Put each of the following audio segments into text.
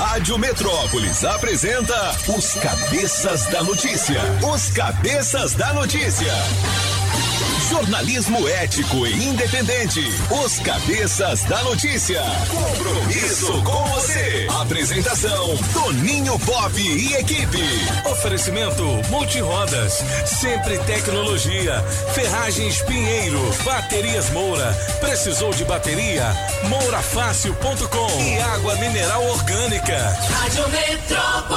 Rádio Metrópolis apresenta os Cabeças da Notícia. Os Cabeças da Notícia. Jornalismo ético e independente. Os Cabeças da Notícia. Compromisso com você. Apresentação: Toninho Pop e equipe. Oferecimento Multirodas, Sempre Tecnologia, Ferragens Pinheiro, Baterias Moura. Precisou de bateria? Mourafácil.com e água mineral orgânica. Rádio Metrópolis.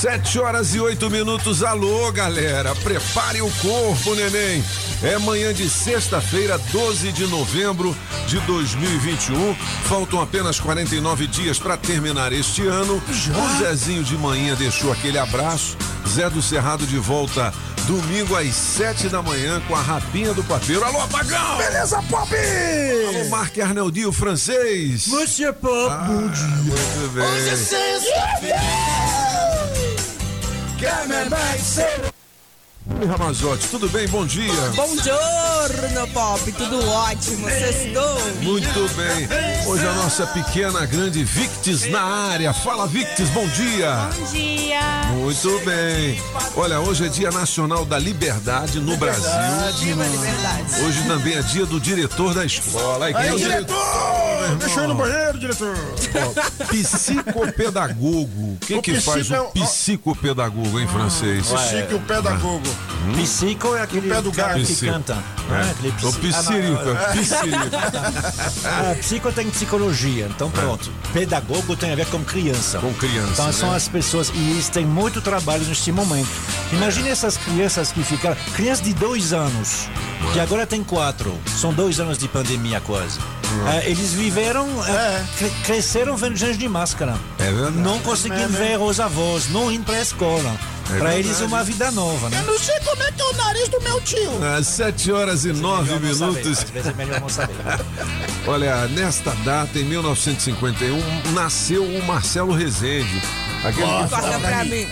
Sete horas e oito minutos. Alô, galera. Prepare o corpo, neném. É manhã de sexta-feira, 12 de novembro de 2021. Faltam apenas 49 dias para terminar este ano. O Zezinho de manhã deixou aquele abraço. Zé do Cerrado de volta domingo às sete da manhã com a rapinha do papeiro. Alô, apagão! Beleza, Pop? Alô, Marc Arnaldinho, francês. Você, Pop, Ah, bom dia. Muito bem. Hoje é sexta-feira. Come vai ser. Oi, Ramazotti, tudo bem? Bom dia. Buongiorno, Pop, tudo ótimo, sextou? Muito bem. Hoje a nossa pequena, grande Victis na área. Fala, Victis, bom dia. Bom dia. Muito bem. Olha, hoje é Dia Nacional da Liberdade no Brasil. Viva a liberdade. Hoje também é dia do diretor da escola. Aí, quem é Aí, o diretor! Deixa eu ir no banheiro, diretor. Psicopedagogo. O que O que faz psico é o o- psicopedagogo em francês? Chique, o. Psico é aquele O pé do cara gato. que Psico. canta. não é? Aquele O psi- psirico, Ah, psirico. ah, psico tem psicologia, então pronto. Pedagogo tem a ver com criança. Com criança, Então são né? as pessoas, e eles têm muito trabalho neste momento. Imagine essas crianças que ficaram. Crianças de dois anos, que agora tem quatro. São dois anos de pandemia quase. Ah, eles viveram, ah, cre- cresceram vendo gente de máscara. É verdade. Não conseguindo ver os avós, não indo para a escola. É para verdade. eles uma vida nova, né? Eu não sei como é que é o nariz do meu tio. Às sete horas e nove Melhor não saber, minutos. Às vezes é melhor não saber. Olha, nesta data, em 1951, nasceu o Marcelo Rezende. Aquele que Corta pra mim.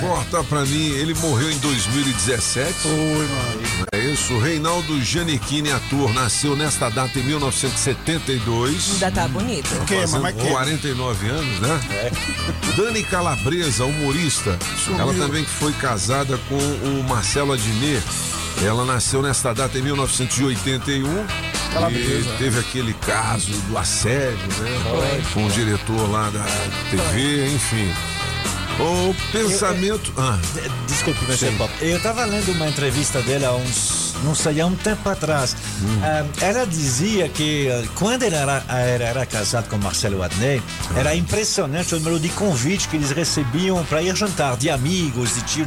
corta pra mim, ele morreu em 2017. Oi, mano. É isso, Reinaldo Giannichini, ator, nasceu nesta data em 1972. Ainda tá bonito. Que, Fazendo mas que? 49 anos, né? Dani Calabresa, humorista. Ela também foi casada com o Marcelo Adnet. Ela nasceu nesta data em 1981. Calabresa. E teve aquele caso do assédio, né? Com o diretor lá da TV, enfim. O pensamento. Ah, Desculpe, meu. Pop. Eu estava lendo uma entrevista dela há uns, não sei, há um tempo atrás. Hum. Ah, ela dizia que ah, quando ela era, era, era casada com Marcelo Adnet, era impressionante o número de convites que eles recebiam para ir jantar, de amigos, de tio.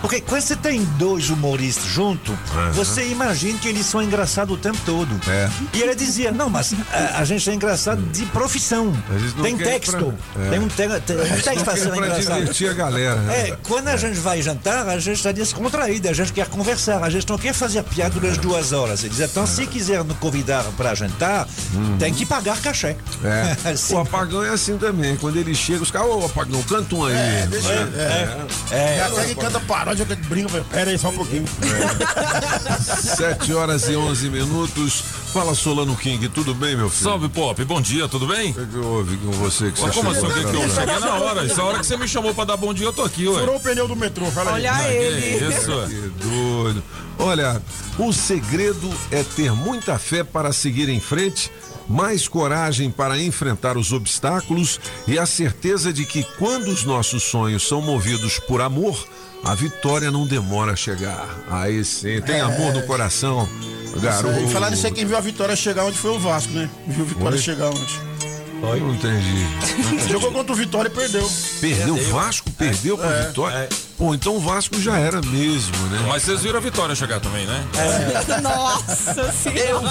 Porque quando você tem dois humoristas juntos, você imagina que eles são engraçados o tempo todo. É. E ela dizia, não, mas a, a gente é engraçado de profissão. Tem texto. pra- é. Tem um, te, um texto para ser engraçado. Divertir a galera. né? É, quando a gente vai jantar, a gente está descontraído, a gente quer conversar, a gente não quer fazer piada durante duas horas. Ele diz, então, se quiser nos convidar para jantar, tem que pagar cachê. É. Sim. O apagão é assim também. Quando ele chega, os caras, ô apagão, canta um aí. Deixa eu. É. É, Até que canta paródia, que brinca. Pera aí só um pouquinho. Sete horas e onze minutos. Fala, Solano King, tudo bem, meu filho? Salve, Pop, bom dia, tudo bem? O que, houve com você que você Mas como assim? que que eu cheguei na hora? Essa hora que você me chamou pra dar bom dia, eu tô aqui, ué. Furou o pneu do metrô, fala aí. Olha ele. Que isso. Que doido. Olha, o segredo é ter muita fé para seguir em frente, mais coragem para enfrentar os obstáculos e a certeza de que quando os nossos sonhos são movidos por amor, a vitória não demora a chegar. Aí sim, tem amor no coração, garoto. E falar nisso aí, quem viu a vitória chegar onde foi o Vasco, né? Viu a vitória Oi? chegar onde? Eu não entendi. Jogou contra o Vitória e perdeu. Perdeu o Vasco? Perdeu pra Vitória? Pô, então o Vasco já era mesmo, né? Mas vocês viram a vitória chegar também, né? Nossa senhora.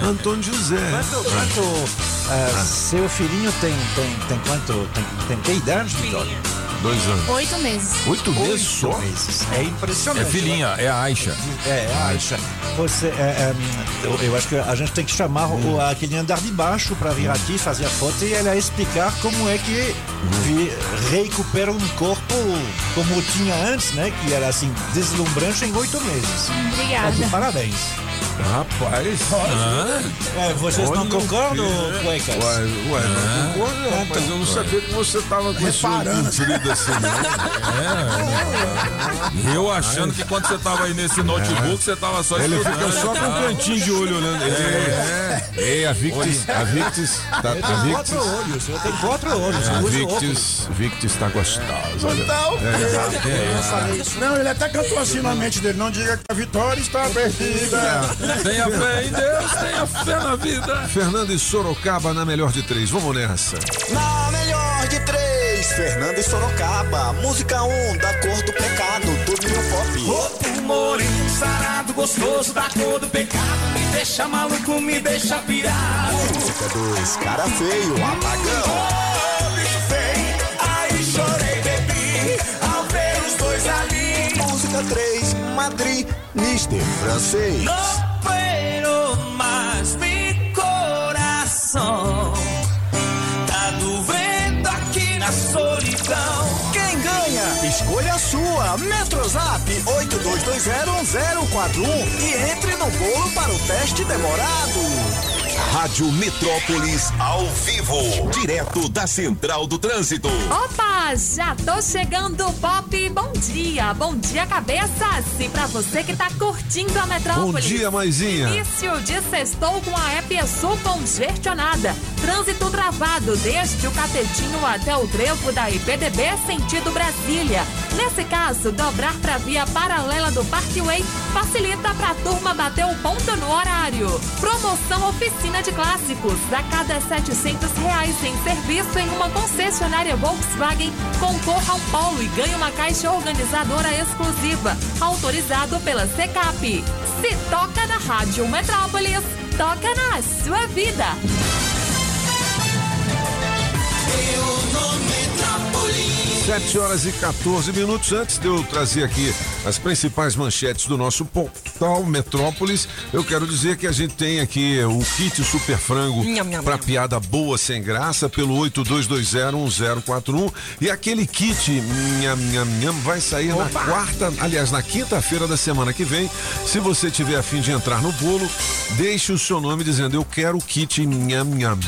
Antônio José. Quanto, quanto ah, seu filhinho tem, tem, tem quanto? Tem, tem que idade, Vitória? Dois anos. Oito meses. Oito meses só? meses. É É impressionante. filhinha, é a Aisha. É, Aisha. Você, é, é, eu, eu acho que a gente tem que chamar o, aquele andar de baixo para vir aqui fazer a foto e ela explicar como é que vi- recupera um corpo como tinha antes, né? Que era assim, deslumbrante em oito meses. Tá Obrigada. parabéns. Rapaz. É, vocês não Olha concordam, cuecas? Ué, ué, não concordo, rapaz. Eu não sabia que você tava com esse olho Reparando. assim, não. Eu achando que quando você tava aí nesse notebook, você tava só Ele fica só com um cantinho de olho olhando. É, é. a Victis, a Victis, tá, a Tem quatro olhos, eu tenho quatro olhos. a eu. Victis, Victis tá gostosa, olha. Não, não, ele até cantou assim na mente dele. Não diga que a vitória está perdida. Tenha fé em Deus, tenha fé na vida. Fernando e Sorocaba na melhor de três. Vamos nessa. Na melhor de três, Fernando e Sorocaba. Música 1, um, da cor do pecado, do New Pop. O moreno sarado, gostoso da cor do pecado. Me deixa maluco, me deixa pirado. Música 2, cara feio, apagão. Oh, bicho feio, aí chorei, bebi. Ao ver os dois ali. Música 3, Madrid, Mister Francês. No puedo más mi corazón. Tá doendo aqui na solidão. Quem ganha? Escolha sua. Metrozap 82201041 e entre no bolo para o teste demorado. Rádio Metrópolis ao vivo, direto da Central do Trânsito. Opa, já tô chegando, Pop. Bom dia, bom dia, cabeças. E pra você que tá curtindo a Metrópolis. Bom dia, Maisinha. Início de sextou com a EP Sul congestionada. Trânsito travado desde o Catetinho até o trevo da IPDB sentido Brasília. Nesse caso, dobrar pra via paralela do Parkway facilita pra turma bater o ponto no horário. Promoção Oficina de Clássicos. A cada 700 reais em serviço em uma concessionária Volkswagen, concorra um polo e ganhe uma caixa organizadora exclusiva. Autorizado pela Secap. Se toca na Rádio Metrópolis, toca na sua vida. Sete horas e 14 minutos antes de eu trazer aqui as principais manchetes do nosso portal Metrópolis, eu quero dizer que a gente tem aqui o kit Super Frango para piada boa sem graça pelo 82201041 e aquele kit nham, nham, nham, vai sair na quarta, aliás, na quinta-feira da semana que vem. Se você tiver a fim de entrar no bolo, deixe o seu nome dizendo eu quero o kit nham, nham,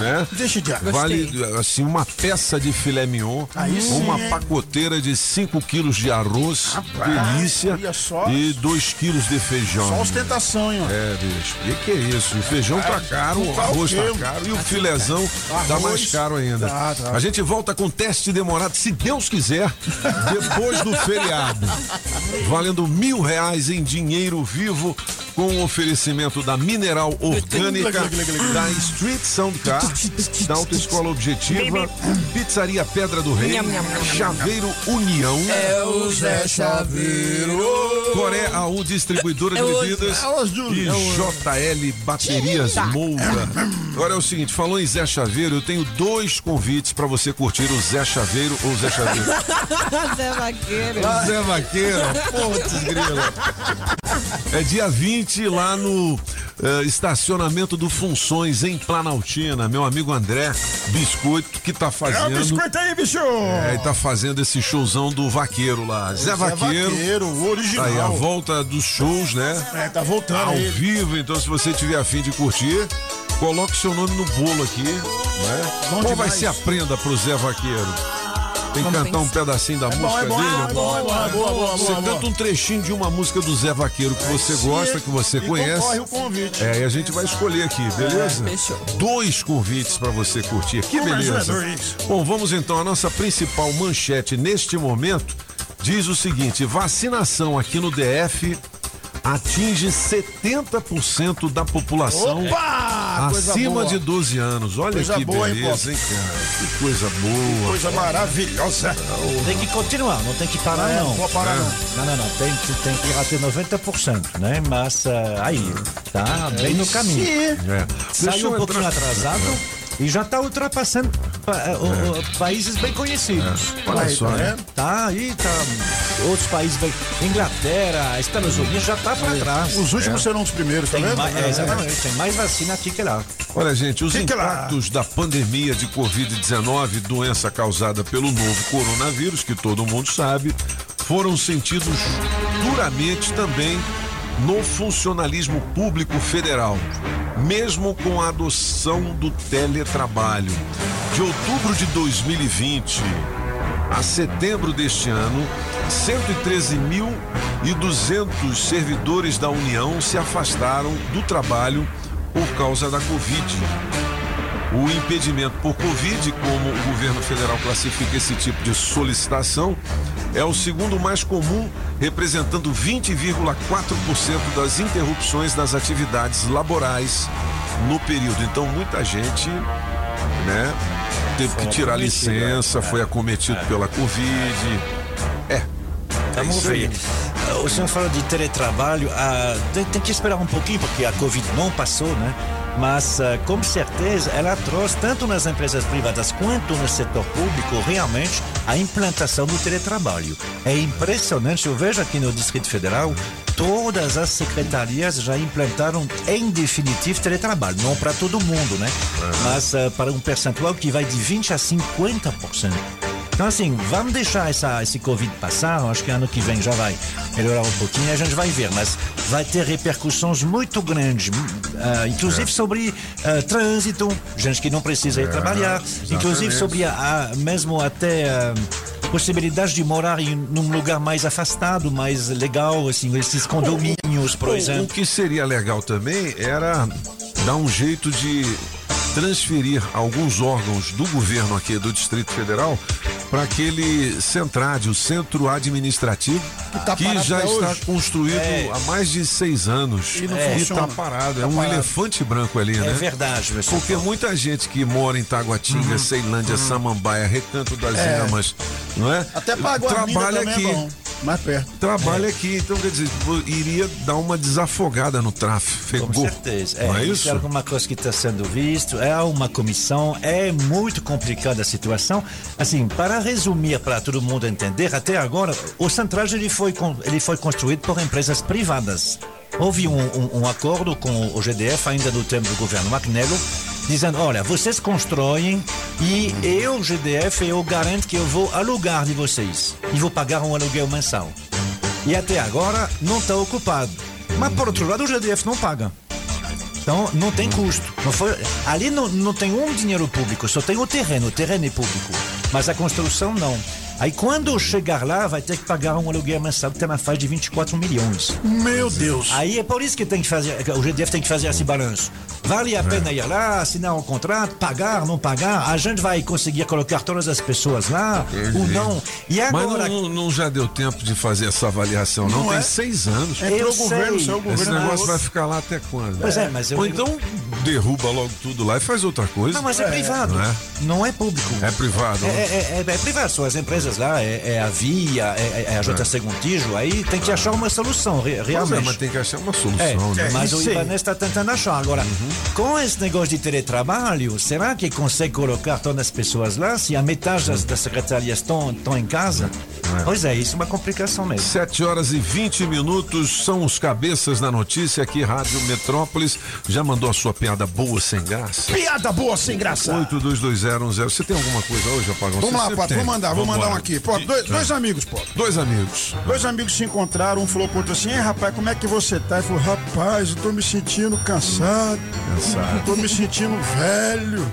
né? Deixa de. Vale assim uma peça de filé mignon, Aí sim, uma hein? pacoteira de 5 quilos de arroz, delícia, só. e 2 quilos de feijão. Só ostentação, hein, ó. É, bicho. E que é isso? O feijão tá caro, o tá arroz tá caro e o filézão tá Arroz. mais caro ainda. Tá, tá. A gente volta com teste demorado, se Deus quiser, depois do feriado. Valendo mil reais em dinheiro vivo com o oferecimento da Mineral Orgânica, da Street Sound Car, da Autoescola Objetiva, Pizzaria Pedra do Rei, Chaveiro União. É o Zé Chaveiro. Coré AU Distribuidora de Bebidas e JL Baterias Moura. Agora é o seguinte, falou em Zé Chaveiro, eu tenho dois convites para você curtir o Zé Chaveiro ou Zé Chaveiro. Zé Vaqueiro. Zé Vaqueiro, putz, grila. É dia 20 lá no eh, estacionamento do Funções em Planaltina. Meu amigo André Biscoito que tá É o fazendo biscoito aí, bicho. é, e tá fazendo esse showzão do vaqueiro lá. Zé, Vaqueiro. Vaqueiro, o original. Aí a volta dos shows, né? É, tá voltando Ao aí. vivo, então se você tiver afim de curtir, coloque seu nome no bolo aqui, né? Bom Qual vai demais. ser a prenda pro Zé Vaqueiro? Tem que cantar um pedacinho da Bom, música é bom, dele? é bom, é bom, é boa, boa, Você boa, canta boa. um trechinho de uma música do Zé Vaqueiro que você gosta, que você conhece. o convite. É, e a gente vai escolher aqui, beleza? fechou. Dois convites pra você curtir. Que é beleza. Bom, vamos então. A nossa principal manchete neste momento diz o seguinte: vacinação aqui no DF atinge 70% da população Opa! Acima de 12 anos. Olha Coisa que boa, beleza, hein, cara? Que coisa boa. Coisa maravilhosa. Tem que continuar, não tem que parar, É, não. não parar, não. Não, não, não. Tem, que- tem que ir até 90%, né? Mas ah, aí, tá bem no caminho. É. Saiu um pouquinho entrar- atrasado, E já está ultrapassando pa- o- países bem conhecidos. Olha Aí, só, tá né? vendo? Tá aí, tá. Outros países bem. Inglaterra, Estados Unidos já tá para trás. Os últimos serão os primeiros, tá Tem vendo? mais, é, exatamente, tem mais vacina aqui que lá. Olha, gente, os Que que impactos da pandemia de Covid-19, doença causada pelo novo coronavírus, que todo mundo sabe, foram sentidos duramente também no funcionalismo público federal, mesmo com a adoção do teletrabalho. De outubro de 2020 a setembro deste ano, 113.200 servidores da União se afastaram do trabalho por causa da Covid. O impedimento por Covid, como o governo federal classifica esse tipo de solicitação, é o segundo mais comum, representando 20,4% das interrupções das atividades laborais no período. Então, muita gente, né, teve que tirar acometida, licença, é. foi acometido pela Covid. É. Vamos isso aí. ver. Ah, O senhor fala de teletrabalho, ah, tem que esperar um pouquinho, porque a Covid não passou, né? Mas, ah, com certeza, ela trouxe, tanto nas empresas privadas quanto no setor público, realmente, a implantação do teletrabalho. É impressionante, eu vejo aqui no Distrito Federal, todas as secretarias já implantaram, em definitivo, teletrabalho. Não para todo mundo, né? Mas ah, para um percentual que vai de 20% a 50%. Então, assim, vamos deixar essa, esse Covid passar. Acho que ano que vem já vai melhorar um pouquinho e a gente vai ver. Mas vai ter repercussões muito grandes, ah, inclusive sobre ah, trânsito, gente que não precisa ir trabalhar, inclusive sobre a, a- mesmo até. ah, Possibilidade de morar em num lugar mais afastado, mais legal, assim, esses condomínios, por O- O exemplo. que seria legal também era dar um jeito de transferir alguns órgãos do governo aqui do Distrito Federal para aquele Centrade, o Centro Administrativo, que, tá parado já está hoje. construído É. há mais de seis anos E não está funciona. parado. É Tá um parado. elefante branco ali, É né? verdade, meu Porque muita gente que mora em Taguatinga, Ceilândia, Samambaia, Recanto das É. Emas, não é? Até pra Guarminda trabalha também aqui. É. Mais perto. Trabalha aqui, então quer dizer, iria dar uma desafogada no tráfego. Com certeza. É, Não é isso é alguma coisa que está sendo visto, é uma comissão, é muito complicada a situação. Assim, para resumir, para todo mundo entender, até agora, o Centrage ele foi, ele foi construído por empresas privadas. Houve um, um- um acordo com o GDF ainda no tempo do governo Magnello, dizendo, olha, vocês constroem e eu, GDF, eu garanto que eu vou alugar de vocês e vou pagar um aluguel mensal. E até agora não está ocupado. Mas por outro lado, o GDF não paga. Então não tem custo. Não foi, ali não, não tem um dinheiro público, só tem o terreno. O terreno é público. Mas a construção não. Aí quando chegar lá, vai ter que pagar um aluguel mensal que está na faixa de 24 milhões. Meu Deus. Aí é por isso que tem que fazer, o GDF tem que fazer esse balanço. Vale a pena ir lá, assinar um contrato, pagar, não pagar? A gente vai conseguir colocar todas as pessoas lá ou não? E Mas agora. não, não já deu tempo de fazer essa avaliação, não. Não Tem é? seis anos. Eu o governo, saiu o Esse governo. negócio vai ficar lá até quando? Pois é, mas eu. Ou então derruba logo tudo lá e faz outra coisa. Não, mas é privado. Não é? Não é público. É privado. É, é, é, é privado, são as empresas lá, é, é a Via, é, é a JC Contígio, aí tem que achar uma solução, é, realmente. mas tem que achar uma É, solução, né? mas o. Ibanez está tentando achar. Agora, com esse negócio de teletrabalho, será que consegue colocar todas as pessoas lá se a metade das, das secretarias estão estão em casa? Pois é, isso é uma complicação mesmo. 7 horas e 20 minutos são os cabeças da notícia aqui, Rádio Metrópolis. Já mandou a sua piada boa sem graça? Piada boa, sem graça. 822010. Você tem alguma coisa hoje, Apagão? Vamos Você lá, Pato, vou mandar, vou mandar Vambora. Um aqui. Pô, dois, dois amigos, pô. Dois amigos. Dois amigos se encontraram, um falou pro outro assim, Ei, rapaz, como é que você tá? Ele falou, rapaz, eu tô me sentindo cansado. Cansado. Tô me sentindo velho.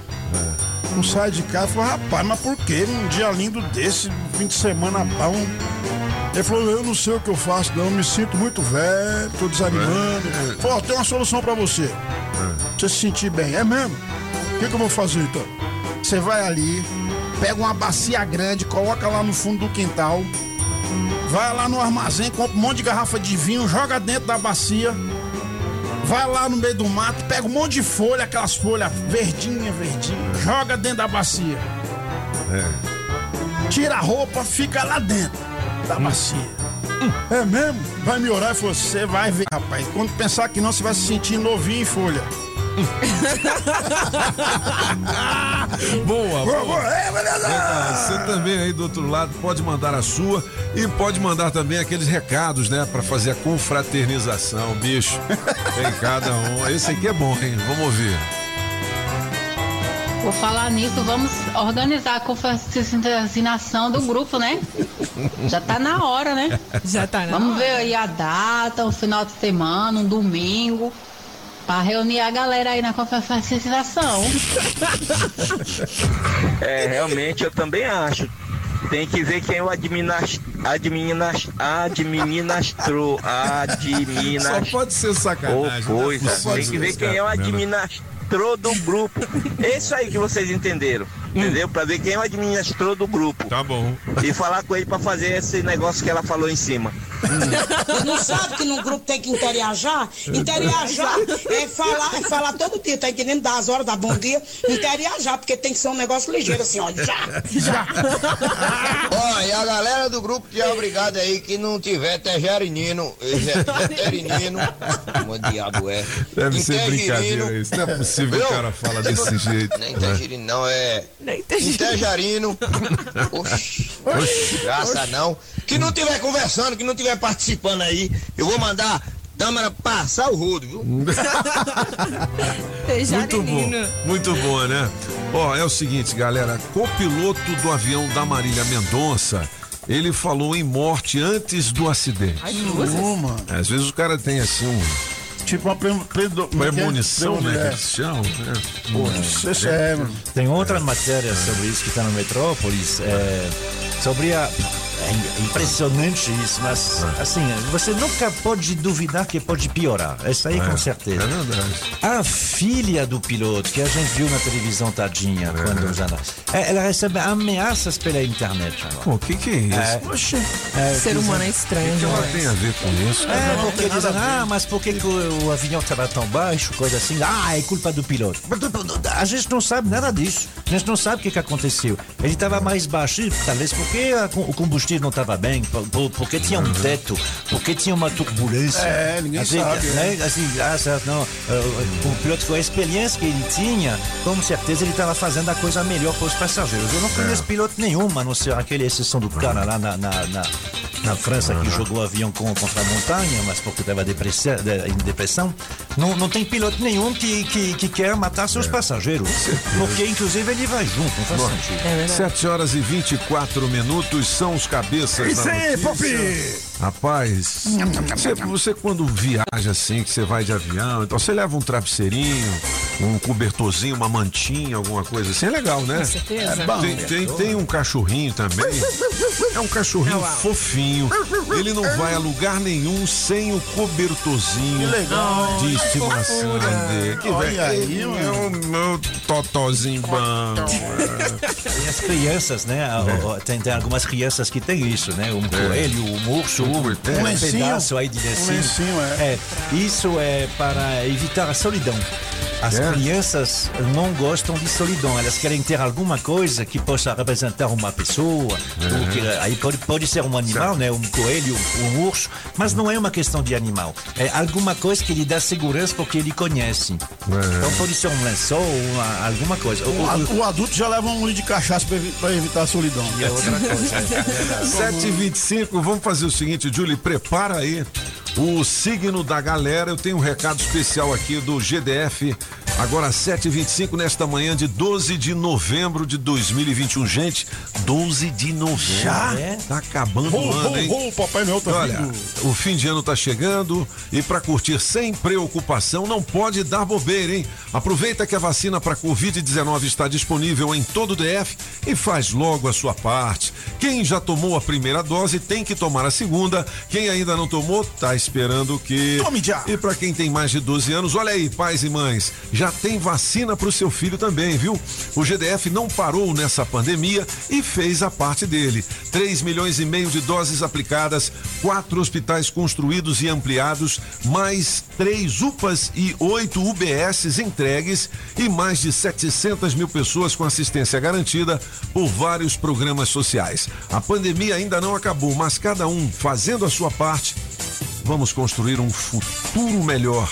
Não sai de casa. Falou, rapaz, mas por quê? Num dia lindo desse, fim de semana bom. Ele falou, eu não sei o que eu faço, não, eu me sinto muito velho, tô desanimando. Ele Falou, ó, tem uma solução pra você. Pra você se sentir bem. É mesmo? O que, que eu vou fazer então? Você vai ali, pega uma bacia grande, coloca lá no fundo do quintal. Vai lá no armazém, compra um monte de garrafa de vinho, joga dentro da bacia. Vai lá no meio do mato, pega um monte de folha, aquelas folhas verdinha, verdinha, joga dentro da bacia. Tira a roupa, fica lá dentro da bacia. É mesmo? Vai melhorar? E falou, você vai ver, rapaz. Quando pensar que não, você vai se sentir novinho em folha. Boa, Boa, Você também aí do outro lado pode mandar a sua e pode mandar também aqueles recados, né? Pra fazer a confraternização, bicho. Tem cada um. Esse aqui é bom, hein? Vamos ouvir. Por falar nisso, vamos organizar a confraternização do grupo, né? Já tá na hora, né? Já tá, né? Vamos ver aí a data, um final de semana, um domingo, pra reunir a galera aí na confraternização. É, realmente eu também acho. Tem que ver quem é o adminas, adminas, administrou, Só administrou pode ser sacanagem. é coisa. possível Tem que ver quem é o né? administrador do grupo. Isso aí que vocês entenderam. Entendeu? Pra ver quem é o administrador do grupo. Tá bom. E falar com ele pra fazer esse negócio que ela falou em cima. Não sabe que no grupo tem que interiorar? Interiorar é falar, é falar todo dia, tá entendendo? Dar as horas, dar bom dia, interiorar, porque tem que ser um negócio ligeiro assim, ó. Já, já. Ó, e a galera do grupo que é obrigada aí que não tiver tejerinino, veterinino, como diabo é? Deve ser brincadeira isso. Não é possível que o cara fala desse jeito. Nem tegerino não, é Nem tem Intejarino. Oxi, graça não. Que não tiver conversando, que não tiver participando aí, eu vou mandar Câmara passar o rodo, viu? Muito bom, muito bom, né? Ó, é o seguinte, galera, copiloto do avião da Marília Mendonça, ele falou em morte antes do acidente. Mano. Às vezes o cara tem assim um Tipo uma pre, predo, como é é? premonição, né? É. isso é, mano. Tem outra matéria sobre isso que está no Metrópolis, é, sobre a. É impressionante isso, mas assim, você nunca pode duvidar que pode piorar. Isso aí com certeza. É verdade. A filha do piloto, que a gente viu na televisão tadinha, quando já. é, Ela recebe ameaças pela internet. Pô, o que que é isso? É. Oxe. É, Ser humano é estranho, O que ela né? tem a ver com isso? É, porque dizem, ah, mas por que, que o, o avião estava tão baixo, coisa assim? Ah, é culpa do piloto. A gente não sabe nada disso. A gente não sabe o que, que aconteceu. Ele estava mais baixo, talvez porque a o combustível não estava bem, por- por- porque tinha um teto, porque tinha uma turbulência. É, ninguém assim, sabe, Né? Assim, ah, certo, não. eh, O piloto, com a experiência que ele tinha, com certeza ele estava fazendo a coisa melhor para os passageiros. Eu não conheço piloto nenhum, a não ser aquele exceção do cara lá na, na, na, na França que jogou avião com, contra a montanha, mas porque estava em depressão. Não, não tem piloto nenhum que, que, que quer matar seus passageiros. Porque, inclusive, ele vai junto, não faz sentido. 7 horas e 24 minutos são os cabeças Isso aí, notícia. Pop! Rapaz, você, você quando viaja assim, que você vai de avião, então você leva um travesseirinho, um cobertorzinho, uma mantinha, alguma coisa assim, é legal, né? Com certeza. É bom. Tem, tem, tem um cachorrinho também. É um cachorrinho fofinho. Ele não vai a lugar nenhum sem o cobertorzinho Que legal. de estimação dele. Que Olha velho, aí, é mano. o meu totozinho bom. As crianças, né? A- Tem, tem algumas crianças que tem isso, né? Um coelho, um urso, um, Um um pedaço aí de lencinho. Um lencinho, é. Isso é para evitar a solidão. As É? crianças não gostam de solidão, elas querem ter alguma coisa que possa representar uma pessoa, ou que- aí pode, pode ser um animal, né? um coelho, um urso, mas não é uma questão de animal, é alguma coisa que lhe dá segurança porque ele conhece. Então pode ser um lençol, uma, alguma coisa. O, O- o- o adulto já leva um litro de cachaça pra evitar a solidão. e é outra coisa. é verdade. 7h25, vamos fazer o seguinte, Julie, prepara aí o signo da galera. Eu tenho um recado especial aqui do GDF. Agora 7h25, nesta manhã de 12 de novembro de 2021. Gente, 12 de novembro. Já? É? Tá acabando o Ho, ano, hein? ho, ho, Papai Noel tá Olha, vindo. o fim de ano tá chegando e para curtir sem preocupação não pode dar bobeira, hein? Aproveita que a vacina para Covid-19 está disponível em todo o DF e faz logo a sua parte. Quem já tomou a primeira dose tem que tomar a segunda. Quem ainda não tomou, tá esperando que. Tome já. E para quem tem mais de 12 anos, olha aí, pais e mães, já tem vacina para o seu filho também, viu? O GDF não parou nessa pandemia e fez a parte dele. 3 milhões e meio de doses aplicadas, quatro hospitais construídos e ampliados, mais três UPAs e oito UBSs entregues e mais de 700 mil pessoas com assistência garantida por vários programas sociais. A pandemia ainda não acabou, mas cada um fazendo a sua parte, vamos construir um futuro melhor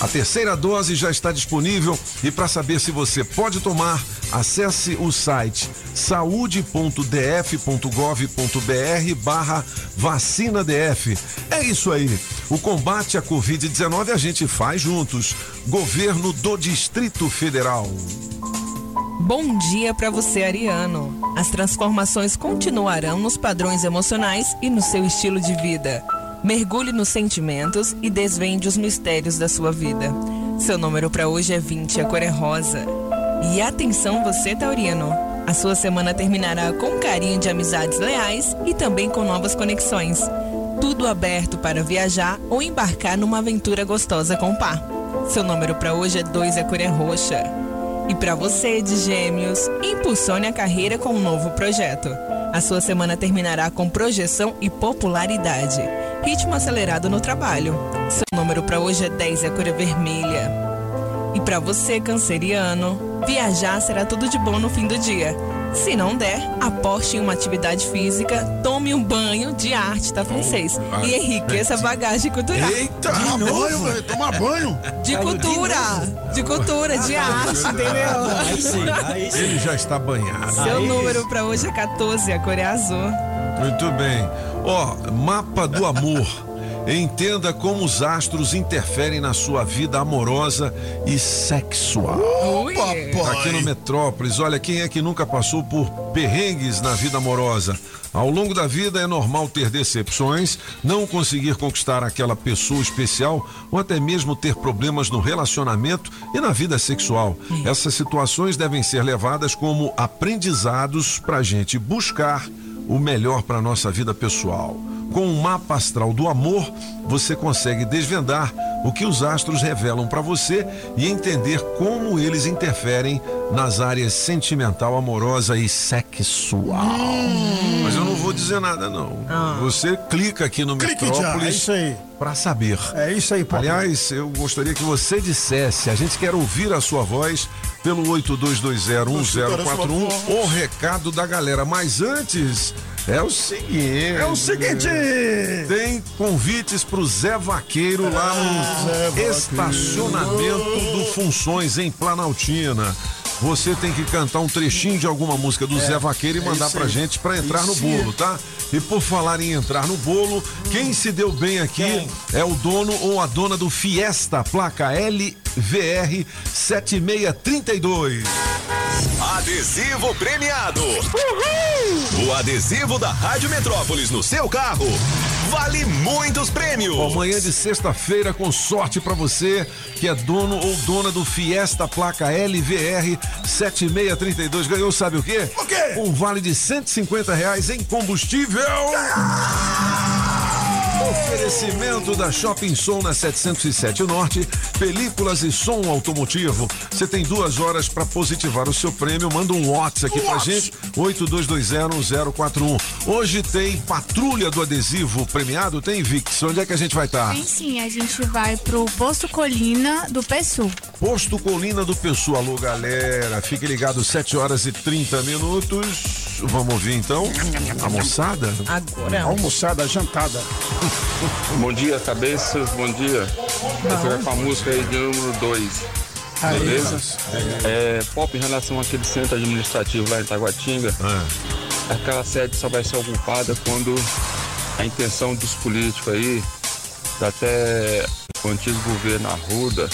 A terceira dose já está disponível e para saber se você pode tomar, acesse o site saúde.df.gov.br barra vacina DF. É isso aí. O combate à Covid-19 a gente faz juntos. Governo do Distrito Federal. Bom dia para você, Ariano. As transformações continuarão nos padrões emocionais e no seu estilo de vida. Mergulhe nos sentimentos e desvende os mistérios da sua vida. Seu número para hoje é 20, a cor é rosa. E atenção você, Taurino. A sua semana terminará com carinho de amizades leais e também com novas conexões. Tudo aberto para viajar ou embarcar numa aventura gostosa com o par. Seu número para hoje é 2, a cor é roxa. E para você de Gêmeos, impulsione a carreira com um novo projeto. A sua semana terminará com projeção e popularidade. Ritmo acelerado no trabalho. Seu número para hoje é 10 e a cor é vermelha. E para você, canceriano, viajar será tudo de bom no fim do dia. Se não der, aposte em uma atividade física, tome um banho de arte, tá francês? E enriqueça a bagagem cultural. Eita, de banho, velho, tomar banho. De cultura, de cultura, de arte, entendeu? Aí sim, aí sim. Ele já está banhado. Seu número para hoje é 14, a cor é azul. Muito bem. Ó, mapa do amor. Entenda como os astros interferem na sua vida amorosa e sexual. Aqui no Metrópolis, olha, quem é que nunca passou por perrengues na vida amorosa? Ao longo da vida é normal ter decepções, não conseguir conquistar aquela pessoa especial ou até mesmo ter problemas no relacionamento e na vida sexual. Essas situações devem ser levadas como aprendizados para a gente buscar o melhor para nossa vida pessoal. Com o mapa astral do amor, você consegue desvendar o que os astros revelam para você e entender como eles interferem nas áreas sentimental, amorosa e sexual. Mas eu não vou dizer nada não. Você clica aqui no Clique é Metrópolis aí. para saber. É isso aí, papai. Aliás, eu gostaria que você dissesse, a gente quer ouvir a sua voz pelo 82201041, o recado da galera. Mas antes, é o seguinte. É o seguinte. Tem convites pro Zé Vaqueiro lá no Zé Vaqueiro. estacionamento do Funções em Planaltina. Você tem que cantar um trechinho de alguma música do Zé Vaqueiro e é mandar isso pra gente pra entrar no bolo, tá? E por falar em entrar no bolo, quem se deu bem aqui é o dono ou a dona do Fiesta, placa LVR 7632. Adesivo premiado. O adesivo da Rádio Metrópolis no seu carro vale muitos prêmios. Ó, Manhã de sexta-feira com sorte pra você que é dono ou dona do Fiesta placa LVR 7632. Ganhou sabe o quê? O quê? Um vale de 150 reais em combustível. Oferecimento da Shopping Som na 707 Norte, películas e som automotivo. Você tem duas horas para positivar o seu prêmio. Manda um WhatsApp aqui pra gente, 82201041. Hoje tem patrulha do adesivo premiado. Tem, Vix? Onde é que a gente vai estar? Sim, sim, a gente vai pro Posto Colina do PSU. Posto Colina do Pessoa. Alô, galera. Fique ligado, 7 horas e 30 minutos. Vamos ouvir então a moçada? Agora. Almoçada, jantada. Bom dia, cabeças, bom dia. Eu quero com a música aí de número 2. Aí, Beleza? É, pop em relação àquele centro administrativo lá em Taguatinga. Aquela sede só vai ser ocupada quando a intenção dos políticos aí, até o antigo governo Arruda,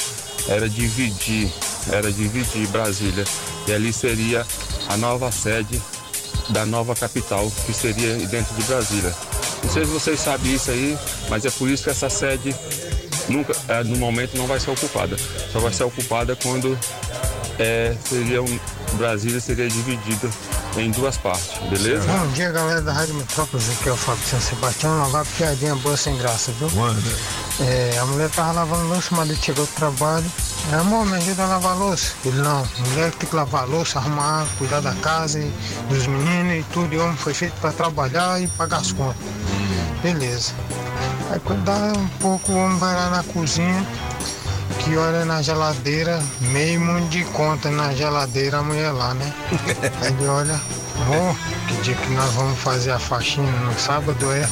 era dividir, era dividir Brasília. E ali seria a nova sede da nova capital, que seria dentro de Brasília. Não sei se vocês sabem isso aí, mas é por isso que essa sede nunca, é, no momento não vai ser ocupada. Só vai ser ocupada quando é, seria um, Brasília seria dividida em duas partes, beleza? Bom dia, galera da Rádio Metrópolis, aqui é o Fábio de São Sebastião, lavar piadinha boa sem graça, viu? É, a mulher tava lavando louça, o marido chegou do trabalho. É, amor, me ajuda a lavar a louça. Ele, não, mulher que tem que lavar a louça, arrumar, cuidar da casa, e dos meninos e tudo. E homem foi feito para trabalhar e pagar as contas. Beleza. Aí quando dá um pouco, o homem vai lá na cozinha, que olha na geladeira, meio mundo de conta na geladeira, a mulher lá, né? Aí ele olha, Bom, que dia que nós vamos fazer a faxina no sábado é?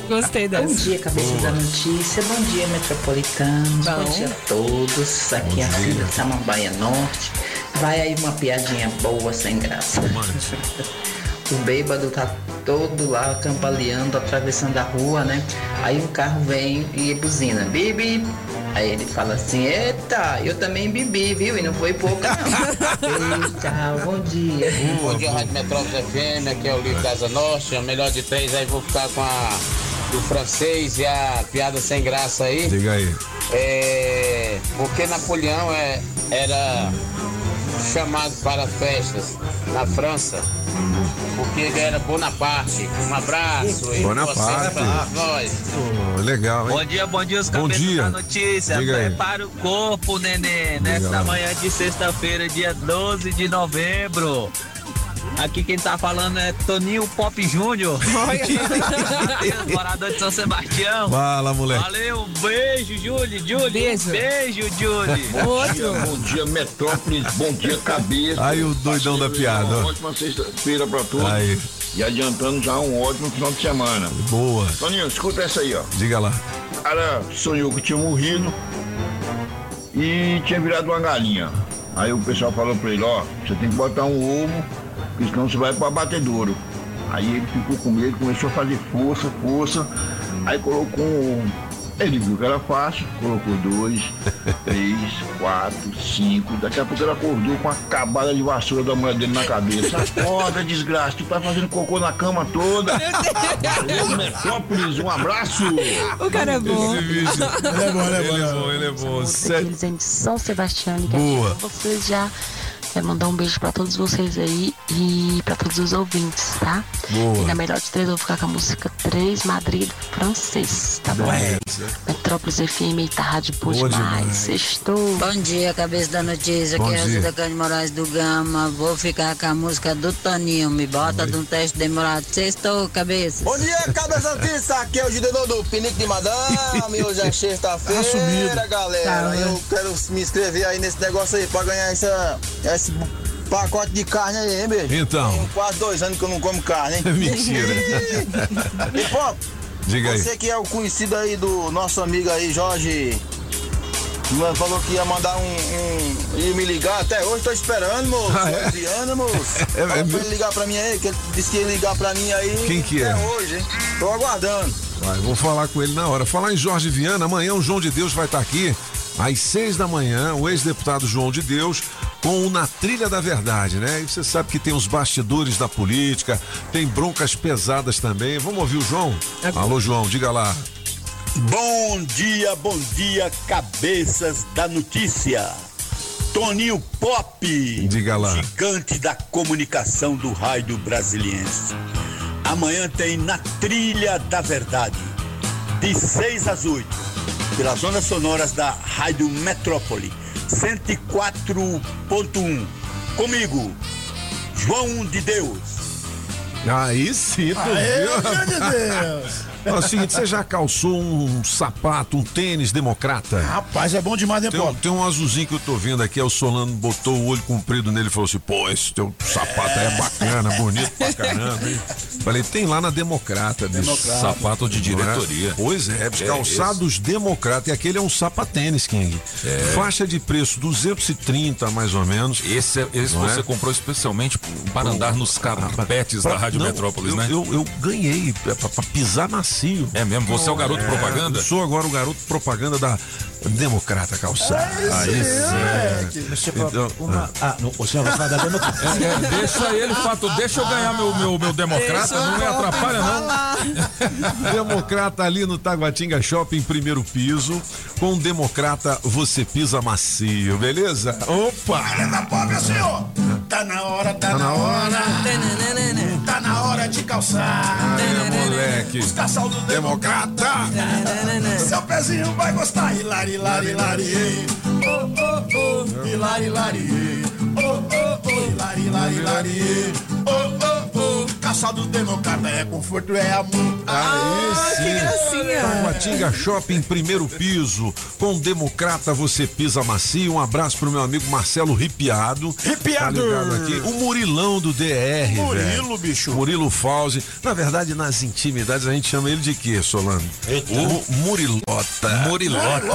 Gostei dessa. Bom dia, cabeça da notícia. Bom dia, metropolitanos. Bom, dia a todos. Aqui é a filha de Samambaia Norte. Vai aí uma piadinha boa, sem graça. o bêbado tá todo lá cambaleando, atravessando a rua, né? Aí um carro vem e buzina. Bibi! Aí ele fala assim, eita, eu também bebi, viu? E não foi pouco, não. Eita, bom dia. Bom dia, Rádio Metrópole FM, aqui é o Livro Casa Nostra, melhor de três, aí vou ficar com a do francês e a piada sem graça aí. Diga aí. É, porque Napoleão é, era chamado para festas na França, porque ele era Bonaparte. Um abraço e Bonaparte. boa pra nós. Pô, legal, hein? Bom dia, bom dia, os Bom dia. da notícia. Diga aí. Prepara o corpo, neném, nesta lá. manhã de sexta-feira, dia 12 de novembro. Aqui quem tá falando é Toninho Pop Júnior. Morador de São Sebastião. Fala, moleque. Valeu, beijo, Júlio. Júlio, beijo. Beijo, Júlio. Bom dia, bom dia, Metrópolis, bom dia, cabeça. Aí o doidão da piada. Uma ótima sexta-feira pra todos. Aí. E adiantando já um ótimo final de semana. Boa. Toninho, escuta essa aí, ó. Diga lá. O cara sonhou que tinha morrido e tinha virado uma galinha. Aí o pessoal falou pra ele, ó, você tem que botar um ovo, porque senão você vai pro abatedouro. Aí ele ficou com medo, começou a fazer força, força. Aí colocou um. Ele viu que era fácil, colocou dois, três, quatro, cinco. Daqui a pouco ele acordou com a cabada de vassoura da mulher dele na cabeça. Acorda, desgraça, tu tá fazendo cocô na cama toda. Valeu, Metrópolis, um abraço. O cara é bom. Esse vídeo. Ele é bom, ele é bom. Ele é bom, ele é bom. De São Sebastião, que Boa. vocês já é, mandar um beijo pra todos vocês aí e pra todos os ouvintes, tá? Boa. E na melhor de três eu vou ficar com a música 3 Madrid francês, tá bom? Metrópolis FM tá rádio boa demais. demais. Sextou. Bom dia, cabeça da notícia. Bom Aqui é a dia. Rosita Cândido Moraes do Gama. Vou ficar com a música do Toninho. Me bota de um teste demorado. Sextou, cabeça. Bom dia, cabeça notícia. Aqui é o Gideon do Pinique de Madame. Hoje é sexta-feira, Assumido. galera. Tá, Eu quero me inscrever aí nesse negócio aí pra ganhar essa, esse pacote de carne aí, hein, beijo? Então. Tem quase dois anos que eu não como carne, hein? Mentira. E, pô, Diga aí. você que é o conhecido aí do nosso amigo aí, Jorge. Falou que ia mandar um, um- ia me ligar, até hoje tô esperando, moço. Ah, é? Adriana, moço. É, é pra ele ligar pra mim aí, que ele disse que ia ligar pra mim aí. Quem que é? Até hoje, hein? Tô aguardando. Vai, vou falar com ele na hora. Falar em Jorge Viana, amanhã o João de Deus vai estar aqui às seis da manhã, o ex-deputado João de Deus, com o Na Trilha da Verdade, né? E você sabe que tem os bastidores da política, tem broncas pesadas também. Vamos ouvir o João? Alô, João, diga lá. Bom dia, bom dia, cabeças da notícia. Toninho Pop, Diga lá. gigante da comunicação do raio brasiliense. Amanhã tem Na Trilha da Verdade, de 6 às 8, pelas ondas sonoras da Rádio Metrópole, 104.1. Comigo, João de Deus. Aí sim, tu Aê, viu? meu Deus de Deus. É o seguinte, você já calçou um sapato, um tênis democrata? Rapaz, é bom demais, né, Tem, um- tem um azulzinho que eu tô vendo aqui, aí o Solano botou o olho comprido nele e falou assim: pô, esse teu sapato aí é bacana, bonito pra caramba, hein? Falei, tem lá na Democrata, bicho. Sapato de diretoria. É? Pois é, É, calçados Democrata. E aquele é um sapatênis, King. É. Faixa de preço 230 mais ou menos. Esse, é- esse Não você é? comprou especialmente para andar nos carpetes da Pra- Rádio não, Metrópolis, eu, né? Eu, eu ganhei é pra, pra pisar macio. É mesmo? Você é o garoto propaganda? Eu sou agora o garoto propaganda da Democrata Calçada. Aí sim. Monsieur Pop, Então, uma... Ah, não, o senhor vai falar da democracia. É, é, deixa ele, Fato, deixa eu ganhar meu, meu, meu democrata, não me atrapalha não. Democrata ali no Taguatinga Shopping, primeiro piso. Com Democrata você pisa macio, beleza? Opa! Olha da Pop, assim, ó. Tá na hora, tá, Tá na na hora. Tá na hora de calçar. É, moleque. Os calçal do Democrata. Seu pezinho vai gostar. Hilari, hilari, hilari. Oh, oh, oh. Hilari, hilari. Oh, oh, oh. Hilari, hilari, hilari. Oh, oh, oh. Caça dos democratas é conforto, é amor. Aí sim. gracinha. Taguatinga Shopping, primeiro piso. Com Democrata você pisa macio. Um abraço pro meu amigo Marcelo Ripiado. Ripiado. Tá aqui. O Murilão do DR, Murilo, velho. bicho. Murilo Fauzi. Na verdade, nas intimidades a gente chama ele de quê, Solano? O Murilota. Murilota.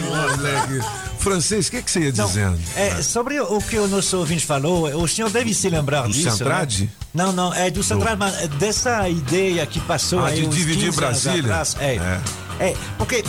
Moleque. Francês, o que, que você ia dizendo? É, sobre o que o nosso ouvinte falou, o senhor deve se lembrar Do disso. Centrade? Né? Não, não, é do Centrade, mas dessa ideia que passou Ah, aí de dividir 15 anos Brasília? atrás. É. É. é. porque.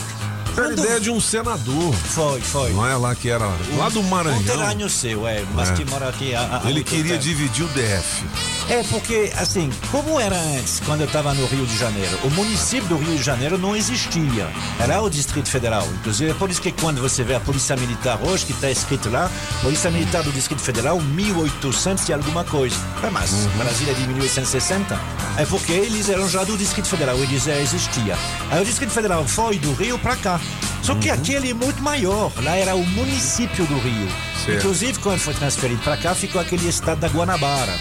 Era a quando- ideia de um senador. Foi, foi. Não é lá que era. Lá do Maranhão. Conterrâneo seu, é, mas É. que mora aqui. Ele queria tempo. dividir o DF. É porque, assim, como era antes, quando eu estava no Rio de Janeiro, o município do Rio de Janeiro não existia. Era o Distrito Federal. Inclusive, é por isso que quando você vê a Polícia Militar hoje, que está escrito lá, Polícia Militar do Distrito Federal, 1800 e alguma coisa. É mais, Brasília é de 1860. É porque eles eram já do Distrito Federal, eles já existiam. Aí o Distrito Federal foi do Rio para cá. Só que aquele é muito maior. Lá era o município do Rio. Certo. Inclusive, quando foi transferido para cá, ficou aquele estado da Guanabara.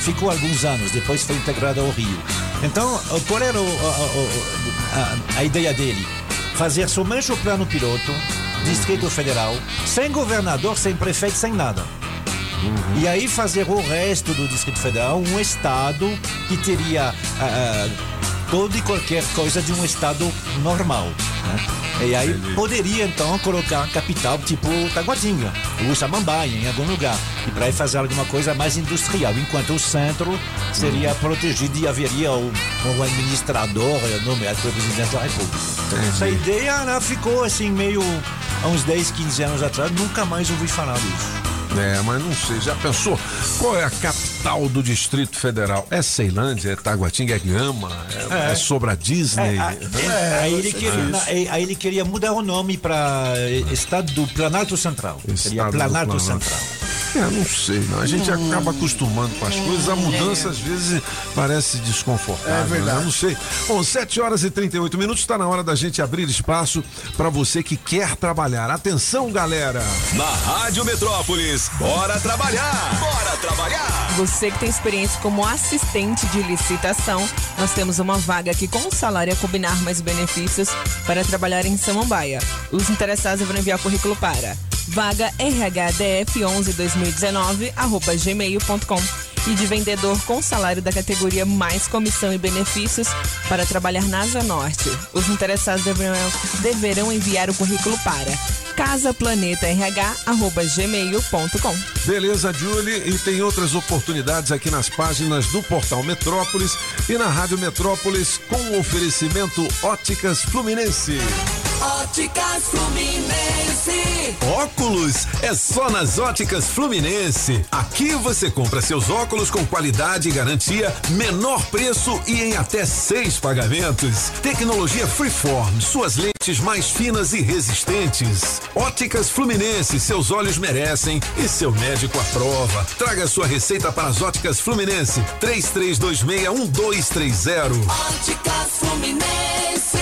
Ficou alguns anos, depois foi integrado ao Rio. Então, uh, qual era o- o- a, a ideia dele? Fazer somente o plano piloto, Distrito Federal, sem governador, sem prefeito, sem nada. E aí fazer o resto do Distrito Federal um estado que teria ah, toda e qualquer coisa de um estado normal. né? E aí poderia então colocar capital tipo Taguatinga, ou Samambaia, em algum lugar. E para fazer alguma coisa mais industrial, enquanto o centro seria protegido e haveria o, o administrador nomeado pelo presidente da República. Essa ideia né, ficou assim meio há uns 10, 15 anos atrás, nunca mais ouvi falar disso. É, mas não sei, já pensou? Qual é a capital do Distrito Federal? É Ceilândia, é Taguatinga, é Gama, é, É. é sobre a Disney. É, é, aí, ele queria, na- aí- ele queria mudar o nome para Estado do Planalto Central. Seria Estado do Planalto Planalto. Central. É, não sei, não. A gente acaba acostumando com as coisas. A mudança, às vezes, parece desconfortável. É verdade. né? Não sei. Bom, 7 horas e 38 minutos. Está na hora da gente abrir espaço para você que quer trabalhar. Atenção, galera! Na Rádio Metrópolis, bora trabalhar! Bora trabalhar! Você que tem experiência como assistente de licitação, nós temos uma vaga que com o salário a combinar mais benefícios para trabalhar em Samambaia. Os interessados deverão enviar currículo para vaga rhdf112019 arroba gmail.com e de vendedor com salário da categoria mais comissão e benefícios para trabalhar na Asa Norte. Os interessados deverão, deverão enviar o currículo para casaplanetarh@gmail.com. Beleza, Julie? E tem outras oportunidades aqui nas páginas do Portal Metrópolis e na Rádio Metrópolis com o oferecimento Óticas Fluminense. Óticas Fluminense. Óculos é só nas Óticas Fluminense. Aqui você compra seus óculos com qualidade e garantia, menor preço e em até seis pagamentos. Tecnologia Freeform, suas lentes mais finas e resistentes. Óticas Fluminense, seus olhos merecem e seu médico aprova. Traga sua receita para as Óticas Fluminense. 33261230. Óticas Fluminense.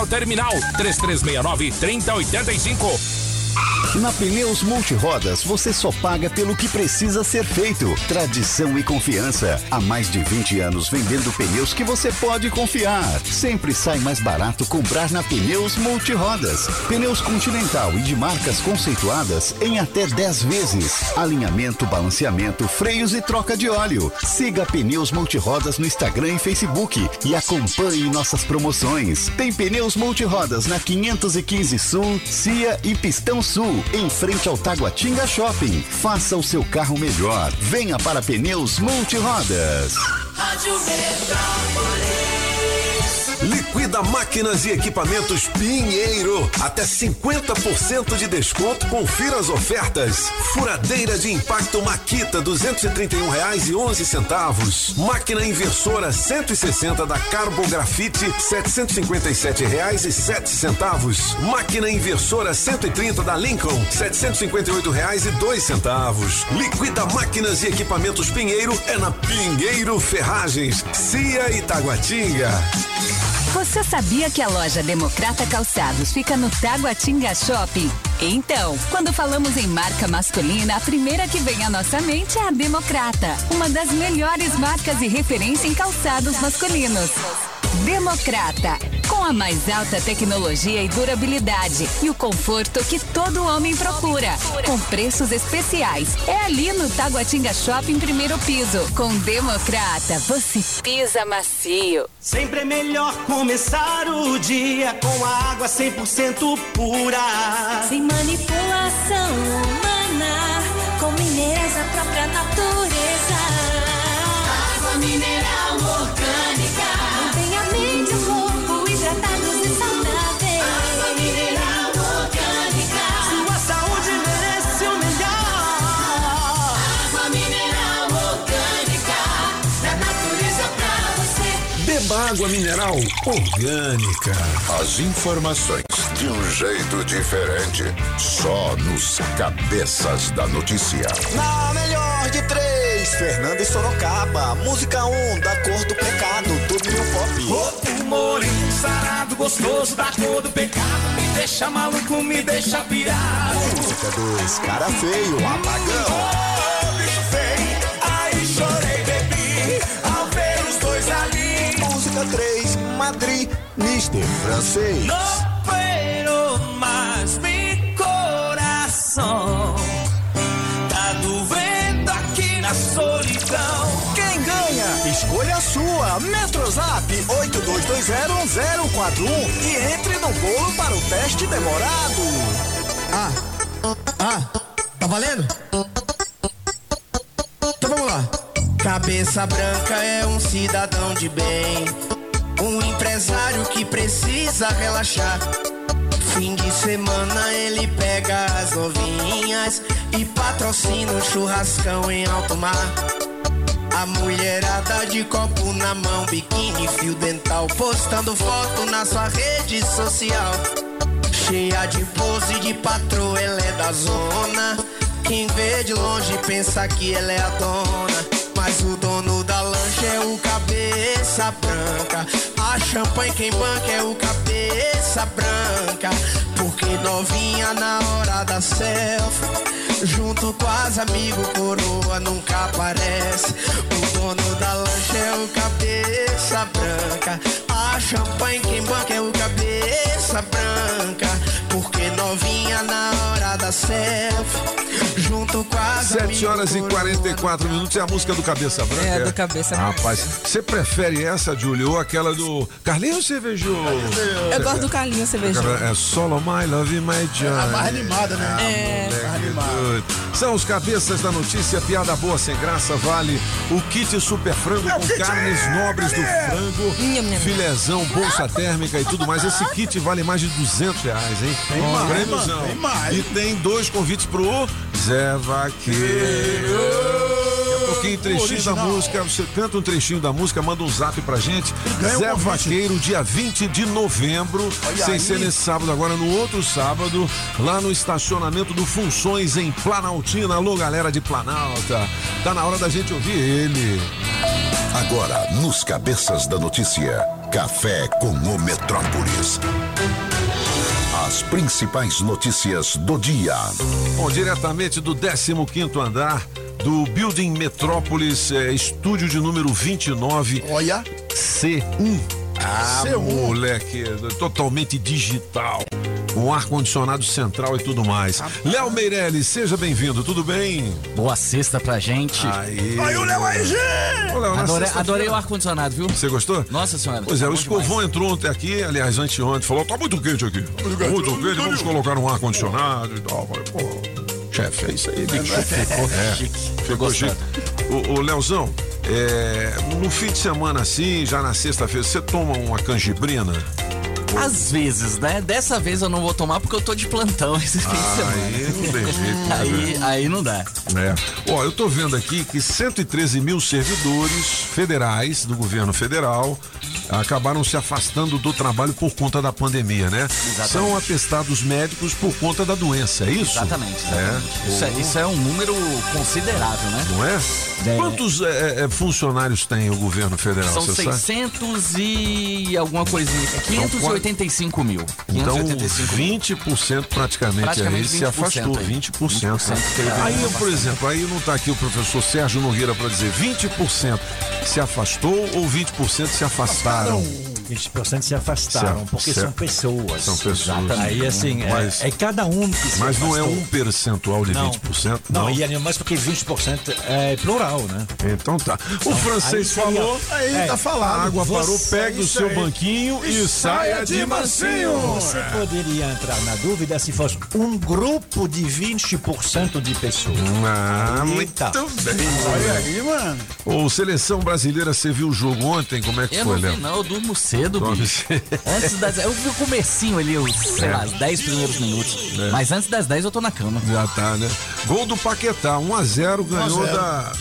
ao terminal 3369 3085. Na Pneus Multirodas você só paga pelo que precisa ser feito. Tradição e confiança. Há mais de 20 anos vendendo pneus que você pode confiar. Sempre sai mais barato comprar na Pneus Multirodas. Pneus Continental e de marcas conceituadas em até 10 vezes. Alinhamento, balanceamento, freios e troca de óleo. Siga Pneus Multirodas no Instagram e Facebook e acompanhe nossas promoções. Tem Pneus Multirodas na 515 Sul, Cia e Pistão em frente ao Taguatinga Shopping. Faça o seu carro melhor. Venha para Pneus Multirodas. Rádio Metrópolis. Liquida máquinas e equipamentos Pinheiro. Até 50% de desconto. Confira as ofertas. Furadeira de impacto Maquita, duzentos e trinta e um reais e onze centavos. Máquina inversora 160 da Carbografite, setecentos e cinquenta e sete reais e sete centavos. Máquina inversora 130 da Lincoln, setecentos e cinquenta e oito reais e centavos. Liquida máquinas e equipamentos Pinheiro é na Pinheiro Ferragens, Cia e Taguatinga. Você sabia que a loja Democrata Calçados fica no Taguatinga Shopping? Então, quando falamos em marca masculina, a primeira que vem à nossa mente é a Democrata, uma das melhores marcas e referência em calçados masculinos. Democrata, com a mais alta tecnologia e durabilidade e o conforto que todo homem procura, com preços especiais. É ali no Taguatinga Shopping primeiro piso. Com Democrata, você pisa macio. Sempre é melhor começar o dia com a água 100% pura. Sem manipulação humana, com minerais da própria natureza. Água mineral orgânica. As informações de um jeito diferente, só nos cabeças da notícia. Na melhor de três, Fernanda e Sorocaba. Música 1, um, da cor do pecado, do New Pop. Corpo moreno, sarado, gostoso, da cor do pecado. Me deixa maluco, me deixa pirado. Música 2, cara feio, apagão. Mister Francês. No puedo mais mi coração. Tá doendo aqui na solidão. Quem ganha? Escolha a sua. Metrozap 82201041 e entre no bolo para o teste demorado. Ah, ah, tá valendo? Então vamos lá. Cabeça branca é um cidadão de bem, um empresário que precisa relaxar. Fim de semana ele pega as novinhas e patrocina um churrascão em alto mar. A mulherada de copo na mão, biquíni, fio dental, postando foto na sua rede social. Cheia de pose de patroa, ela é da zona. Quem vê de longe pensa que ela é a dona. Mas o dono da lancha é o cabeça branca. A champanhe quem banca é o cabeça branca. Porque novinha na hora da selfie. Junto com as amigos, coroa nunca aparece. O dono da lancha é o cabeça branca. A champanhe quem banca é o cabeça branca. Porque novinha na da selfie. Junto com as 7 horas e 44 minutos é a música do Cabeça Branca. É, do Cabeça Branca. Rapaz, você prefere essa, Júlio, ou aquela do Carlinhos Cervejoso? Eu gosto do Carlinhos Cervejoso. É Solo My Love My Joy. A mais animada, né? É. Mais animada. São os cabeças da notícia, piada boa sem graça, vale o kit super frango É o com carnes aí, nobres do cadê? frango, Nham, nham. filezão, bolsa térmica e tudo mais. Esse kit vale mais de 200 reais, hein? Tem Ó, mais, mano, tem mais. E tem dois convites pro Zé Vaqueiro. Pouquinho, trechinho da música. Você canta um trechinho da música, manda um zap pra gente. ganha um Zé convite. Vaqueiro, dia 20 de novembro. Olha sem aí. ser nesse sábado, agora no outro sábado, lá no estacionamento do Funções em Planaltina. Alô, galera de Planalta. Tá na hora da gente ouvir ele. Agora, nos cabeças da notícia, café com o Metrópolis. As principais notícias do dia. Bom, diretamente do 15º andar do Building Metrópolis, é, estúdio de número 29. Olha. C1. Ah, C1. moleque, totalmente digital. Com ar-condicionado central e tudo mais. Léo Meirelles, seja bem-vindo, tudo bem? Boa sexta pra gente. Aí. Aí o Léo aí, Léo, Adorei, o ar-condicionado, viu? Você gostou? Nossa senhora. Pois é, tá o Escovão demais. entrou ontem aqui, aliás, anteontem, falou: tá muito quente aqui. Muito quente, vamos colocar um ar-condicionado e tal. Falei, pô, chefe, é isso aí, bicho. Ficou, é, ficou chique. O, o Leozão, é, no fim de semana assim, já na sexta-feira, você toma uma canjibrina? Às vezes, né? Dessa vez eu não vou tomar porque eu tô de plantão esse fim de semana. Aí não tem jeito, né, aí, aí não dá. É. Ó, eu tô vendo aqui que 113 mil servidores federais do governo federal acabaram se afastando do trabalho por conta da pandemia, né? Exatamente. São atestados médicos por conta da doença, é isso? Exatamente. É. Isso, é, isso é um número considerável, né? Não é? É. Quantos é, é, funcionários tem o governo federal? São você sabe? 600 e alguma coisinha. É 585 mil. Então, 585 mil. 20% praticamente, Praticamente aí se 20% afastou, aí. 20%. 20% teve aí, por exemplo, aí não está aqui o professor Sérgio Nogueira para dizer 20% se afastou ou 20% se afastaram. 20% se afastaram, Se- porque se- são pessoas. São pessoas. Exatamente. Aí, assim, é- Mas- é, cada um que se Mas não é afastou. um percentual de Não. 20%? Não, e é mais porque 20% é plural, né? Então tá. O francês aí seria- falou, Aí É, tá falado. a água Você- parou, pega o seu aí. banquinho e, saia de mansinho. Você poderia entrar na dúvida se fosse um grupo de 20% de pessoas. Ah, Eita. muito bem. Olha aí, mano. Ô, seleção brasileira, você viu o jogo ontem? Como é que Eu foi, não Léo? vi, não, eu durmo cedo, Dorme bicho. cedo. Antes das. Eu vi o comecinho ali, os, sei É. lá, os 10 primeiros minutos. É. Mas antes das 10 eu tô na cama. Já tá, né? Gol do Paquetá, 1x0 ganhou 1 a 0. da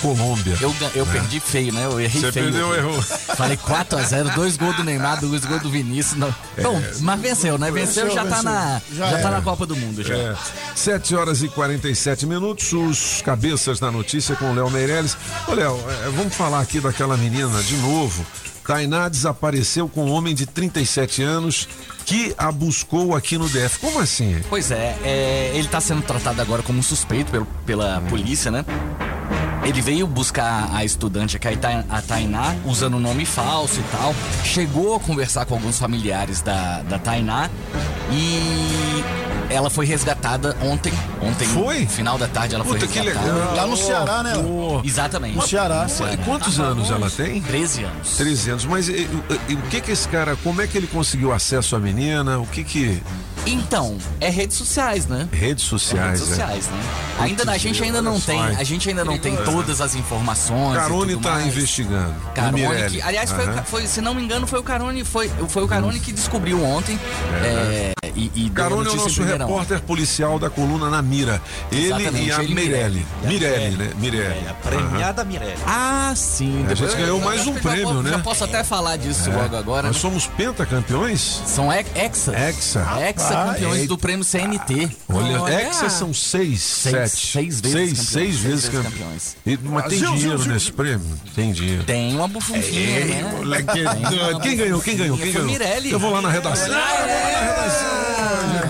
Colômbia. Eu, eu É. perdi feio, né? Eu errei Você feio. perdeu, errou. Falei 4x0, dois gols do Neymar, dois gols do Vinícius. Não. É. Bom, mas venceu, né? Venceu, Venceu, já tá, venceu. na, Já já tá na Copa do Mundo já. É. 7 horas e 47 minutos, os cabeças da notícia com o Léo Meirelles. Ô, Léo, é, vamos falar aqui daquela menina de novo. Tainá desapareceu com um homem de 37 anos que a buscou aqui no DF. Como assim? Pois é, é, ele tá sendo tratado agora como suspeito pelo- pela polícia, né? Ele veio buscar a estudante aqui, a Tai- a Tainá, usando um nome falso e tal. Chegou a conversar com alguns familiares da, da Tainá e ela foi resgatada ontem. Ontem, Foi? no final da tarde, ela Puta, foi que resgatada. legal. Lá no Ceará, né? Pô. Exatamente. No Ceará. E Quantos anos ela tem? 13 anos. 13 anos. Mas e, e- e o que que esse cara, como é que ele conseguiu acesso à menina? O que que... Então, é redes sociais, né? Redes sociais, redes sociais, é. né? Ainda a gente ainda não tem, a gente ainda não tem todas as informações. e Carone tá mais. investigando. Carone, que, aliás, foi, foi, se não me engano, foi o Carone, foi, foi o Carone que descobriu ontem. é, e, e deu a Carone é o nosso repórter policial da coluna na mira. Ele Exatamente, e a ele e Mirelli. Mirelli, né? Mirelli. A premiada Mirelli. Ah, sim. A gente depois- ganhou mais um já prêmio, vou- né? Já posso até falar disso É. logo agora. Nós né? somos pentacampeões? São ex- hexa. Hexa. Campeões do prêmio CNT. Olha, Hexa são seis, sete. seis vezes seis, campeões, seis seis vezes campeões. campeões. E- Mas tem Brasil, dinheiro Brasil, nesse prêmio? Tem dinheiro. Tem uma bufunfinha, né? moleque Tem uma. Quem ganhou? Quem ganhou? Quem ganhou? Mirelli. Eu vou lá na redação.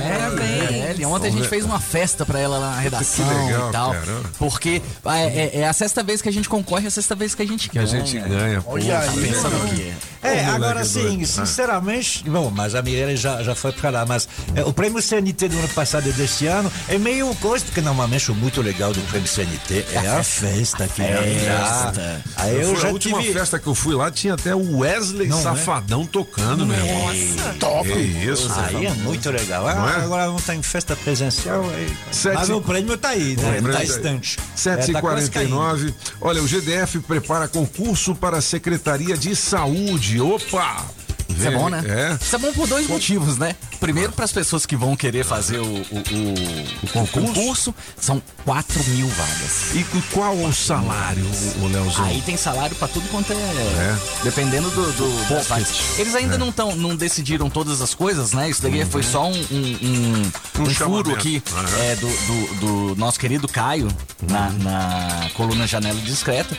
É, Mirelli. Ontem a gente fez uma festa pra ela lá na redação legal, e tal. cara. Porque é, é- é a sexta vez que a gente concorre, é a sexta vez que a gente Que a ganha. gente ganha. pô. Olha Tá aí. pensando o quê? É, moleque agora sim, doido. sinceramente, bom, mas a Mirella já, já foi pra lá, mas é, o prêmio CNT do ano passado e desse ano é meio coisa, porque normalmente o muito legal do prêmio CNT é a festa que Festa. Aí eu, Foi já a última tive... festa que eu fui lá, tinha até o Wesley Não é? Safadão tocando, meu irmão. Top! Que isso, Aí é muito legal. Ah, é? Agora não tem festa presencial, aí... Sete- mas o prêmio tá aí, né? Tá tá estante. É, tá 7h49. Olha, o GDF prepara concurso para a Secretaria de Saúde. Opa! Isso é bom, né? É. Isso é bom por dois motivos, né? Primeiro, para as pessoas que vão querer fazer o, o, o- concurso? são 4 mil vagas. E qual o salário, o Leozão? Aí tem salário pra tudo quanto é. Dependendo do. do das vagas. Eles ainda É. não, tão, não decidiram todas as coisas, né? Isso daí foi só um, um, um, Um furo aqui Aham. é, do, do, do nosso querido Caio na, na coluna Janela Discreta.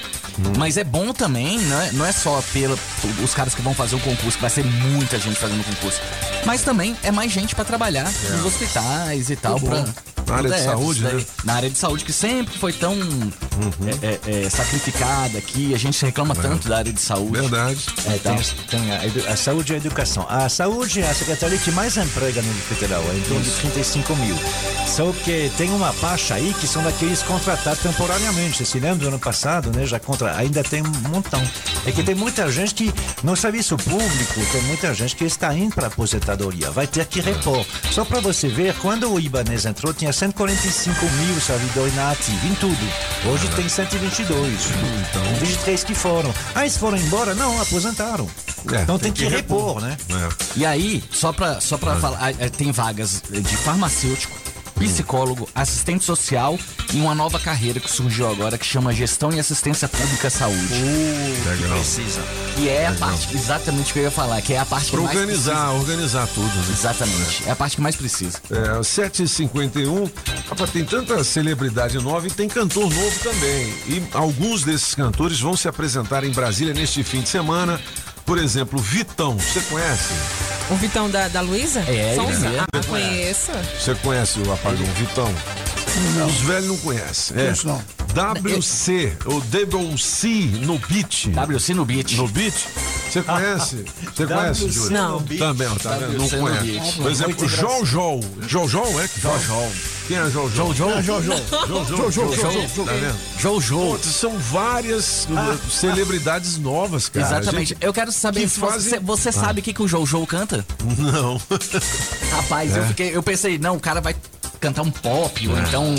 Mas é bom também, né? não é só pela, os caras que vão fazer o concurso, que vai ser muita gente fazendo concurso. Mas também é mais gente pra trabalhar nos hospitais e tal. Bom. Na área de saúde, né? Na área de saúde, que sempre foi tão é, é, é, sacrificada aqui. A gente reclama tanto da área de saúde. Verdade. É, tem, tem a, a saúde e a educação. A saúde é a secretaria que mais emprega no federal, é em torno de 35 mil. Só que tem uma parte aí que são daqueles contratados temporariamente. Você se lembra do ano passado, né? Já contra, ainda tem um montão. É que tem muita gente que, no serviço público, tem muita gente que está indo para aposentadoria. Vai ter que repor. Só para você ver, quando o Ibanez entrou, tinha 145 mil servidores na ativa, em tudo. Hoje tem 122. Então, 23 que foram. Ah, eles foram embora? Não, aposentaram. É, então tem tem, que que repor, né? E aí, só pra, só pra falar, tem vagas de farmacêutico, psicólogo, assistente social e uma nova carreira que surgiu agora que chama Gestão e Assistência Pública à Saúde. Legal. Precisa. E é a Legal. parte, exatamente o que eu ia falar, que é a parte Pra que mais organizar, precisa. organizar tudo, né? Exatamente. É a parte que mais precisa. É, 7h51, rapaz, tem tanta celebridade nova e tem cantor novo também. E alguns desses cantores vão se apresentar em Brasília neste fim de semana. Por exemplo, Vitão, você conhece? O Vitão da, da Luísa? É, Sonza? ele mesmo. Ah, conheço. Você conhece o apagão Vitão? Os velhos não conhecem. É. Conheço não. WC, ou WC no beat. WC no beat. No beat? Você conhece? Você conhece, Júlio? beat. Também, ó, tá vendo? Não conhece. Por exemplo, Muito João João. João João, é? João. Quem é João João? João João, João. João João, João, João, João. Tá vendo? Jojo. São várias celebridades novas, cara. Exatamente. Eu quero saber se você, você Ah. sabe o que, o Jojo canta? Não. Rapaz, eu É. fiquei, eu pensei, não, o cara vai cantar um pop, ou É. então,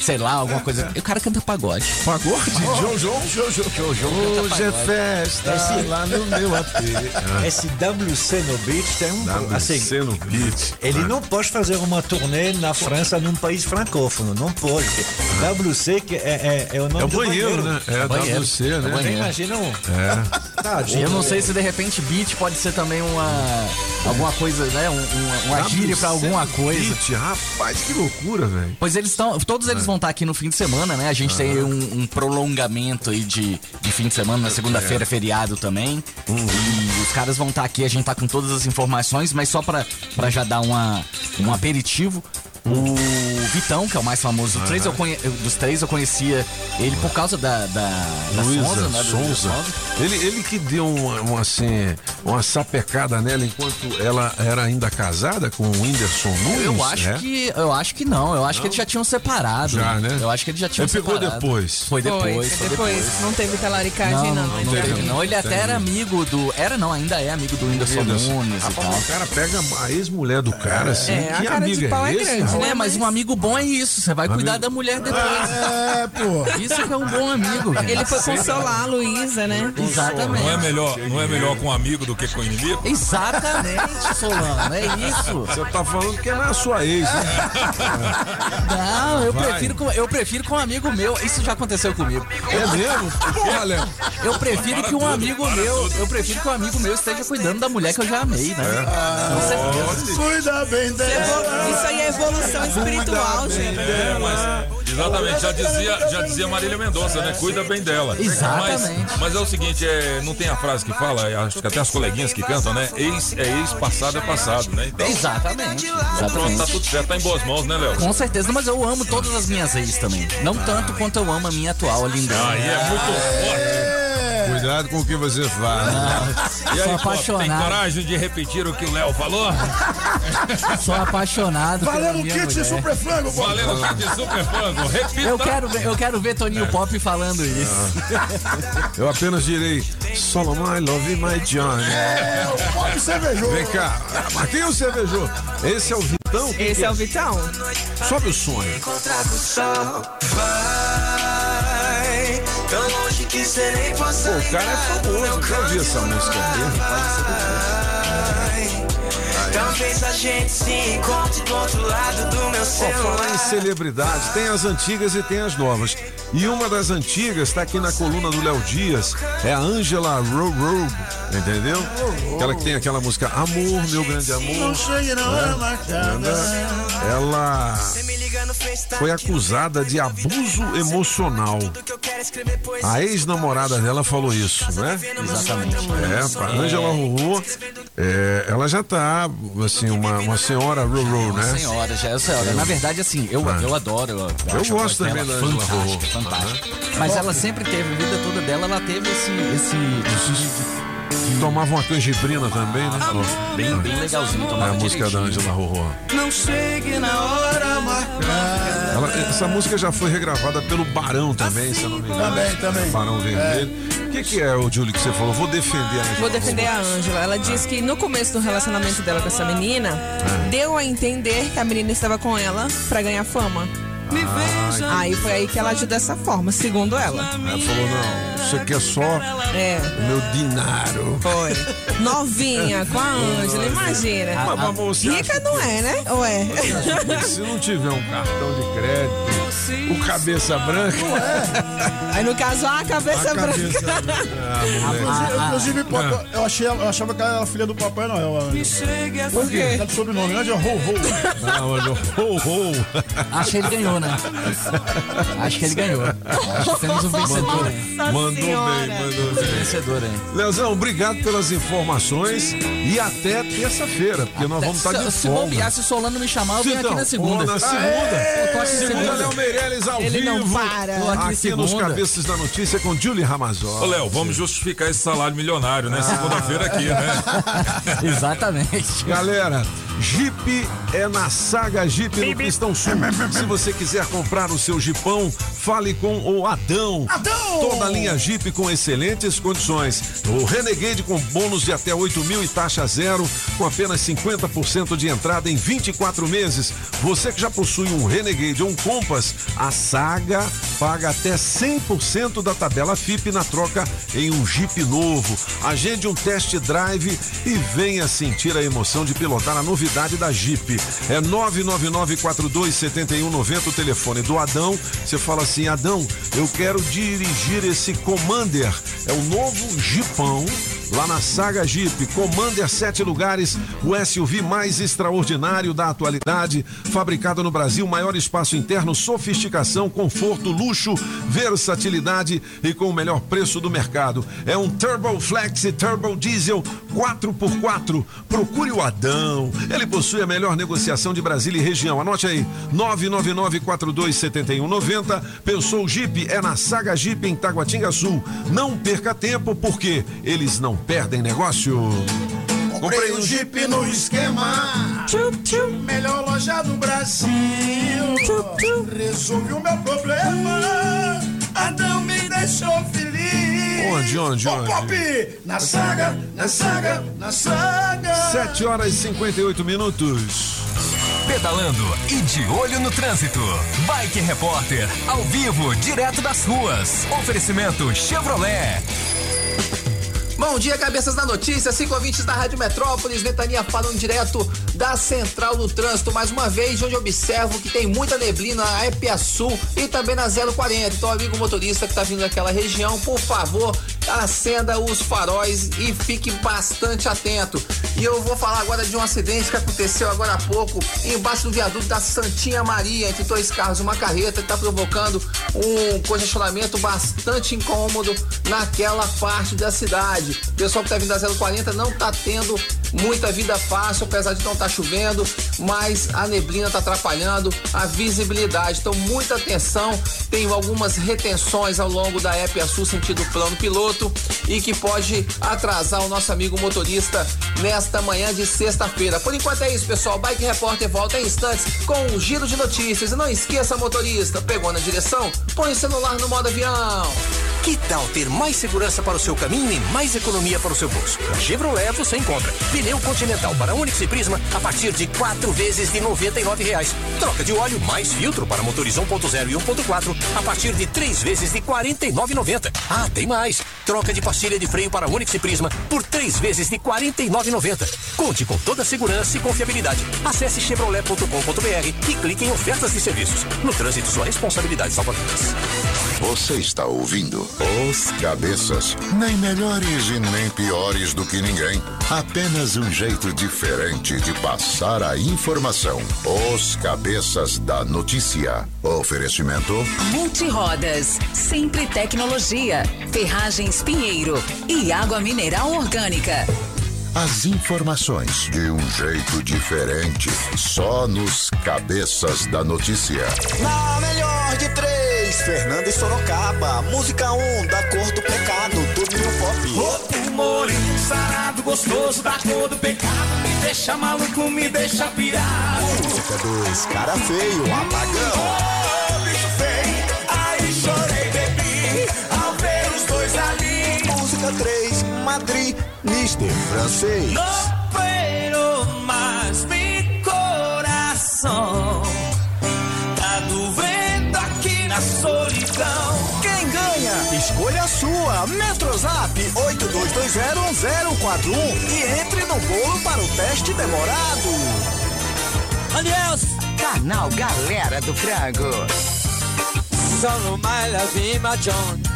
sei lá, alguma coisa. E o cara canta pagode. Pagode? João João? Jojo. Jojo Hoje é festa Esse- lá no meu AP. Esse WC no Beat tem um. WC assim, no beat. Ele Ah. não pode fazer uma turnê na França, num país francófono. Não pode. WC que é, é, é o nome É o do banheiro, né? É, banheiro. WC, É o né? banheiro. Imagina um. É. Tadinho. Eu não sei se de repente beat pode ser também uma alguma coisa, né? Um, um- uma gíria pra alguma coisa. Beat, rapaz, que loucura, velho. Pois eles estão, todos eles vão estar aqui no fim de semana, né? A gente tem um, um prolongamento aí de, de fim de semana, na segunda-feira, feriado também. E os caras vão estar aqui, a gente tá com todas as informações, mas só pra, pra já dar uma, um aperitivo. O Vitão, que é o mais famoso dos três, eu conhe- dos três, eu conhecia ele por causa da, da, da Luísa Sonza, né? Sonza. Ele, ele que deu uma, uma, assim, uma sapecada nela enquanto ela era ainda casada com o Whindersson Nunes. Eu acho é? que eu acho que não, eu acho que eles já tinham separado. Já, né? Eu acho que eles já tinham Ele pegou separado. depois. Foi depois, Foi, foi depois. depois. Não teve talaricagem, não. Não, Ele não, teve- teve, não. Ele até era amigo do. Era não, ainda é amigo do Whindersson Whindersson. Nunes e Rapaz, o cara pega a ex-mulher do cara, assim. É, a que cara de amigo pau é esse, grande, cara? né? É, mas um amigo bom é isso. Você vai cuidar da mulher depois. É, pô. Isso que é um bom amigo. cara. Ele foi consolar a Luísa, né? Exatamente. Não é melhor, não é melhor com amigo do que com inimigo? Exatamente, Solano. É isso. Você tá falando que ela é a sua ex, né? Não, eu Vai. prefiro, com, eu prefiro com um amigo meu. Isso já aconteceu comigo. É mesmo? Porra, Léo. Eu prefiro que um amigo meu, eu prefiro que um amigo meu esteja cuidando da mulher que eu já amei, né? É. Com certeza. Cuida bem dela. Isso aí é evolução espiritual, gente. É, mas exatamente, já dizia, já dizia Marília Mendonça, né? Cuida bem dela. Exatamente. Mas, mas é o seguinte, é, não tem a frase que fala, é, acho que até as coleguinhas que cantam, né? Ex é ex, passado é passado, né? Então, Exatamente. pronto, tá Exatamente. tudo certo, tá em boas mãos, né, Léo? Com certeza, mas eu amo todas as minhas ex também. Não tanto quanto eu amo a minha atual, a Lindana. Aí é muito forte. Cuidado com o que você faz. E Sou aí, Pop, tem apaixonado. coragem de repetir o que o Léo falou? Sou apaixonado Valendo o kit mulher. super frango, pô. Valendo o kit de super frango. Repita. Eu quero, ver, eu quero ver Toninho Pop falando isso. Eu apenas direi Solo my love my Johnny. É, o pop cervejoso. Vem cá, mas quem é o cervejou? Esse é o Vitão? Quem Esse que é o Vitão. Sobe o. Encontrar com o sol vai tão longe Pô, o cara é famoso, já ouvi essa música dele. Talvez a gente se encontre do outro lado do meu falar em celular. celebridade, tem as antigas e tem as novas. E uma das antigas está aqui na coluna do Léo Dias, é a Angela Roro, entendeu? Aquela que tem aquela música Amor, meu grande amor. Não chegue na hora marcada. Ela foi acusada de abuso emocional. A ex-namorada dela falou isso, né? Exatamente. É, a Angela Rorô, é, ela já tá, assim, uma, uma senhora Rorô, né? Senhora, já é senhora. Na verdade, assim, eu, Ah. eu adoro. Eu, Eu gosto também da Angela Rorô. fantástica. Mas ela sempre teve, a vida toda dela, ela teve esse. esse Tomava uma canjibrina também, né? Bem, bem legalzinho, É a música da. Angela Rorô. Não chegue na hora marcada. Ela- essa música já foi regravada pelo Barão também, se eu não me engano. Também, também. Barão Vermelho. O que, que é, o Júlio, que você falou? Vou defender a Angela Vou defender a Rorô. Ângela. Ela disse que no começo do relacionamento dela com essa menina, É. deu a entender que a menina estava com ela pra ganhar fama. Ah, Aí foi aí que ela agiu dessa forma, segundo ela. Ela falou, não, isso aqui é só É. o meu dinaro. Foi. Novinha, com a Ângela, imagina. Mas, mas você Rica não é, né? Ou é? Se não tiver um cartão de crédito, o cabeça branca. Aí no caso, a cabeça A branca. cabeça Inclusive, Ah, inclusive, papai- eu, achei, eu achava que ela era filha do Papai Noel. a Ângela. Por quê? Tá de sobrenome, Ângela Ho Ho. Não, olha, ho, ho. Acho que ele ganhou, né? Acho que ele ganhou. Acho que temos um vencedor aí. Mandou bem, mandou bem. Vencedor aí. Leozão, obrigado pelas informações e até terça-feira, porque nós vamos estar de se, se folga. bobear, se o Solano me chamar, eu venho aqui Então, na segunda. na segunda. Eu tô aqui Segunda. Léo Meirelles ao Ele não vivo. para. Tô aqui Aqui nos. Cabeças da Notícia com Julie Ramazzotti. Ô, Léo, vamos justificar esse salário milionário, né? Segunda-feira aqui, né? Exatamente. Galera, Jeep é na Saga Jeep no Cristão Sul. Se você quiser comprar o seu Jeepão, fale com o Adão. Adão! Toda a linha Jeep com excelentes condições. O Renegade com bônus de até 8 mil e taxa zero, com apenas 50% de entrada em 24 meses. Você que já possui um Renegade ou um Compass, a Saga paga até 100% da tabela FIP na troca em um Jeep novo. Agende um test drive e venha sentir a emoção de pilotar a novidade da Jeep. É 999427190 o telefone do Adão. Você fala assim: Adão, eu quero dirigir esse Commander. É o novo Jeepão. Lá na Saga Jeep, Commander sete lugares, o SUV mais extraordinário da atualidade, fabricado no Brasil, maior espaço interno, sofisticação, conforto, luxo, versatilidade e com o melhor preço do mercado. É um Turbo Flex Turbo Diesel 4x4. Procure o Adão. Ele possui a melhor negociação de Brasília e região. Anote aí: 999427190. Pensou Jeep? É na Saga Jeep em Taguatinga Sul. Não perca tempo, porque eles não perdem negócio. Comprei um Jeep no esquema. Melhor loja do Brasil. Resolvi o meu problema. Adão me deixou feliz. Onde, onde, onde? Pop! Na saga, na saga, na saga. 7 horas e 58 minutos. Pedalando e de olho no trânsito. Bike Repórter, ao vivo, direto das ruas. Oferecimento Chevrolet. Bom dia, cabeças da notícia, cinco ouvintes da Rádio Metrópolis, Ventania falando direto da Central do Trânsito, mais uma vez, onde observo que tem muita neblina na Epia Sul e também na 040. Então, amigo motorista que está vindo daquela região, por favor, acenda os faróis e fique bastante atento. E eu vou falar agora de um acidente que aconteceu agora há pouco, embaixo do viaduto da Santinha Maria, entre dois carros e uma carreta, está provocando um congestionamento bastante incômodo naquela parte da cidade. O pessoal que tá vindo da 040 não tá tendo muita vida fácil, apesar de não estar chovendo, mas a neblina tá atrapalhando a visibilidade. Então, muita atenção. Tem algumas retenções ao longo da Epia Sul sentido plano piloto e que pode atrasar o nosso amigo motorista nesta manhã de sexta-feira. Por enquanto é isso, pessoal. Bike Repórter volta em instantes com um giro de notícias. E não esqueça, motorista, pegou na direção? Põe o celular no modo avião. Que tal ter mais segurança para o seu caminho e mais para o seu bolso? Chevrolet você encontra pneu Continental para Onix e Prisma a partir de quatro vezes de 99 reais. Troca de óleo mais filtro para motores 1.0 e 1.4 a partir de três vezes de R$ 49,90. Ah, tem mais! Troca de pastilha de freio para Onix e Prisma por três vezes de R$ 49,90. Conte com toda a segurança e confiabilidade. Acesse chevrolet.com.br e clique em ofertas de serviços. No trânsito, sua responsabilidade salva vidas. Você está ouvindo Os Cabeças. Nem melhores e nem piores do que ninguém. Apenas um jeito diferente de passar a informação. Os Cabeças da Notícia. Oferecimento. Multirodas, sempre tecnologia, ferragens Pinheiro e água mineral orgânica. As informações de um jeito diferente. Só nos Cabeças da Notícia. Na melhor de três, Fernando e Sorocaba. Música 1 um, da cor do pecado, do Mil Pop. Outro moreno, sarado, gostoso, da cor do pecado. Me deixa maluco, me deixa pirado. Música 2, cara feio, apagão. Oh, bicho feio, aí chorei, bebi. Ao ver os dois ali. Música 3, Madrid, Mister Francês. No Metrozap 82201041 e entre no bolo para o teste demorado. Adeus! Canal Galera do Frango. Solo my love, my John.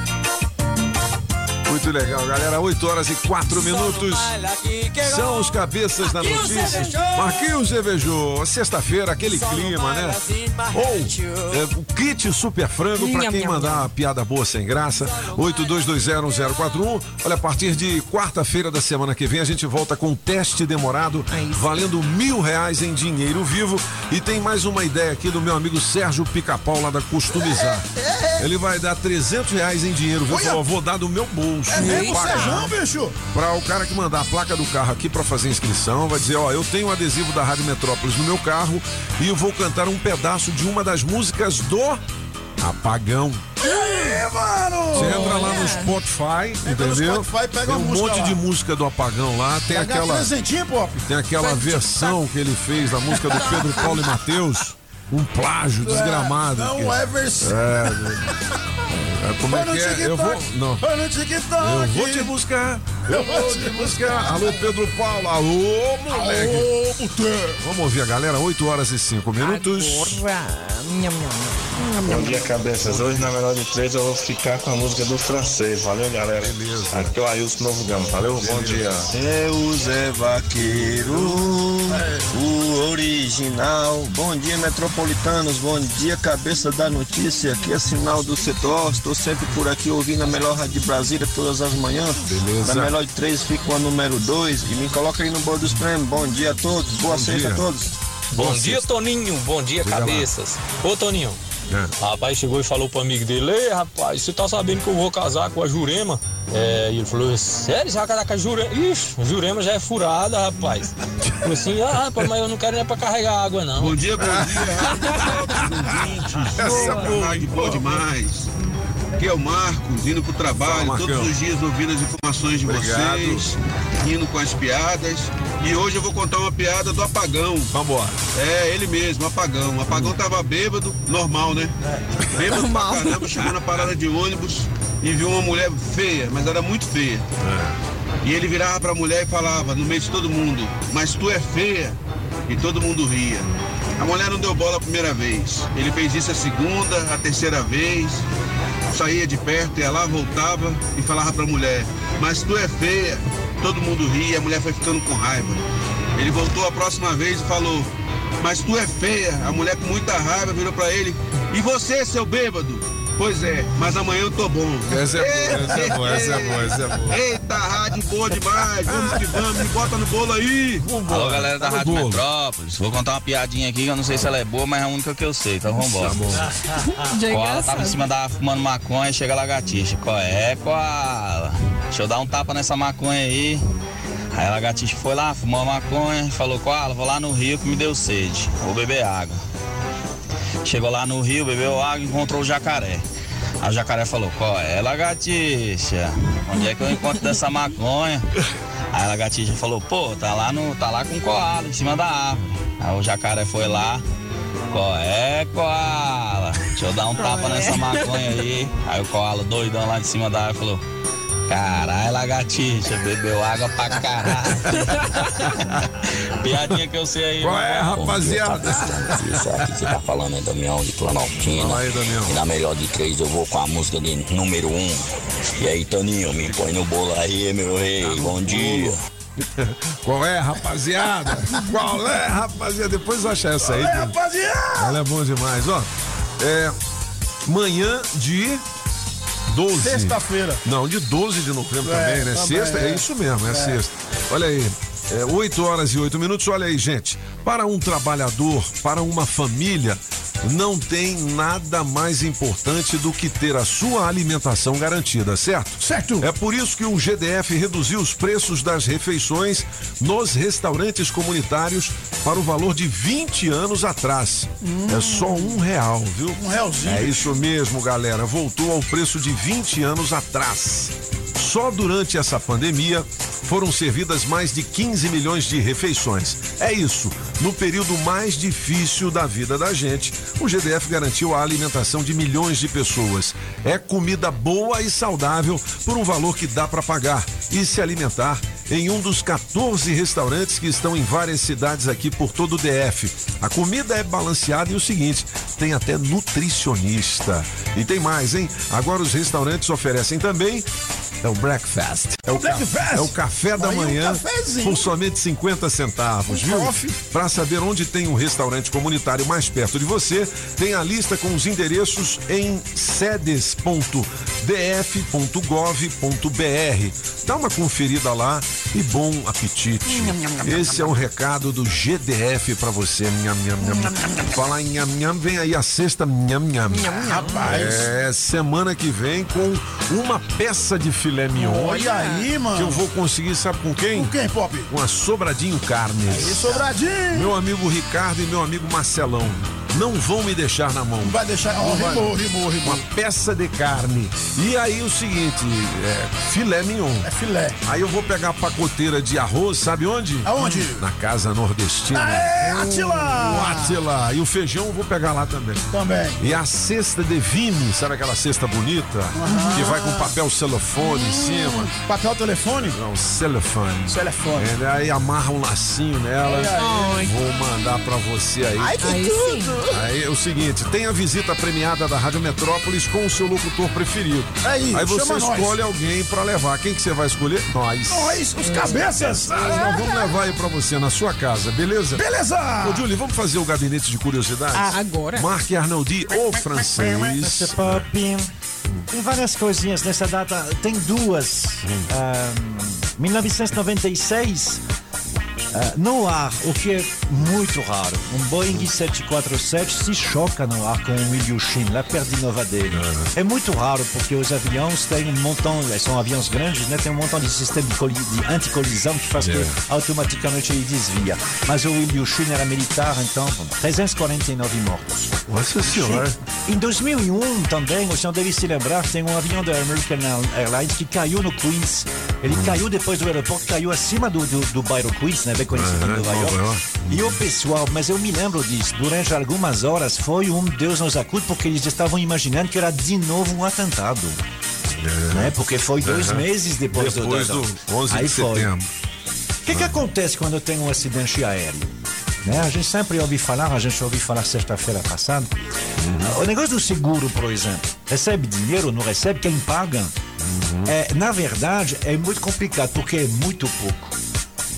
Muito legal, galera. 8 horas e 4 minutos. São os cabeças da notícia. Marquinhos cervejou. Sexta-feira, aquele clima, né? Ou é, o kit super frango pra Nham, quem mandar uma piada boa sem graça. 82201041. Olha, a partir de quarta-feira da semana que vem a gente volta com um teste demorado, valendo mil reais em dinheiro vivo. E tem mais uma ideia aqui do meu amigo Sérgio Pica-Pau lá da Customizar. Ele vai dar 300 reais em dinheiro. Falou, vou dar do meu bolso. É Vou pagar. Sérgio, bicho? Pra o cara que mandar a placa do carro aqui pra fazer inscrição, vai dizer, ó, eu tenho um adesivo da Rádio Metrópolis no meu carro e eu vou cantar um pedaço de uma das músicas do Apagão. Ih, mano! Você entra lá no Spotify, Entra no entendeu? Spotify, pega tem um monte lá. de música do Apagão lá, tem aquela pop. tem aquela versão que ele fez da música do Pedro Paulo e Matheus, um plágio desgramado. Não que- é versão. É, é, como é que é? Eu vou, não. Eu vou te buscar. Eu vou te buscar. Alô, Pedro Paulo. Alô, moleque. Vamos ouvir a galera, 8 horas e 5 minutos. Bom dia, cabeças. Hoje, na menor de três, eu vou ficar com a música do francês. Valeu, galera. Beleza. Aqui é o Ailson Novo Gama. Valeu, bom dia. É o Zé Vaqueiro, o original. Bom dia, metropolitanos. Bom dia, cabeça da notícia. Aqui é sinal do setor. Estou sempre por aqui ouvindo a melhor rádio de Brasília todas as manhãs. Beleza. Na melhor de três, fico a número dois. E me coloca aí no bolo dos prêmios. Bom dia a todos. Boa Bom sexta dia. a todos. Bom dia, Toninho. Bom dia, Diga lá. cabeças. Ô, Toninho. É. Rapaz chegou e falou pro amigo dele: Ei, rapaz, você tá sabendo que eu vou casar com a Jurema? É, e ele falou: Sério, você vai casar com a Jurema? Ixi, a Jurema já é furada, rapaz. Falei assim: Ah, rapaz, mas eu não quero nem pra carregar água, não. Bom dia, bom dia. Essa boa. Boa demais. Aqui é o Marcos, indo pro trabalho, Fala, todos os dias ouvindo as informações de Obrigado. vocês, rindo com as piadas. E hoje eu vou contar uma piada do apagão. Vambora. É, ele mesmo, apagão. O apagão tava bêbado, normal, né? Bêbado Normal. pra caramba, chegou na parada de ônibus e viu uma mulher feia, mas era muito feia. E ele virava pra mulher e falava, no meio de todo mundo, mas tu é feia. E todo mundo ria. A mulher não deu bola a primeira vez. Ele fez isso a segunda, a terceira vez. Saía de perto, ia lá, voltava e falava pra mulher, mas tu é feia. Todo mundo ria, a mulher foi ficando com raiva. Ele voltou a próxima vez e falou, mas tu é feia. A mulher com muita raiva virou pra ele, e você, seu bêbado? Pois é, mas amanhã eu tô bom. Essa é boa, essa é boa, essa é boa, essa é boa. Eita, rádio boa demais. Vamos que vamos, me bota no bolo aí. Alô, galera da Tá Rádio bolo. Metrópolis. Vou contar uma piadinha aqui que eu não sei se ela é boa, mas é a única que eu sei. Então vambora. Tá bom. Koala Já é tava em cima da fumando maconha, chega a lagartixa. Qual é, Koala? Deixa eu dar um tapa nessa maconha aí. Aí a lagartixa foi lá, fumou a maconha falou, Koala, vou lá no rio que me deu sede. Vou beber água. Chegou lá no rio, bebeu água e encontrou o jacaré. Aí o jacaré falou, qual é, lagartixa? Onde é que eu encontro dessa maconha? Aí a lagartixa falou, pô, tá lá, no, tá lá com o koala, em cima da árvore. Aí o jacaré foi lá, qual é, koala? Deixa eu dar um tapa nessa maconha aí. Aí o koala, doidão lá de cima da árvore, falou, caralho, lagartixa, bebeu água pra caralho. Piadinha que eu sei aí. Qual é, rapaziada? Isso aqui que você tá falando é Damião de Planaltina. Fala aí, Damião. E na melhor de três eu vou com a música de número um. E aí, Toninho, me põe no bolo aí, meu rei. Bom dia. Qual é, rapaziada? Qual é, rapaziada? Depois eu acho essa aí. Qual é, rapaziada? Ela é bom demais, ó. É. Manhã de 12. Sexta-feira. Não, de 12 de novembro É, também, né? também, Sexta, é é. isso mesmo, é, É. sexta. Olha aí. É, 8 horas e 8 minutos. Olha aí, gente. Para um trabalhador, para uma família, não tem nada mais importante do que ter a sua alimentação garantida, certo? Certo. É por isso que o GDF reduziu os preços das refeições nos restaurantes comunitários para o valor de 20 anos atrás. É só um real, viu? Um realzinho. É isso mesmo, galera. Voltou ao preço de 20 anos atrás. Só durante essa pandemia foram servidas mais de 15 milhões de refeições. É isso. No período mais difícil da vida da gente, o GDF garantiu a alimentação de milhões de pessoas. É comida boa e saudável por um valor que dá para pagar e se alimentar em um dos 14 restaurantes que estão em várias cidades aqui por todo o DF. A comida é balanceada e o seguinte, tem até nutricionista. E tem mais, hein? Agora os restaurantes oferecem também é o breakfast. É o, Breakfast. é o café da Aí um manhã cafezinho. por somente 50 centavos, Um viu? coffee. Para saber onde tem um restaurante comunitário mais perto de você, tem a lista com os endereços em sedes.df.gov.br. Dá uma conferida lá e bom apetite. Esse é o recado do GDF para você. Nham, nham, nham. Falar em nham, nham, vem aí a sexta nham, nham. Rapaz. É, semana que vem com uma peça de filé mignon. Olha aí, mano. Que eu vou conseguir, sabe com quem? Com quem, Pop? Com a Sobradinho Carnes. Aí, Sobradinho. Meu amigo Ricardo e meu amigo Marcelão. Não vão me deixar na mão. Não vai deixar. Ó, vai. rimou, rimou, rimou. Uma peça de carne. E aí o seguinte, é, filé mignon. É filé. Aí eu vou pegar a pacoteira de arroz, sabe onde? Aonde? Na casa nordestina. Aê, O Atila! Atila. E o feijão eu vou pegar lá também. Também. E a cesta de vime, sabe aquela cesta bonita? Que vai com papel celofone em cima. Papel telefone? Não, celofane. Celofane. É, aí amarra um lacinho nela. Olha aí. Vou mandar pra você aí. Ai, que Aí tudo. Aí é o seguinte, tem a visita premiada da Rádio Metrópolis com o seu locutor preferido. Aí, você chama nós. escolhe alguém pra levar. Quem que você vai escolher? Nós. Nós, os cabeças. Nós nós vamos levar aí pra você na sua casa, beleza? Beleza. Ô, Julie, vamos fazer o gabinete de curiosidades? Agora. Marc Arnoldi, o francês. Tem várias coisinhas nessa data. Tem duas. Ah, 1996. Ah, no ar, o que é muito raro. Um Boeing 747 se choca no ar com um Ilyushin, lá perto de Nova Delhi. É muito raro porque os aviões têm um montão, eles são aviões grandes, né? Tem um montão de sistema de, coli- de anticolisão que faz Yeah. que automaticamente ele desvia. Mas o Ilyushin era militar, então, bom, 349 mortos. Nossa senhora. Em 2001 também, o senhor deve se lembrar, tem um avião da American Airlines que caiu no Queens. Ele caiu depois do aeroporto, caiu acima do, do, do bairro Queens, né? Bem conhecido em Nova York. E o pessoal, mas eu me lembro disso, durante algumas horas foi um Deus nos acude, porque eles estavam imaginando que era de novo um atentado. Né? Porque foi dois Aham. meses depois, Depois do, do 11 Aí de foi. setembro. O que, que acontece quando tem um acidente aéreo? Né? A gente sempre ouve falar, a gente ouviu falar sexta-feira passada. O negócio do seguro, por exemplo, recebe dinheiro, não recebe, quem paga? É, na verdade, é muito complicado, porque é muito pouco.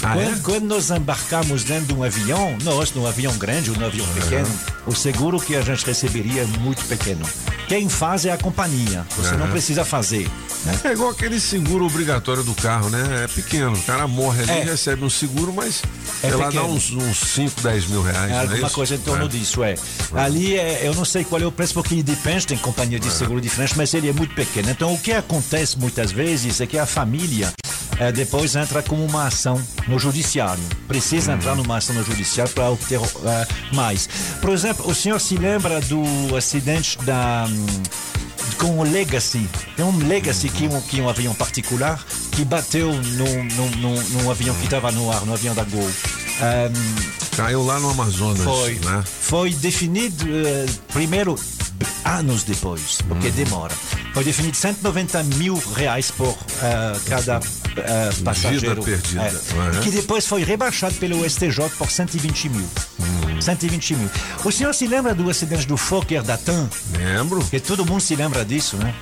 Ah, quando, é? quando nós embarcamos dentro de um avião, nós, num avião grande ou num avião pequeno, o seguro que a gente receberia é muito pequeno. Quem faz é a companhia, você não Aham. precisa fazer. Né? É igual aquele seguro obrigatório do carro, né? É pequeno. O cara morre ali, É. recebe um seguro, mas É lá, dá uns, uns 5, 10 mil reais. É não alguma coisa em torno É. disso, é. Ali, é, eu não sei qual é o preço, porque depende, tem companhia de seguro diferente, mas ele é muito pequeno. Então, o que acontece muitas vezes é que a família eh, depois entra com uma ação no judiciário. Precisa entrar numa ação no judiciário para obter eh, mais. Por exemplo, o senhor se lembra do acidente da. hum, com o Legacy. Tem um Legacy que, é um, que é um avião particular que bateu num, num, num, num avião que estava no ar, no avião da Gol. Hum, Caiu lá no Amazonas, foi, né? foi definido eh, primeiro anos depois, porque demora. Foi definido 190 mil reais por eh, cada eh, passageiro. perdida. É. Uhum. Que depois foi rebaixado pelo STJ por 120 mil. 120 mil. O senhor se lembra do acidente do Fokker da TAM? Lembro. Que todo mundo se lembra disso, né?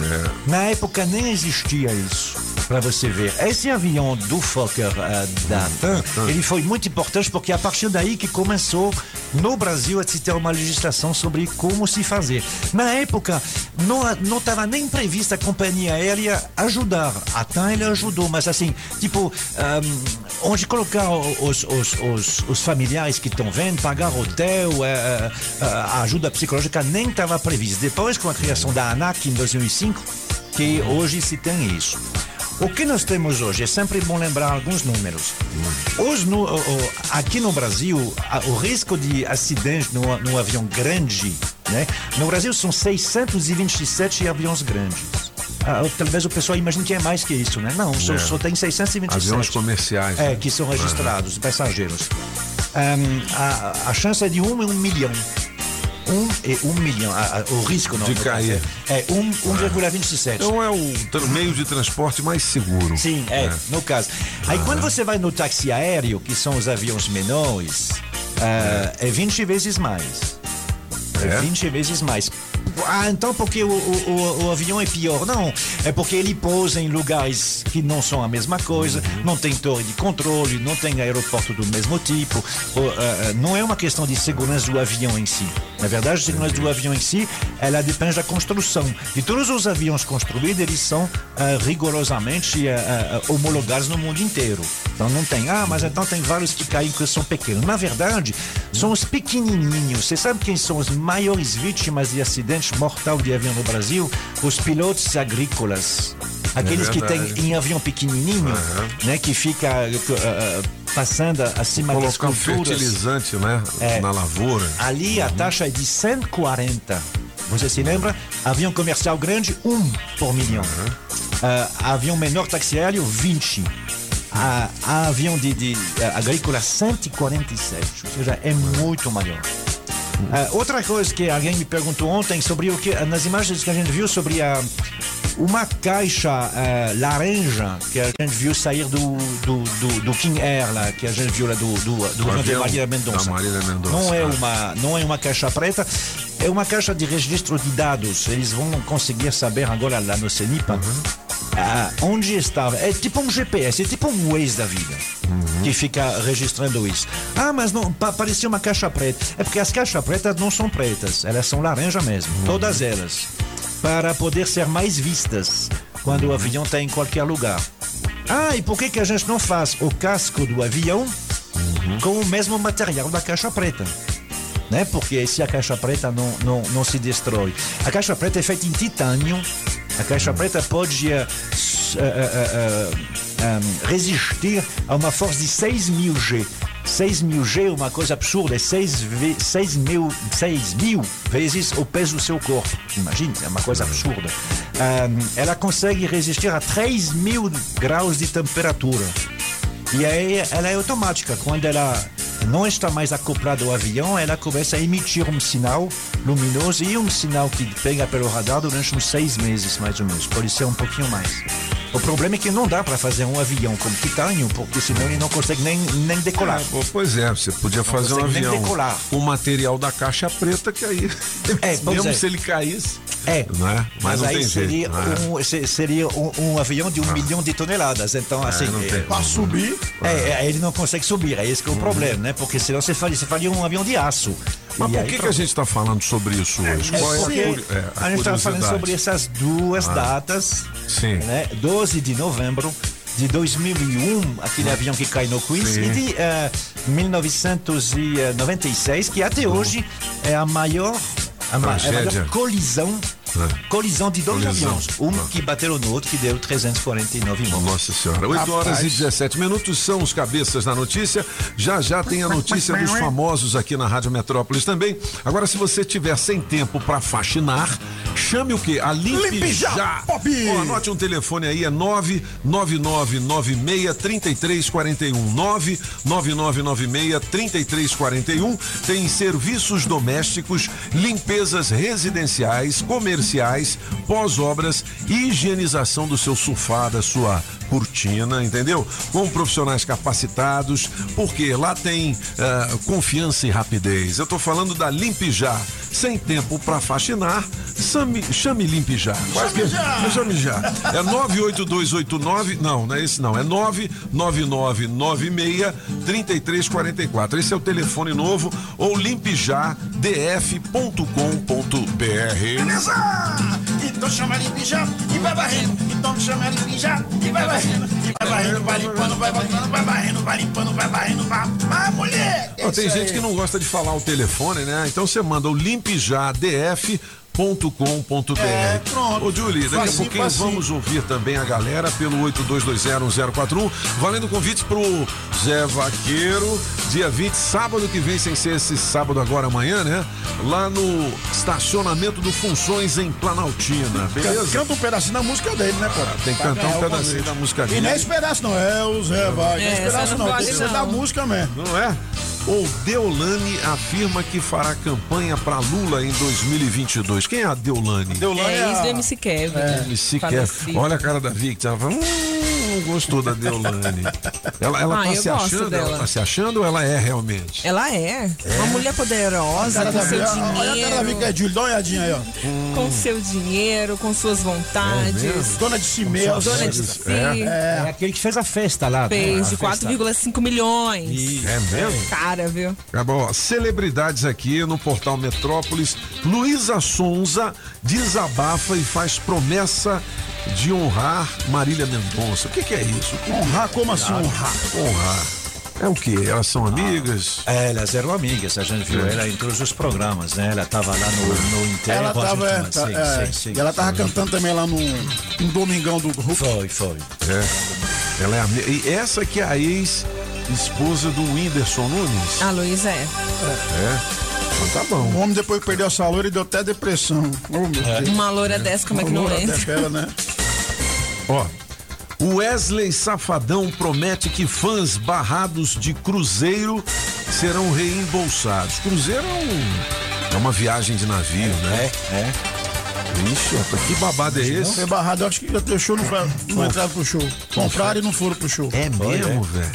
É. Na época nem existia isso. para você ver. Esse avião do Fokker eh, da TAM, ele foi muito importante porque é a partir daí que começou no Brasil a se ter uma legislação sobre como se fazer. Na época, não não estava nem prevista a companhia aérea ajudar. A TAM ele ajudou, mas assim, tipo, ahm, onde colocar os, os, os, os familiares que estão vendo, pagar hotel, eh, a ajuda psicológica nem estava prevista. Depois, com a criação da ANAC em 2005, que hoje se tem isso. O que nós temos hoje é sempre bom lembrar alguns números. Os nu- o- o- aqui no Brasil, o risco de acidente no, no avião grande, né? No Brasil são 627 aviões grandes. Ah, talvez o pessoal imagine que é mais que isso, né? Não, só, É. só tem 627. Aviões comerciais. É, né? que são registrados, passageiros. Ahm, a, a chance é de um em um milhão. Um e um milhão. A- a- o risco não. De cair. É um- 1,27. Então é o meio de transporte mais seguro. Sim, é, no caso. Aí quando você vai no táxi aéreo, que são os aviões menores, ah, é 20 vezes mais. É, 20 vezes mais. Ah, então porque o, o, o- avião é pior? Não, é porque ele pousa em lugares que não são a mesma coisa, não tem torre de controle, não tem aeroporto do mesmo tipo. O, ah, ah, não é uma questão de segurança do avião em si. Na verdade, a segurança do avião em si, ela depende da construção. E todos os aviões construídos, eles são ah, rigorosamente ah, homologados no mundo inteiro. Então não tem, ah, mas então tem vários que caem que são pequenos. Na verdade, são os pequenininhos. Você sabe quem são as maiores vítimas de acidente mortal de avião no Brasil? Os pilotos agrícolas. Aqueles que têm em avião pequenininho, né, que fica ah, passando acima das Colocar um culturas. fertilizante, né? É. Na lavoura. Ali a taxa é de 140. Você se lembra? Avião comercial grande, 1 por milhão. Ah, avião menor táxi aéreo, 20. Ah, avião de, de ah, agrícola, 147. Ou seja, é muito maior. Ah, outra coisa que alguém me perguntou ontem sobre o que nas imagens que a gente viu sobre a uma caixa ah, laranja que a gente viu sair do, do, do, do King Air lá, que a gente viu lá do, do, do avião Marília Mendonça. Não é é. uma não é uma caixa preta, é uma caixa de registro de dados. Eles vão conseguir saber agora lá no CENIPA ah, onde estava. É tipo um GPS, é tipo um Waze da vida. Que fica registrando isso. Ah, mas não pa- parecia uma caixa preta. É porque as caixas pretas não são pretas, elas são laranja mesmo, todas elas. Para poder ser mais vistas quando o avião está em qualquer lugar. Ah, e por que, que a gente não faz o casco do avião com o mesmo material da caixa preta? Né? Porque se a caixa preta não, não, não se destrói. A caixa preta é feita em titânio. A caixa preta pode eh, eh, eh, resistir a uma força de 6 mil G. 6 mil G é uma coisa absurda, é 6, ve 6, mil, 6 mil vezes o peso do seu corpo. Imagina, é uma coisa absurda. Ah, ela consegue resistir a 3 mil graus de temperatura. E aí ela é automática. Quando ela não está mais acoplada ao avião, ela começa a emitir um sinal luminoso e um sinal que pega pelo radar durante uns seis meses, mais ou menos. Pode ser um pouquinho mais. O problema é que não dá para fazer um avião como titânio, porque senão ele não consegue nem, nem decolar. Pô, Pois é, você podia fazer um avião decolar. com o material da caixa preta que aí, É, mesmo é. se ele caísse, É. não é? Mas, Mas, não aí seria, jeito. é? um, se- seria um, um avião de um milhão de toneladas. Então, assim. não tem é, como. subir. É, é, ele não consegue subir, é esse que é o problema, né? Porque senão você faria, você faria um avião de aço. Mas E por que, que a gente está falando sobre isso hoje? É Qual é a, é, a gente estava falando sobre essas duas Ah. datas. Sim. Né? 12 de novembro de 2001, aquele avião que cai no Queens, Sim. e de eh, 1996, que até hoje é a maior, a, ma- a maior colisão. Colisão de dois Colisão. aviões. Um que bateram no outro, que deu 349 mortos. Nossa senhora. 8 horas e 17 minutos são os cabeças da notícia. Já já tem a notícia dos famosos aqui na Rádio Metrópolis também. Agora, se você tiver sem tempo para faxinar, chame o quê? A Limpe, Limpe Já, Já. Pop. Ó, anote um telefone aí, é 99996-3341. 99996-3341. Tem serviços domésticos, limpezas residenciais, comerciais, pós-obras e higienização do seu sofá, da sua Cortina, entendeu? Com profissionais capacitados, porque lá tem ah, confiança e rapidez. Eu tô falando da Limpijá. Sem tempo pra faxinar, chame, chame Limpijá. Quase que- Chame já. É 98289, não, não é esse não, é 99996 3344. Esse é o telefone novo ou limpijadf.com.br. Beleza! Então chama já e vai varrendo. Então chama já e vai varrendo. E vai varrendo, vai limpando, vai varrendo, vai varrendo, vai limpando, vai varrendo, vai. Vai, mulher! Ó, tem gente que não gosta de falar o telefone, né? Então você manda o limpijadf.com.br. É, pronto. Ô, Julie, daqui a Facinho, pouquinho facinho. vamos ouvir também a galera pelo 82201041, valendo convites pro Zé Vaqueiro, dia 20, sábado que vem, sem ser esse sábado agora amanhã, né? Lá no estacionamento do Funções em Planaltina, beleza? Canta um pedacinho da música dele, né, pô? Tem que cantar um pedacinho convite. da música E dele. não é esse pedaço, não. É o Zé Vai. Não é esse É, pedaço, não. não Tem que ser da música mesmo. Não é? Ou Deolane afirma que fará campanha para Lula em 2022. Quem é a Deolane? É ex do MC Kevin. MC Kevin. Olha a cara da Vic. Ela fala, hum, não gostou da Deolane. Ela, ela Ah, tá se achando? dela. Ela tá se achando ou ela é realmente? Ela é. Uma mulher poderosa, com seu Vic- Olha a cara da dinheiro. é Júlio. Dá uma olhadinha aí, ó. Com seu dinheiro, com suas vontades. Dona de si mesmo. Dona de si. É. aquele que fez a festa lá. Fez de A festa. 4,5 milhões. É mesmo? Cara, viu? Ó, celebridades aqui no portal Metrópolis. Luísa Sonza desabafa e faz promessa de honrar Marília Mendonça. O que, que é isso? Honrar? Como assim honrar? Honrar. É o quê? Elas são amigas? É, elas eram amigas, a gente viu ela em todos os programas, né? Ela tava lá no, no enterro. Ela a gente tava, é, tá- sim, é, sim, sim. e ela tava cantando também lá no, no Domingão do Hulk. Foi, foi. É. Ela é ami- E essa que é a ex-esposa do Whindersson Nunes? A Luísa é. É. Então tá bom. O homem depois que perdeu essa loira e deu até depressão. Oh, meu Deus. Uma loura dessa, como é que Uma não loura entra? daquela, né? Ó, o Wesley Safadão promete que fãs barrados de cruzeiro serão reembolsados. Cruzeiro é, um- é uma viagem de navio, né? É, é. Ixi, rapaz, que babado é esse? Foi barrado, eu acho que show não, não entraram pro show. Compraram e não foram pro show. É mesmo, velho?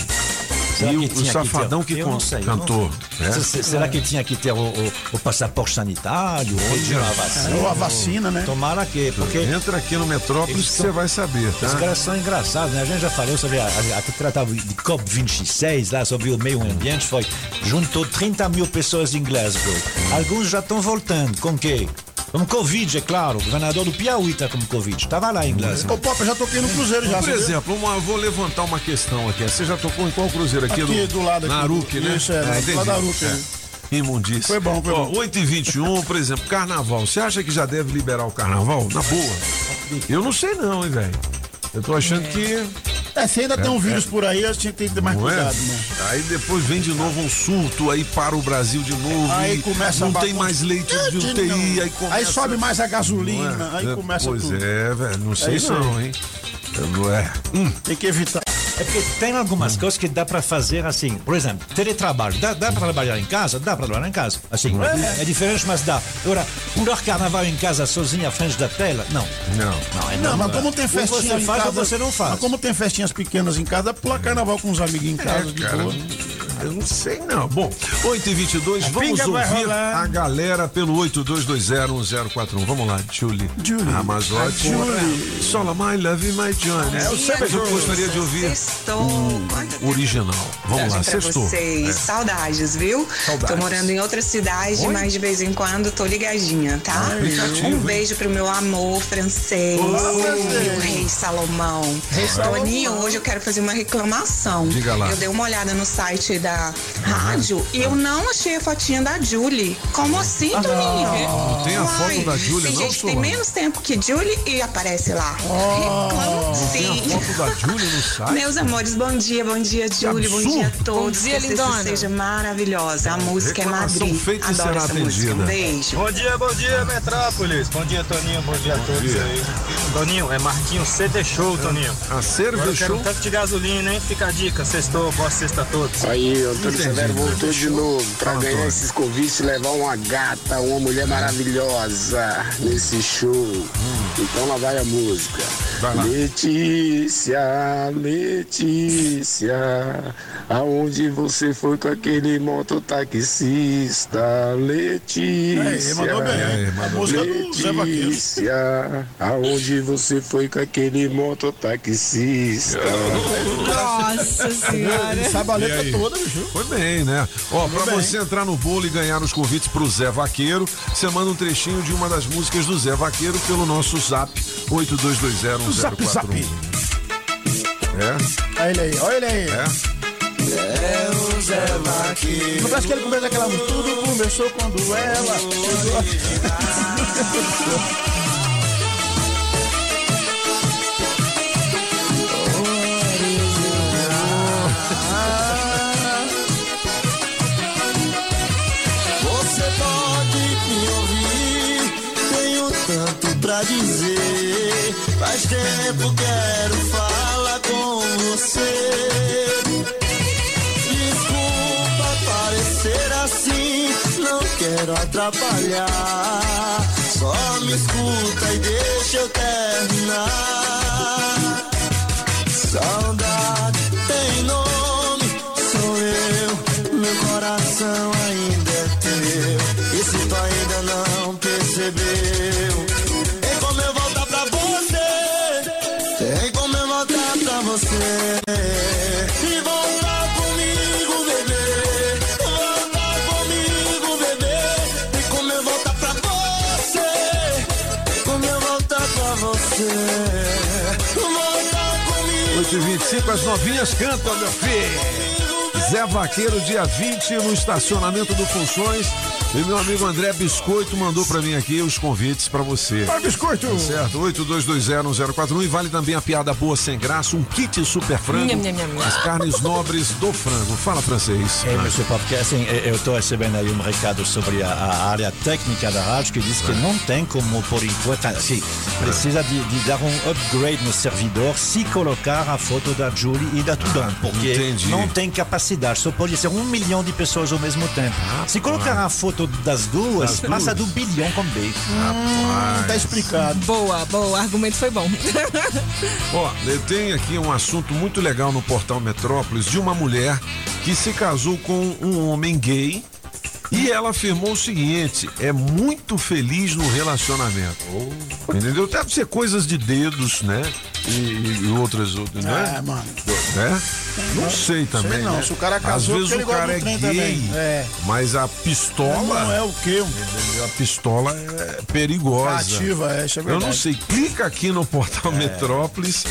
Será E que o, tinha o que Safadão ter- que, con- sei, cantou. né? Se- se- Será que tinha que ter o, o- o passaporte sanitário, ou a vacina? Ou a vacina, né? Tomara que, porque Entra aqui no Metrópolis que você vai saber, tá? Os caras são engraçados, né? A gente já falou sobre a, a, a tratava de COP26, lá sobre o meio ambiente, foi juntou 30 mil pessoas em Glasgow. Alguns já estão voltando. Com quê? Com Covid, é claro. O governador do Piauí está com Covid. Estava lá em Glasgow. Ô, Pop, eu já toquei no Cruzeiro já. Por exemplo, uma- eu vou levantar uma questão aqui. Você já tocou em qual cruzeiro aqui? Aqui, do lado aqui. Na Aruque, né? Isso, é, do entendi. lado da Aruque, É. Imundície. Foi bom, foi Ó, bom. 8 e 21 por exemplo, carnaval. Você acha que já deve liberar o carnaval? Na boa. Eu não sei não, hein, velho. Eu tô achando que. É, se ainda tem um É, vírus é. por aí, a gente tem que ter mais Não é? cuidado, né? Aí depois vem de novo um surto, aí para o Brasil de novo. Aí começa Não tem mais leite de Não. UTI, aí começa. Aí sobe mais a Não gasolina, é? aí É, começa Pois tudo. é, velho. Não sei isso não, hein? Eu Não é. Hum. Tem que evitar. É porque tem algumas coisas que dá para fazer assim. Por exemplo, teletrabalho. Dá, dá para trabalhar em casa? Dá para trabalhar em casa. Assim, é. diferente, mas dá. Agora, pular carnaval em casa sozinho à frente da tela? Não. Não. Não, é Não, mas como tem festinha você em faz casa, ou você não faz. Mas como tem festinhas pequenas em casa, pular carnaval com os amiguinhos em casa, É, de cara, boa. eu não sei não. Bom, 8 e 22 A vamos ouvir a galera pelo 82201041. Vamos lá, Julie. Julie. Ramazotti. Julie. Sola My Love My Johnny. É, eu mas- gostaria de ouvir Sextou. o original. Vamos lá, sextou. vocês. É. Saudades, viu? Saudades. Tô morando em outra cidade, Oi? mas de vez em quando tô ligadinha, tá? Ah, um hein? beijo pro meu amor francês, o rei Salomão. Toninho, hoje eu quero fazer uma reclamação. Diga lá. Eu dei uma olhada no site da rádio e eu não achei a fotinha da Julie. Como assim, Toninho? Não tem a foto da Julie, Tem não, gente tem menos tempo que Julie e aparece lá. Reclamo Não tem sim. a foto da Julie no site? Meus amores, bom dia, bom dia, Júlio, bom dia a todos. Bom dia, que lindona. seja maravilhosa. A música é Madrid. feita Adoro será essa música. Um atendida. beijo. Bom dia, bom dia, Metrópolis. Bom dia, Toninho. Bom dia a todos dia. aí. Toninho, é Marquinhos CD Show, Toninho. A cerveja eu quero show. um tanto de gasolina, hein? Fica a dica. Sextou, boa sexta a todos. Aí, o Antônio. Severo voltou de novo pra Fala, ganhar esses convites e levar uma gata, uma mulher maravilhosa nesse show. Então lá vai a música. Vai lá. Letícia, Letícia, aonde você foi com aquele mototaxista? Letícia. É, mandou bem. É. Letícia, aonde você foi com aquele mototaxista? Nossa senhora. Sabe a letra toda, bicho. Foi bem, né? Ó, pra bem. você entrar no bolo e ganhar os convites pro Zé Vaqueiro, você manda um trechinho de uma das músicas do Zé Vaqueiro pelo nosso zap 82201041. Zap, zap. É, Olha ele aí, olha ele aí. é. É o Zé Vaqueiro. Não parece que ele começa aquela música. Tudo começou quando ela. Você pode me ouvir, tenho tanto pra dizer. Faz tempo quero você. Desculpa parecer assim, não quero atrapalhar. Só me escuta e deixa eu terminar. Saudade 8h25, as novinhas cantam, meu filho. Zé Vaqueiro, dia 20, no estacionamento do Funções. E meu amigo André Biscoito mandou pra mim aqui os convites pra você. Vai, biscoito. Certo, 82201041 e vale também a piada boa sem graça, um kit super frango, Nham, nham, nham, nham. as carnes nobres do frango. Fala francês. É, porque assim, eu- estou recebendo aí um recado sobre a, a área técnica da rádio que diz que não tem como, por enquanto, assim, precisa de, de dar um upgrade no servidor se colocar a foto da Julie e da Tudan, porque Entendi. não tem capacidade, só pode ser um milhão de pessoas ao mesmo tempo. Se colocar a foto das duas, Das passa duas? do bilhão com B. Tá explicado. Boa, boa. O argumento foi bom. Ó, eu tenho aqui um assunto muito legal no portal Metrópolis de uma mulher que se casou com um homem gay e ela afirmou o seguinte: é muito feliz no relacionamento. Entendeu? Deve ser coisas de dedos, né? E, e outras, outras, né? É, mano. Né? Não sei também. Sei não, né? se o cara Às casou, vezes porque o cara é gay, também. É. mas a pistola. Não é o quê? A pistola é perigosa. Ativa, é, isso é Eu não sei. Clica aqui no portal Metrópolis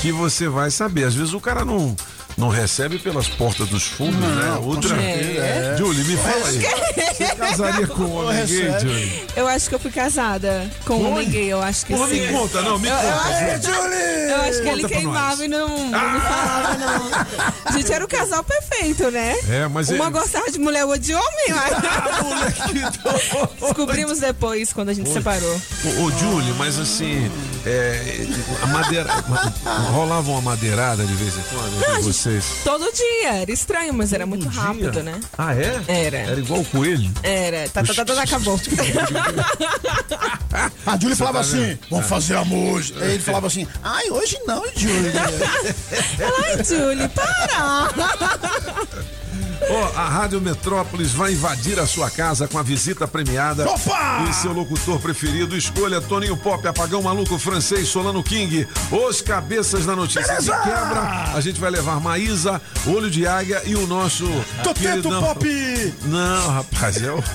que você vai saber. Às vezes o cara não, não recebe pelas portas dos fundos, Não, né? Outra. certeza, é. Julie, me fala aí. Você casaria com um homem gay. Julie? Eu acho que eu fui casada com um homem gay, eu acho que Porra, sim. me conta, não, me Eu- conta, eu- Julie. Eu acho que ele queimava e não, não me falava, não. Gente, era o casal perfeito, né? É, mas Uma ele- gostava de mulher, outra de homem. Descobrimos depois, quando a gente separou. Ô, ô, Julie, mas assim, é, a madeira. rolava uma madeirada de vez em quando Não, gente- vocês. Todo dia. Era estranho, mas era muito rápido, né? Ah, é? Era. Era igual o coelho? Era. Tá, tá, tá, tá, acabou. A Julie Você falava tá assim, vamos fazer amor. hoje. Aí ele falava assim, ai, hoje não, Julie. Ai, Julie, para! Ó, a Rádio Metrópolis vai invadir a sua casa com a visita premiada. Opa! E seu locutor preferido, escolha Toninho Pop, Apagão Maluco Francês, Solano King, os cabeças da notícia. Beleza! De quebra, a gente vai levar Maísa, Olho de Águia e o nosso. Toteto queridão- Pop! Não, rapaz, é o.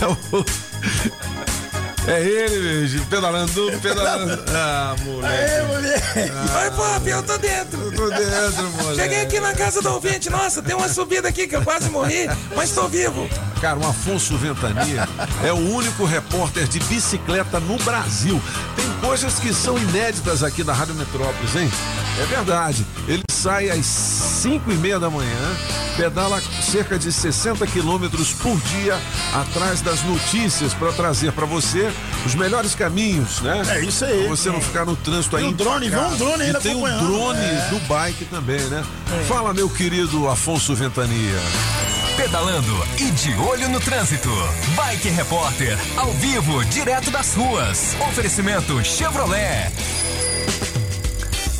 É o. É ele, mesmo, pedalando, pedalando. Ah, moleque. Aê, moleque! Oi, Pop, eu tô dentro. Eu tô dentro, moleque. Cheguei aqui na casa do ouvinte. Nossa, tem uma subida aqui que eu quase morri, mas tô vivo. Cara, o Afonso Ventania é o único repórter de bicicleta no Brasil. Tem coisas que são inéditas aqui da Rádio Metrópolis, hein? É verdade. Ele sai às 5 e meia da manhã, pedala cerca de 60 quilômetros por dia atrás das notícias para trazer para você os melhores caminhos, né? É isso aí. Pra você não ficar no trânsito aí. Tem um drone, vem um drone ainda E tem um drone É. do bike também, né? É. Fala, meu querido Afonso Ventania. Pedalando e de olho no trânsito. Bike Repórter, ao vivo, direto das ruas. Oferecimento Chevrolet.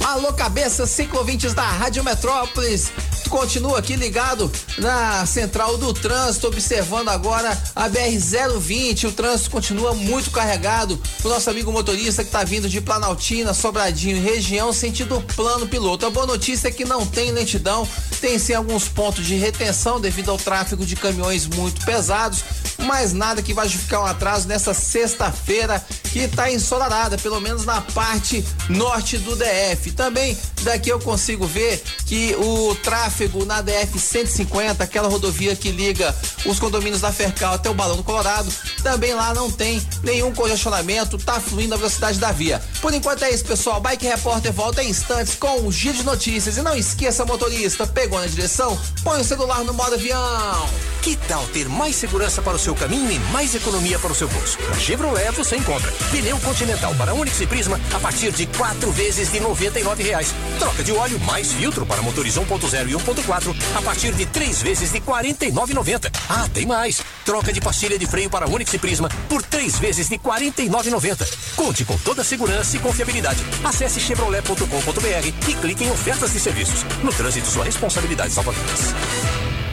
Alô, cabeça, ciclovintes da Rádio Metrópolis. Continua aqui ligado na central do trânsito, observando agora a BR-020. O trânsito continua muito carregado. O nosso amigo motorista que está vindo de Planaltina, Sobradinho região, sentido plano piloto. A boa notícia é que não tem lentidão, tem sim alguns pontos de retenção devido ao tráfego de caminhões muito pesados, mas nada que vai justificar um atraso nessa sexta-feira que está ensolarada, pelo menos na parte norte do DF. Também daqui eu consigo ver que o tráfego na DF 150, aquela rodovia que liga os condomínios da Fercal até o Balão do Colorado, também lá não tem nenhum congestionamento, tá fluindo a velocidade da via. Por enquanto é isso, pessoal. Bike Repórter volta em instantes com o giro de notícias. E não esqueça, motorista, pegou na direção? Põe o celular no modo avião. Que tal ter mais segurança para o seu caminho e mais economia para o seu bolso? Na Chevrolet você encontra pneu Continental para Onix e Prisma a partir de quatro vezes de 99 reais. Troca de óleo mais filtro para motores 1.0 e 1.4 a partir de três vezes de 49,90. Ah, tem mais! Troca de pastilha de freio para Onix e Prisma por três vezes de 49,90. Conte com toda a segurança e confiabilidade. Acesse chevrolet.com.br e clique em ofertas de serviços. No trânsito, sua responsabilidade salva vidas.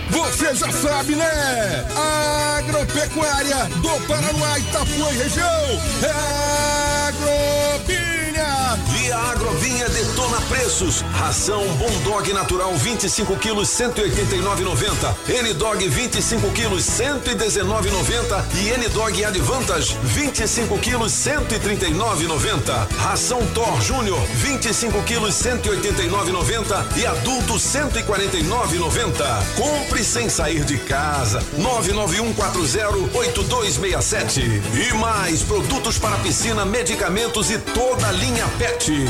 Você já sabe, né? A agropecuária do Paraná, Itapuã e região. É Via Agrovinha detona preços. Ração Bondog Natural 25 quilos 189,90. N-Dog 25 quilos 119,90 e N-Dog Advantage 25 quilos 139,90. Ração Thor Júnior 25 quilos 189,90 e adulto 149,90. Compre sem sair de casa. 991408267. E mais produtos para piscina, medicamentos e toda a linha PET.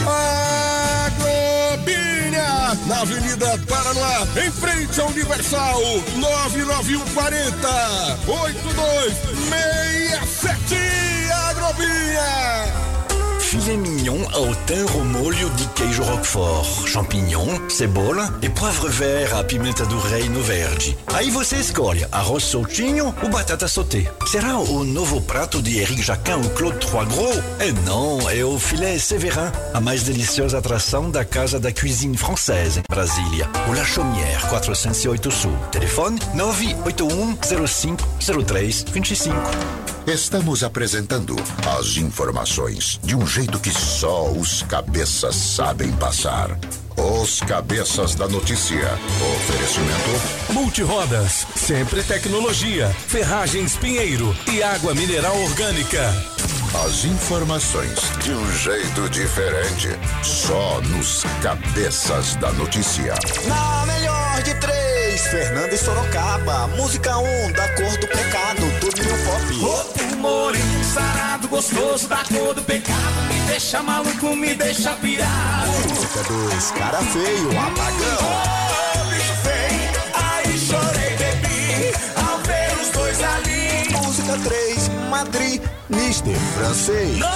Agrobinha, na Avenida Paraná, em frente ao Universal, 99140 8267 Agrobinha. Filet mignon ao thym ao molho de queijo roquefort, champignon, cebola e poivre vert à pimenta do reino verde. Aí você escolhe arroz soltinho ou batata sauté. Será o novo prato de Eric Jacquin ou Claude Trois Gros? E não, é o filé Séverin, a mais deliciosa atração da Casa da Cuisine Française em Brasília. O La Chaumière, 408 Sul. Telefone 981 05 03 25. Estamos apresentando as informações de um jeito que só os cabeças sabem passar. Os cabeças da notícia. Oferecimento Multirodas, sempre tecnologia, ferragens Pinheiro e água mineral orgânica. As informações de um jeito diferente. Só nos cabeças da notícia. Na melhor de três, Fernando e Sorocaba. Música 1, um, da cor do pecado, tudo no pop. Corpo moreno, sarado, gostoso, da cor do pecado. Me deixa maluco, me deixa pirado. Música 2, cara feio, apagão. Oh, bicho feio, aí chorei, bebi, ao ver os dois ali. Música 3, Madrid, Mister Francês. No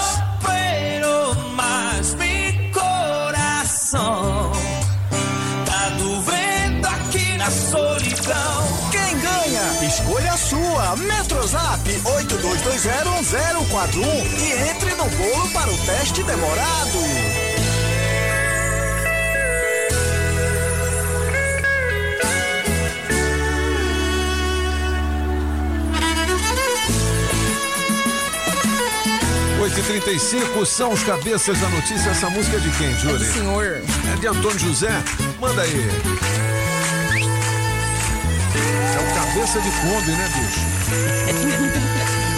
puedo más mi coração. Solidão. Quem ganha? Escolha a sua. Metrozap 82201041 e entre no bolo para o teste demorado. Oito e 35 são os cabeças da notícia. Essa música é de quem, Júlia? do senhor. É de Antônio José? Manda aí. É o cabeça de Kombi, né, bicho?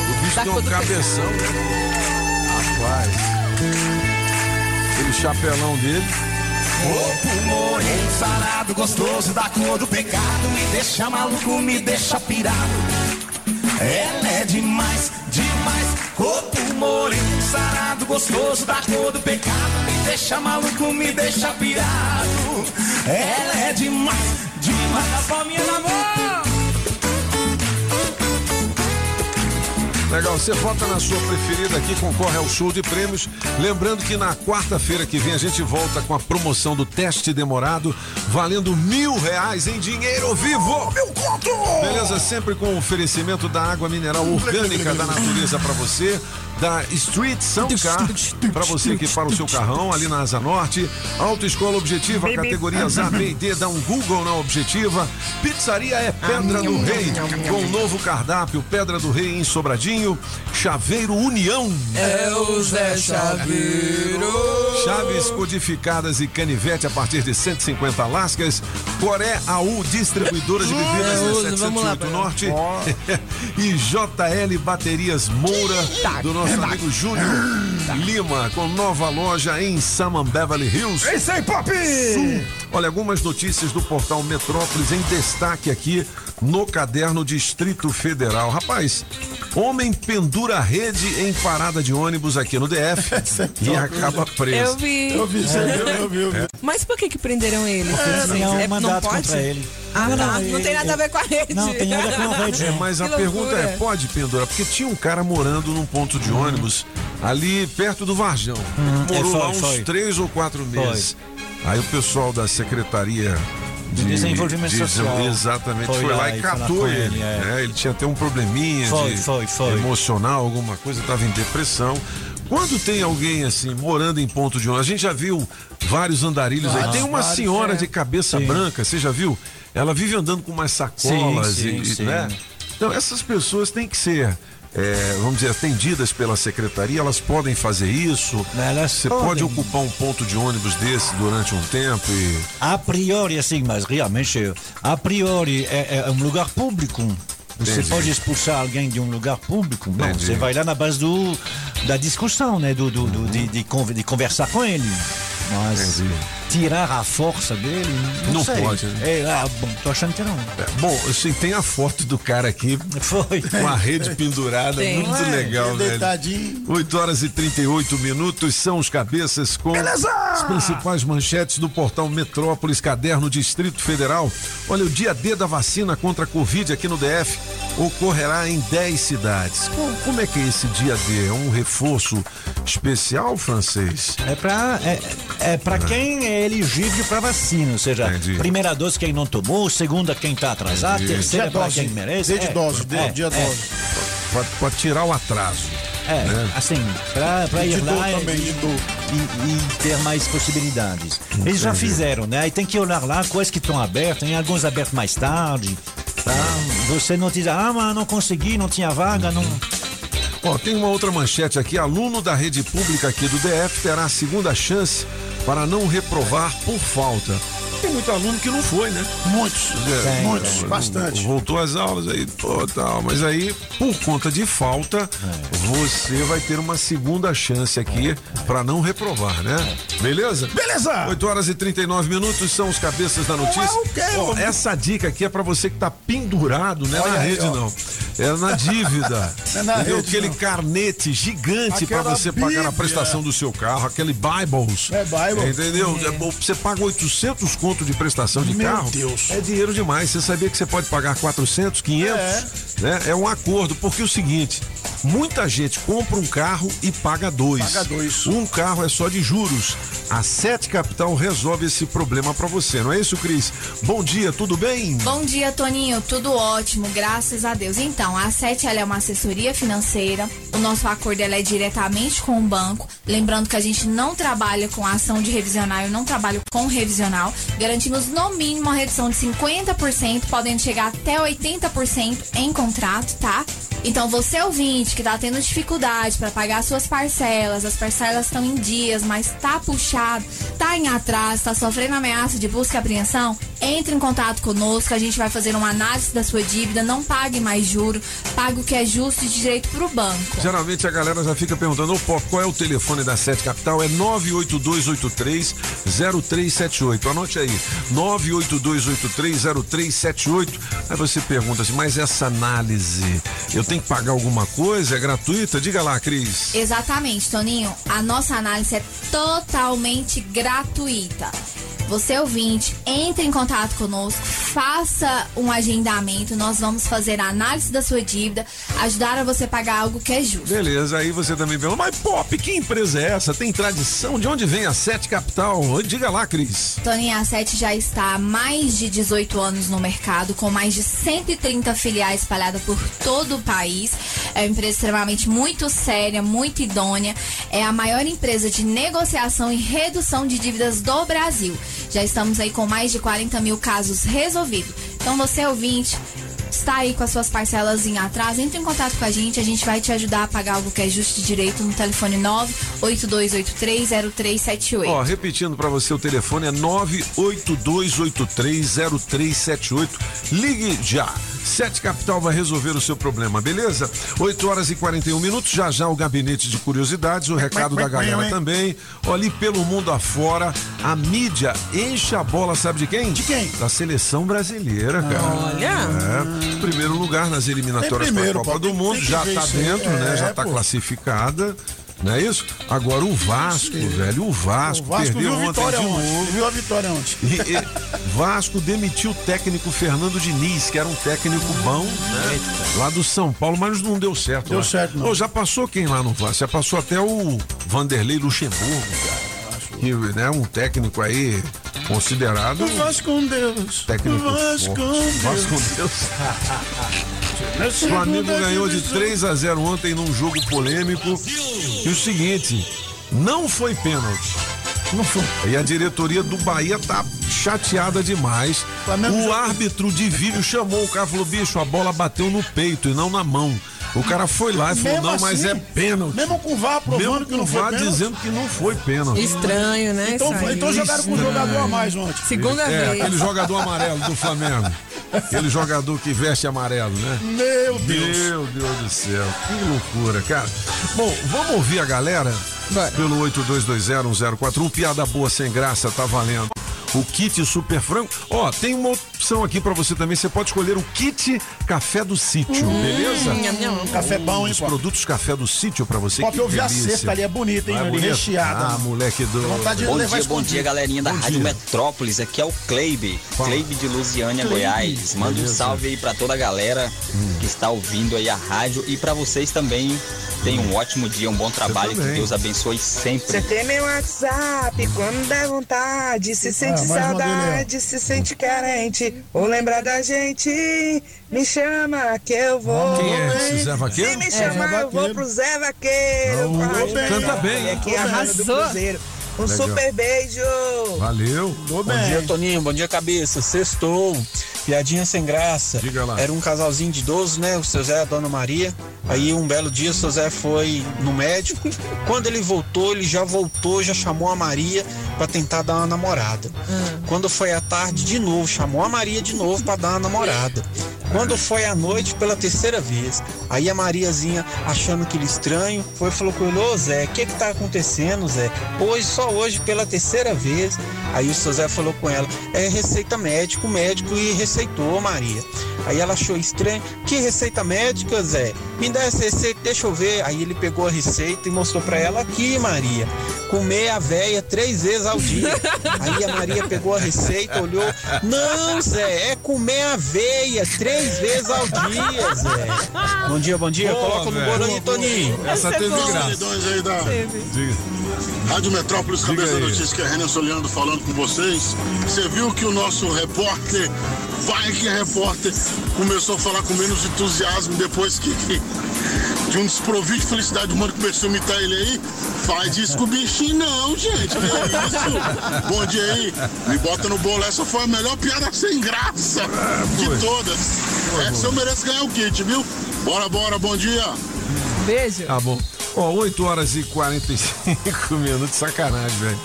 O bicho tem um cabeção, né? Rapaz. Aquele chapelão dele. Corpo moreno, sarado, gostoso, da cor do pecado. Me deixa maluco, me deixa pirado. Ela é demais, demais. Corpo moreno, sarado, gostoso, da cor do pecado. Me deixa maluco, me deixa pirado. Ela é demais, demais. A palminha na mão. Legal, você vota na sua preferida aqui, concorre ao show de prêmios. Lembrando que na quarta-feira que vem a gente volta com a promoção do teste demorado, valendo mil reais em dinheiro vivo. Meu conto! Beleza? Sempre com oferecimento da água mineral orgânica da natureza para você. Da Street Soundcar, para você que para o seu carrão ali na Asa Norte. Autoescola Objetiva, categorias A, B e D, dá um Google na Objetiva. Pizzaria é Pedra do Rei, com novo cardápio Pedra do Rei em Sobradinho. Chaveiro União. É o Zé Chaveiro. Chaves codificadas e canivete a partir de 150 lascas. Coré AU, distribuidora de bebidas É, vamos lá, 708 Norte. e JL Baterias Moura, do nosso amigo Júnior Lima, com nova loja em Saman Beverly Hills. É isso aí, Pop! Sul. Olha, algumas notícias do portal Metrópolis em destaque aqui no caderno Distrito Federal. Rapaz, homem pendura rede em parada de ônibus aqui no DF e acaba preso. Eu vi. Eu vi, você viu, eu vi, eu vi. Mas por que que prenderam ele? tem um É, mandato pode? contra ele. Ah, Não, não, Não, tem nada a ver com a rede. Não, tem nada com a rede. É, mas a pergunta é, pode pendurar? Porque tinha um cara morando num ponto de ônibus ali perto do Varjão. é, Morou foi, lá uns foi. três ou quatro meses. Aí o pessoal da Secretaria de Desenvolvimento de- Social. Exatamente, foi, Foi lá, lá e catou ele. ele, é. né? Ele tinha até um probleminha Foi, de foi, foi. emocional, alguma coisa, estava em depressão. Quando tem alguém assim, morando em ponto de ônibus, a gente já viu vários andarilhos aí. Tem uma senhora é. de cabeça Sim. branca, você já viu? Ela vive andando com umas sacolas Sim, e, sim, e- né? Então, essas pessoas têm que ser. É, vamos dizer, atendidas pela secretaria, elas podem fazer isso. Elas Você podem. pode ocupar um ponto de ônibus desse durante um tempo e. A priori, assim, mas realmente, a priori é, é um lugar público. Você Entendi. pode expulsar alguém de um lugar público? Não, Entendi. você vai lá na base do, da discussão, né? Do, do, do- de, de, de conversar com ele. Mas tirar a força dele, não, Não sei. pode, né? É, ah, bom, tô achando que não. É, bom, assim, tem a foto do cara aqui Foi. com a rede pendurada, Tem. muito é? legal, velho. Deitadinho. 8 horas e 38 minutos são os cabeças com as principais manchetes do portal Metrópolis, caderno Distrito Federal. Olha, o dia D da vacina contra a Covid aqui no DF ocorrerá em 10 cidades. Como, como é que é esse dia D? É um reforço especial, francês? É para é, é pra quem é elegível para vacina, ou seja, Entendi. primeira dose quem não tomou, segunda quem tá atrasado, Entendi. terceira para dose. quem merece. Dia de É, dose, dia- é, dia é, dose. Pode, pode tirar o atraso. É, né? assim, pra, pra De ir lá e, de e- e ter mais possibilidades. Eles já Entendi. fizeram, né? Aí tem que olhar lá quais que estão abertos, tem alguns abertos mais tarde. Tá? Você não diz, ah, mas não consegui, não tinha vaga, não. Ó, tem uma outra manchete aqui. Aluno da rede pública aqui do DF terá a segunda chance para não reprovar por falta. Tem muito aluno que não foi, né? Muitos, É, muitos, não- bastante. Voltou às aulas aí, pô, tal. Mas aí, por conta de falta, você vai ter uma segunda chance aqui para não reprovar, né? Beleza? Beleza! 8 horas e 39 minutos são os cabeças da notícia. é o quê? Ó, essa dica aqui é para você que tá pendurado, não é Olha na aí, rede, ó. não. É na dívida. É na Entendeu? rede, Aquele não. carnete gigante para você pagar a Bíblia. prestação do seu carro, aquele Bibles. É, Bible. Entendeu? É Você paga 800 conto de prestação de Meu carro. Deus. É dinheiro demais. Você sabia que você pode pagar 400, 500? É. Né? É um acordo, porque é o seguinte, muita gente compra um carro e paga dois. Paga dois. Um carro é só de juros. A Sete Capital resolve esse problema para você, não é isso, Cris? Bom dia, tudo bem? Bom dia, Toninho. Tudo ótimo, graças a Deus. Então, a Sete ela é uma assessoria financeira. O nosso acordo ela é diretamente com o banco. Lembrando que a gente não trabalha com ação de revisional, eu não trabalho com revisional. Garantimos no mínimo uma redução de 50%, podendo chegar até 80% em contrato, tá? Então, você que tá tendo dificuldade para pagar suas parcelas, as parcelas estão em dias, mas tá puxado, tá em atraso, tá sofrendo ameaça de busca e apreensão, entre em contato conosco, a gente vai fazer uma análise da sua dívida, não pague mais juro, pague o que é justo e de direito pro banco. Geralmente a galera já fica perguntando, ô Pop, qual é o telefone da Sete Capital? É 982830378. Anote aí, 982830378. Aí você pergunta assim, mas essa análise, eu tem que pagar alguma coisa? É gratuita? Diga lá, Cris. Exatamente, Toninho. A nossa análise é totalmente gratuita. Você ouvinte, entre em contato conosco, faça um agendamento, nós vamos fazer a análise da sua dívida, ajudar a você pagar algo que é justo. Beleza, aí você também vê, mas Pop, que empresa é essa? Tem tradição? De onde vem a Sete Capital? Diga lá, Cris. Toninho, a Sete já está há mais de 18 anos no mercado, com mais de 130 filiais espalhadas por todo o país. É empresa extremamente muito séria, muito idônea. É a maior empresa de negociação e redução de dívidas do Brasil. Já estamos aí com mais de 40 mil casos resolvidos. Então você ouvinte, está aí com as suas parcelas em atraso, entre em contato com a gente, a gente vai te ajudar a pagar algo que é justo de direito no telefone 982830378. Ó, repetindo pra você, o telefone é 982830378. Ligue já. Sete Capital vai resolver o seu problema, beleza? 8 horas e 41 minutos, já já o gabinete de curiosidades, o recado da galera também. Olha, ali pelo mundo afora, a mídia enche a bola, sabe de quem? De quem? Da seleção brasileira, cara. Olha. É, primeiro lugar nas eliminatórias Tem primeiro, para a Copa do Mundo, já tá aí. dentro, né? É, Já tá pô. classificada. Não é isso? Agora o Vasco, velho, o Vasco, O Vasco perdeu viu ontem vitória de ontem. novo. Viu a vitória ontem. E, e, Vasco demitiu o técnico Fernando Diniz, que era um técnico bom, né? Lá do São Paulo, mas não deu certo. Deu lá. certo, não. Já passou quem lá no Vasco? Já passou até o Vanderlei Luxemburgo, cara. Que, né, um técnico aí considerado. O Vasco com Deus. Técnico forte. com Deus. Com Deus. O Flamengo ganhou de 3 a 0 ontem num jogo polêmico. E o seguinte, não foi pênalti. Não foi. E a diretoria do Bahia tá chateada demais. O árbitro de vídeo chamou o cara e falou: bicho, a bola bateu no peito e não na mão. O cara foi lá e falou: Mesmo não, mas assim, é pênalti. Mesmo com o VAR provando Mesmo que não foi VAR pênalti. dizendo que não foi pênalti. Estranho, né? Então, isso aí. então jogaram com o jogador a mais ontem. Segunda é, vez. aquele jogador amarelo do Flamengo. Aquele jogador que veste amarelo, né? Meu Deus. Meu Deus do céu, que loucura, cara. Bom, vamos ouvir a galera pelo 82201041. Piada boa sem graça, tá valendo. O kit super frango. Ó, tem uma opção aqui pra você também. Você pode escolher o kit café do sítio, Hum, beleza? nham, nham. Café bom, hein, Os Pop? produtos café do sítio pra você. Pop, eu vi a cesta ali, é bonita, hein? Ah, ali, bonita? recheada. Ah, moleque do. vontade de Bom dia, bom dia, galerinha da Bom Rádio dia. Metrópolis. Aqui é o Kleibe, Kleibe de Lusiânia. Goiás. Manda um Beleza. salve aí pra toda a galera que está ouvindo aí a rádio e pra vocês também. Tenham um ótimo dia, um bom trabalho, que. Deus abençoe sempre. Você tem meu WhatsApp quando der vontade, se sente mais uma saudade, se sente carente, ou lembrar da gente, me chama que eu vou. Quem é esse Zé Vaqueiro? Se me É, chamar, Zé eu vou pro Zé Vaqueiro. Não, canta bem, hein? Aqui é a Rádio do Arrasou. Um Legal. super beijo. Valeu. Tô Bom dia, bem. Toninho. Bom dia, cabeça. Sextou. Piadinha sem graça. Diga lá. Era um casalzinho de idoso, né? O seu Zé e a dona Maria. Aí um belo dia o seu Zé foi no médico. Quando ele voltou, ele já voltou, já chamou a Maria pra tentar dar uma namorada. Quando foi à tarde, de novo, chamou a Maria de novo pra dar uma namorada. Quando foi à noite, pela terceira vez, aí a Mariazinha, achando aquilo estranho, foi e falou com ele, ô Zé, o que que tá acontecendo, Zé? Hoje, só hoje, pela terceira vez. Aí o seu Zé falou com ela, é receita médica, o médico e receitou, Maria. Aí ela achou estranho, que receita médica, Zé? Me dá essa receita, deixa eu ver. Aí ele pegou a receita e mostrou pra ela aqui, Maria. Comer a véia três vezes ao dia. Aí a Maria pegou a receita, olhou. Não, Zé, é comer aveia três vezes ao dia, Zé. Bom dia, bom dia. Boa, Coloca no bolo aí, Toninho. Essa teve graça. Queridões aí da. Rádio Metrópolis, Diga cabeça da notícia, que é Renan Soliano falando com vocês. Você viu que o nosso repórter, vai que é repórter, começou a falar com menos entusiasmo depois que, que de um desprovido de felicidade humana começou a imitar ele aí? Faz isso com o bichinho não, gente. Que isso? Bom dia aí. Me bota no bolo. Essa foi a melhor piada sem graça de foi. todas. Essa eu mereço ganhar o kit, viu? Bora, bora, bom dia. Beijo. Tá bom. Ó, 8 horas e 45 minutos, sacanagem, velho.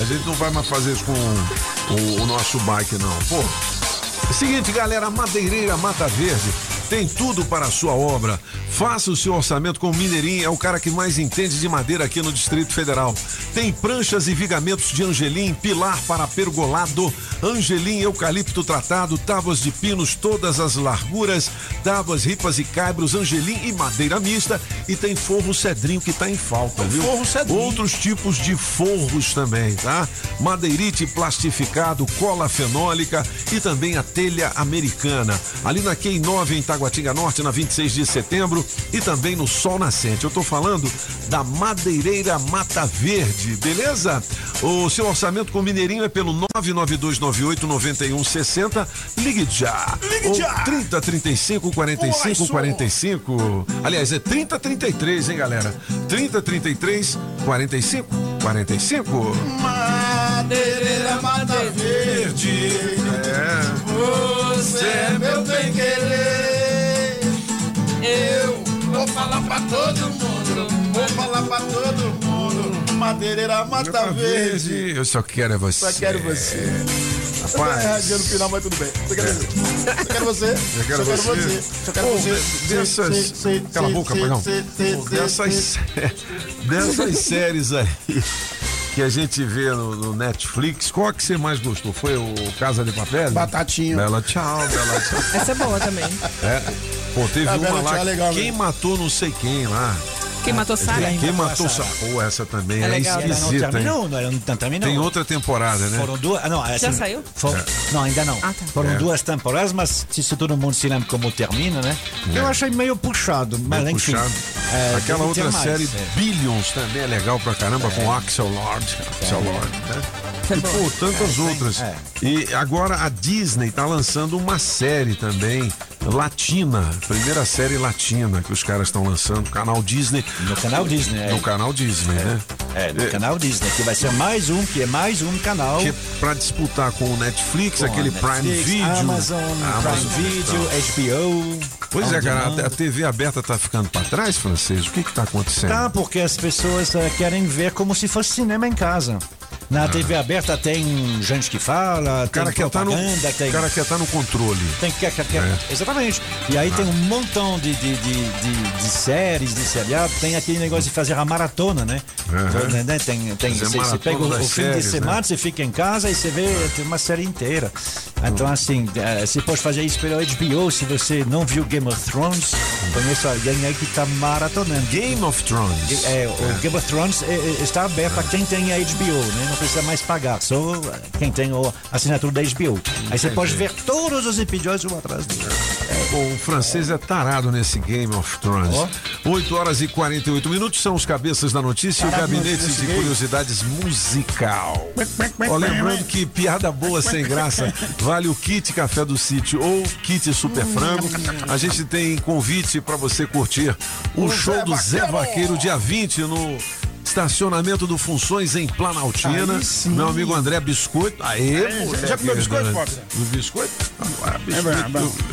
A gente não vai mais fazer isso com o, o nosso bike, não. Pô. Seguinte, galera, Madeireira Mata Verde tem tudo para a sua obra. Faça o seu orçamento com o Mineirinho, é o cara que mais entende de madeira aqui no Distrito Federal. Tem pranchas e vigamentos de angelim, pilar para pergolado, angelim eucalipto tratado, tábuas de pinos, todas as larguras, tábuas, ripas e caibros, angelim e madeira mista. E tem forro cedrinho que tá em falta, viu? forro cedrinho. Outros tipos de forros também, tá? Madeirite plastificado, cola fenólica e também a telha americana. Ali na Quem 9 em Taguatinga Norte, na 26 de setembro e também no Sol Nascente. Eu tô falando da Madeireira Mata Verde, beleza? O seu orçamento com o Mineirinho é pelo 99298 9160. Ligue já. Ligue Ou já. 30 35 45 Boa, 45. Aliás, é 30 33, hein, galera? 30 33 45 45. Madeireira Mata Verde. É. Você é meu bem querer. Eu vou falar pra todo mundo. Vou falar pra todo mundo. Madeireira Mata Verde. Eu só quero é você. Só quero você. Rapaz. Erradinha no final, mas tudo bem. Só quero você. Só quero você. Eu quero Só você. Só quero você. Dessas. Cala a boca, Pô, sei, Dessas, dessas séries aí que a gente vê no, no Netflix, qual que você mais gostou? Foi o Casa de Papel? Batatinha. Bela tchau, bela tchau. Essa é boa também. É. Pô, teve A uma lá. É legal, quem né? matou não sei quem lá. Quem matou Sara? Quem matou Sara? Pô, essa também É é, legal? Não esquisita, terminou, não, não terminou. Tem outra temporada, né? Foram duas. ah, Não, Já saiu? for- É. Não, ainda não. Ah, tá. Foram É. duas temporadas, mas se, se todo mundo se lembra como termina, né? Eu achei meio puxado, mas Bem enfim. puxado. é, Aquela outra mais, série, é. Billions, também é legal pra caramba, com Axel Lord. Axel Lord, né? E, pô, tantas outras. é. E agora a Disney tá lançando uma série também, latina. Primeira série latina que os caras estão lançando, canal Disney. No canal Disney, é. No canal Disney, né? É, no É. canal Disney, que vai ser mais um, que é mais um canal. Que é pra disputar com o Netflix, com aquele Prime Netflix, Video. Amazon, Amazon, Prime Video, HBO. Pois é, cara, a, a TV aberta tá ficando pra trás, francês? O que que tá acontecendo? Tá, porque as pessoas eh, querem ver como se fosse cinema em casa. Na TV aberta tem gente que fala, O cara tem quer estar no, propaganda, tem... o cara quer tá no controle. Tem que, quer, quer, É. Exatamente. E aí tem um montão de, de, de, de, de séries, de seriado. Tem aquele negócio de fazer a maratona, né? Né, Tem, tem, Fazer você, você pega o, o fim séries, de semana, né? você fica em casa e você vê tem uma série inteira. Então, assim, eh, você pode fazer isso pelo HBO. Se você não viu Game of Thrones, conheço alguém aí que está maratonando. Game of Thrones. É, o Game of Thrones é, é, está aberto para quem tem a HBO, né? Precisa mais pagar, só eh, quem tem a assinatura da HBO. Aí você pode ver todos os episódios um atrás do outro. Bom, o francês é tarado nesse Game of Thrones. 8 horas e 48 minutos são os cabeças da notícia e o gabinete de curiosidades musical. Ó, lembrando que piada boa sem graça vale o kit café do sítio ou kit super frango. A gente tem convite para você curtir o, show do Zé Vaqueiro dia 20 no estacionamento do Funções em Planaltina. Meu amigo André Biscoito. Aê, Aí, moleque. já comeu biscoito, Pobre? O biscoito? Ah, É biscoito.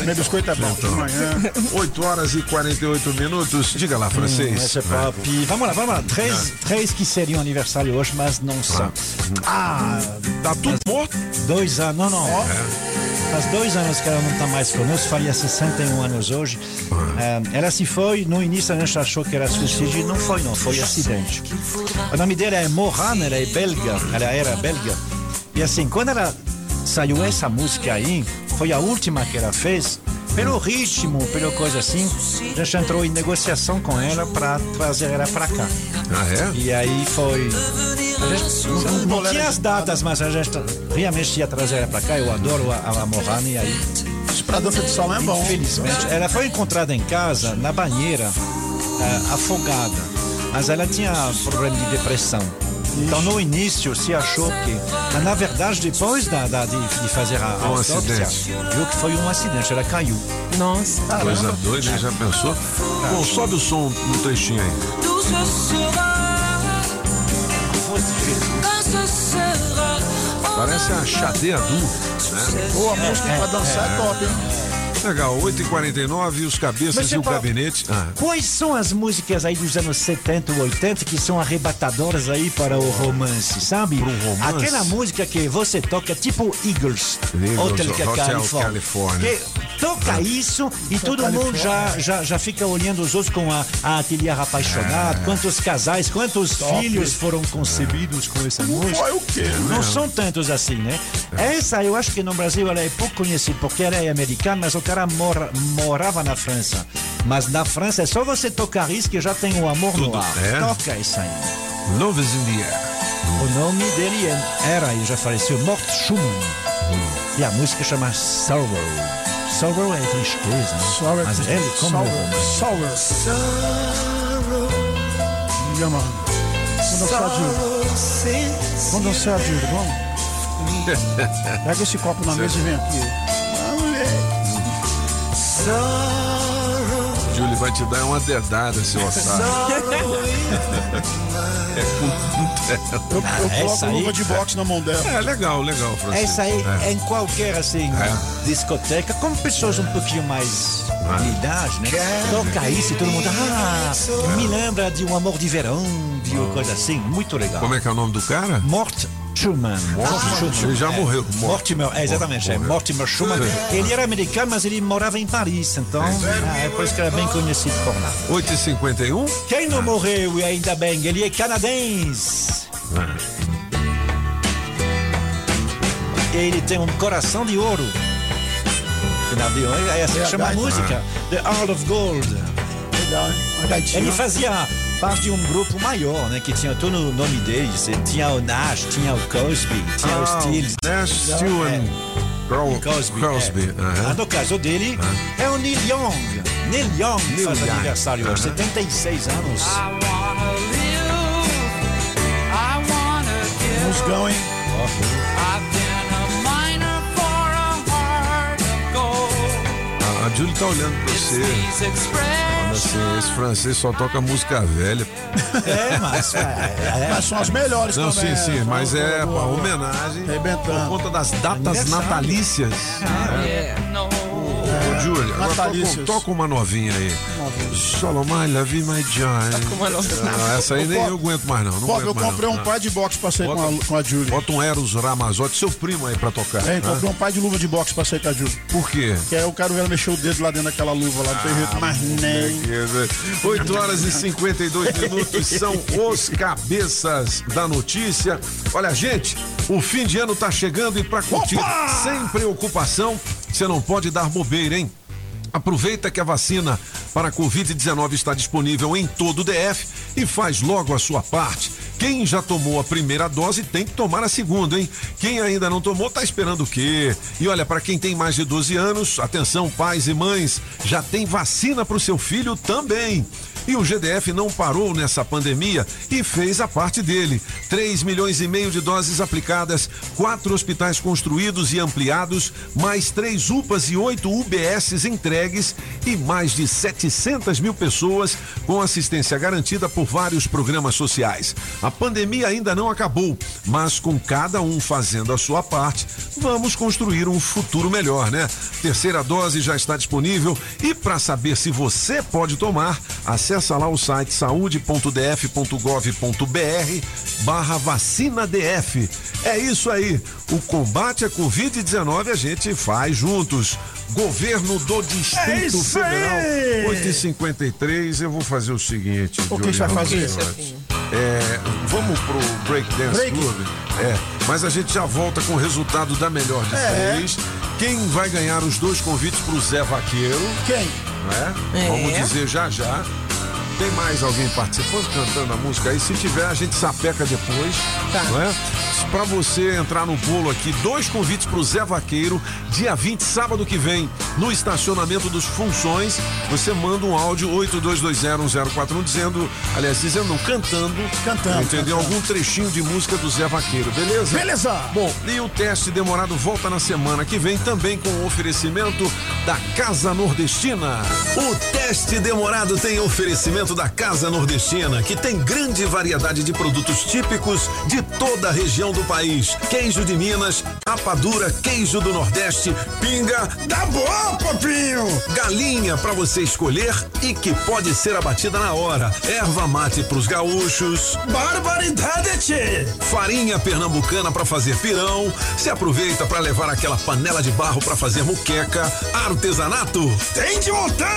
é. Meu biscoito é bom. De manhã. 8 horas e 48 minutos. Diga lá, francês. Hum, é papo. E Vamos lá, vamos lá. Três, três que seriam aniversário hoje, mas não são. Ah, tá tudo morto? Dois anos, não, não. Faz dois anos que ela não está mais conosco, faria 61 anos hoje. Ah, ela se foi, no início a gente achou que era suicídio, não foi não, foi acidente. O nome dela é Moran, ela é belga, ela era belga. E assim, quando ela saiu essa música aí, foi a última que ela fez, pelo ritmo, pela coisa assim, a gente entrou em negociação com ela para trazer ela para cá. Ah, é? E aí foi. A gente não, não tinha as datas, mas a gente realmente ia trazer ela para cá. Eu adoro a, a e aí. Pra dança de salão é bom. Infelizmente, ela foi encontrada em casa, na banheira, ah, afogada. Mas ela tinha problema de depressão. Então, no início, se achou que. Mas, na verdade, depois da, da- de, de fazer a, a Um autópsia, viu que foi um acidente, ela caiu. Nossa. Coisa doida, já pensou? Bom, sobe o som no trechinho aí. Parece a Xadê Adu, né? Boa música pra dançar é top, hein? Legal, 8h49 e os cabeças Mas e o fala- gabinete. Ah, Quais são as músicas aí dos anos 70 e 80 que são arrebatadoras aí para o romance, sabe? Pro romance? Aquela música que você toca tipo Eagles, Eagles, Hotel, Hotel California. California. Que toca isso e todo mundo já, já, já fica olhando os outros com a, a ateliê apaixonado. Quantos casais, quantos Top. filhos foram concebidos com essa Não música? vai o quê, né? Não são tantos assim, né? Essa eu acho que no Brasil ela é pouco conhecida porque ela é americana, mas o cara mora, morava na França. Mas na França é só você tocar isso que já tem o amor no Tudo, ar. é? Toca isso aí. Love is in the air. O nome dele é- era, e já faleceu, Mort Schumann. E a música chama Sorrow. Sorrow é tristeza, né? Sorrow é Mas tristeza. ele, como Sorrow. é? Sorrow. Diga, mano. Vamos dançar, Dildo. Vamos dançar, Dildo, vamos? Pega esse copo na mesa e vem aqui. Julie vai te dar uma dedada, seu otário. é com Eu, eu coloco aí- luva de boxe na mão dela. É legal, legal, Francisco. Essa aí É. é em qualquer assim discoteca, com pessoas um pouquinho mais de idade, né? Toca isso e todo mundo. Ah, me lembra de um amor de verão, de uma coisa assim, muito legal. Como é que é o nome do cara? Mort Schumann. Mort Ele já morreu. Mortimer, é, exatamente, é Mortimer Schumann. Ele era americano, mas ele morava em Paris, então ah, é por isso que era bem conhecido por lá. 8h51? Quem não morreu, e ainda bem, ele é canadense. Ele tem um coração de ouro. É que chama a música. The Heart of Gold. Ele fazia parte de um grupo maior, né? Que tinha todo o nome deles. Tinha o Nash, tinha o Cosby, tinha Ah, o Stills. Nash, Stewart, Crosby. Cosby. Crosby, é. aham. Ah, no caso dele, é o Neil Young. Neil Young Neil faz Young. aniversário hoje, Aham. 76 anos. Musgão, hein? A, a Julie tá olhando pra você. Assim, esse francês só toca música velha. É, mas. Mas são as melhores Não, também. sim, sim, né? mas é boa, uma boa. homenagem por conta das datas natalícias. né? Ô, Júlia, agora toca, uma novinha aí. Solomon, la vie, my John. uma novinha. Não, essa aí nem eu aguento mais, não. não eu comprei um par de boxe pra sair com a, com a Julie. Bota um Eros Ramazotti, seu primo aí pra tocar. É, né? comprei um par de luva de boxe pra sair com a Julie. Por quê? Que aí eu quero ver ela mexer o dedo lá dentro daquela luva lá, não tem jeito mais nem. 8 horas e 52 minutos são os cabeças da notícia. Olha, gente, o fim de ano tá chegando e pra curtir sem preocupação, você não pode dar bobeira, hein? Aproveita que a vacina para a Covid-19 está disponível em todo o DF e faz logo a sua parte. Quem já tomou a primeira dose tem que tomar a segunda, hein? Quem ainda não tomou tá esperando o quê? E olha, para quem tem mais de 12 anos, atenção pais e mães, já tem vacina para o seu filho também. E o GDF não parou nessa pandemia e fez a parte dele. 3 milhões e meio de doses aplicadas, quatro hospitais construídos e ampliados, mais três UPAs e oito UBSs entregues e mais de 700 mil pessoas com assistência garantida por vários programas sociais. A pandemia ainda não acabou, mas com cada um fazendo a sua parte, vamos construir um futuro melhor, né? Terceira dose já está disponível e para saber se você pode tomar, acessa lá o site saúde.df.gov.br barra vacina DF. É isso aí. O combate à Covid-19 a gente faz juntos. Governo do Distrito É Federal. aí! 8h53, eu vou fazer o seguinte. O que você vai Júlia fazer? É, vamos pro Break Dance Break? Club? É, mas a gente já volta com o resultado da melhor de É. três. Quem vai ganhar os dois convites pro Zé Vaqueiro? Quem? Não é? É. Vamos dizer já já. Tem mais alguém participando, cantando a música aí? Se tiver, a gente sapeca depois. Tá. Não é? Pra você entrar no bolo aqui, dois convites pro Zé Vaqueiro, dia 20, sábado que vem, no estacionamento dos Funções. Você manda um áudio 82201041 dizendo, aliás, dizendo não, cantando. Cantando, Entendeu? cantando. Algum trechinho de música do Zé Vaqueiro, beleza? Beleza! Bom, e o teste demorado volta na semana que vem, também com o oferecimento da Casa Nordestina. O teste demorado tem oferecimento oferecimento da Casa Nordestina, que tem grande variedade de produtos típicos de toda a região do país. Queijo de Minas, rapadura, queijo do Nordeste, pinga. Tá bom, papinho! Galinha para você escolher e que pode ser abatida na hora. Erva mate pros gaúchos. Barbaridade, tchê! Farinha pernambucana para fazer pirão. Se aproveita para levar aquela panela de barro para fazer muqueca. Artesanato. Tem de montão!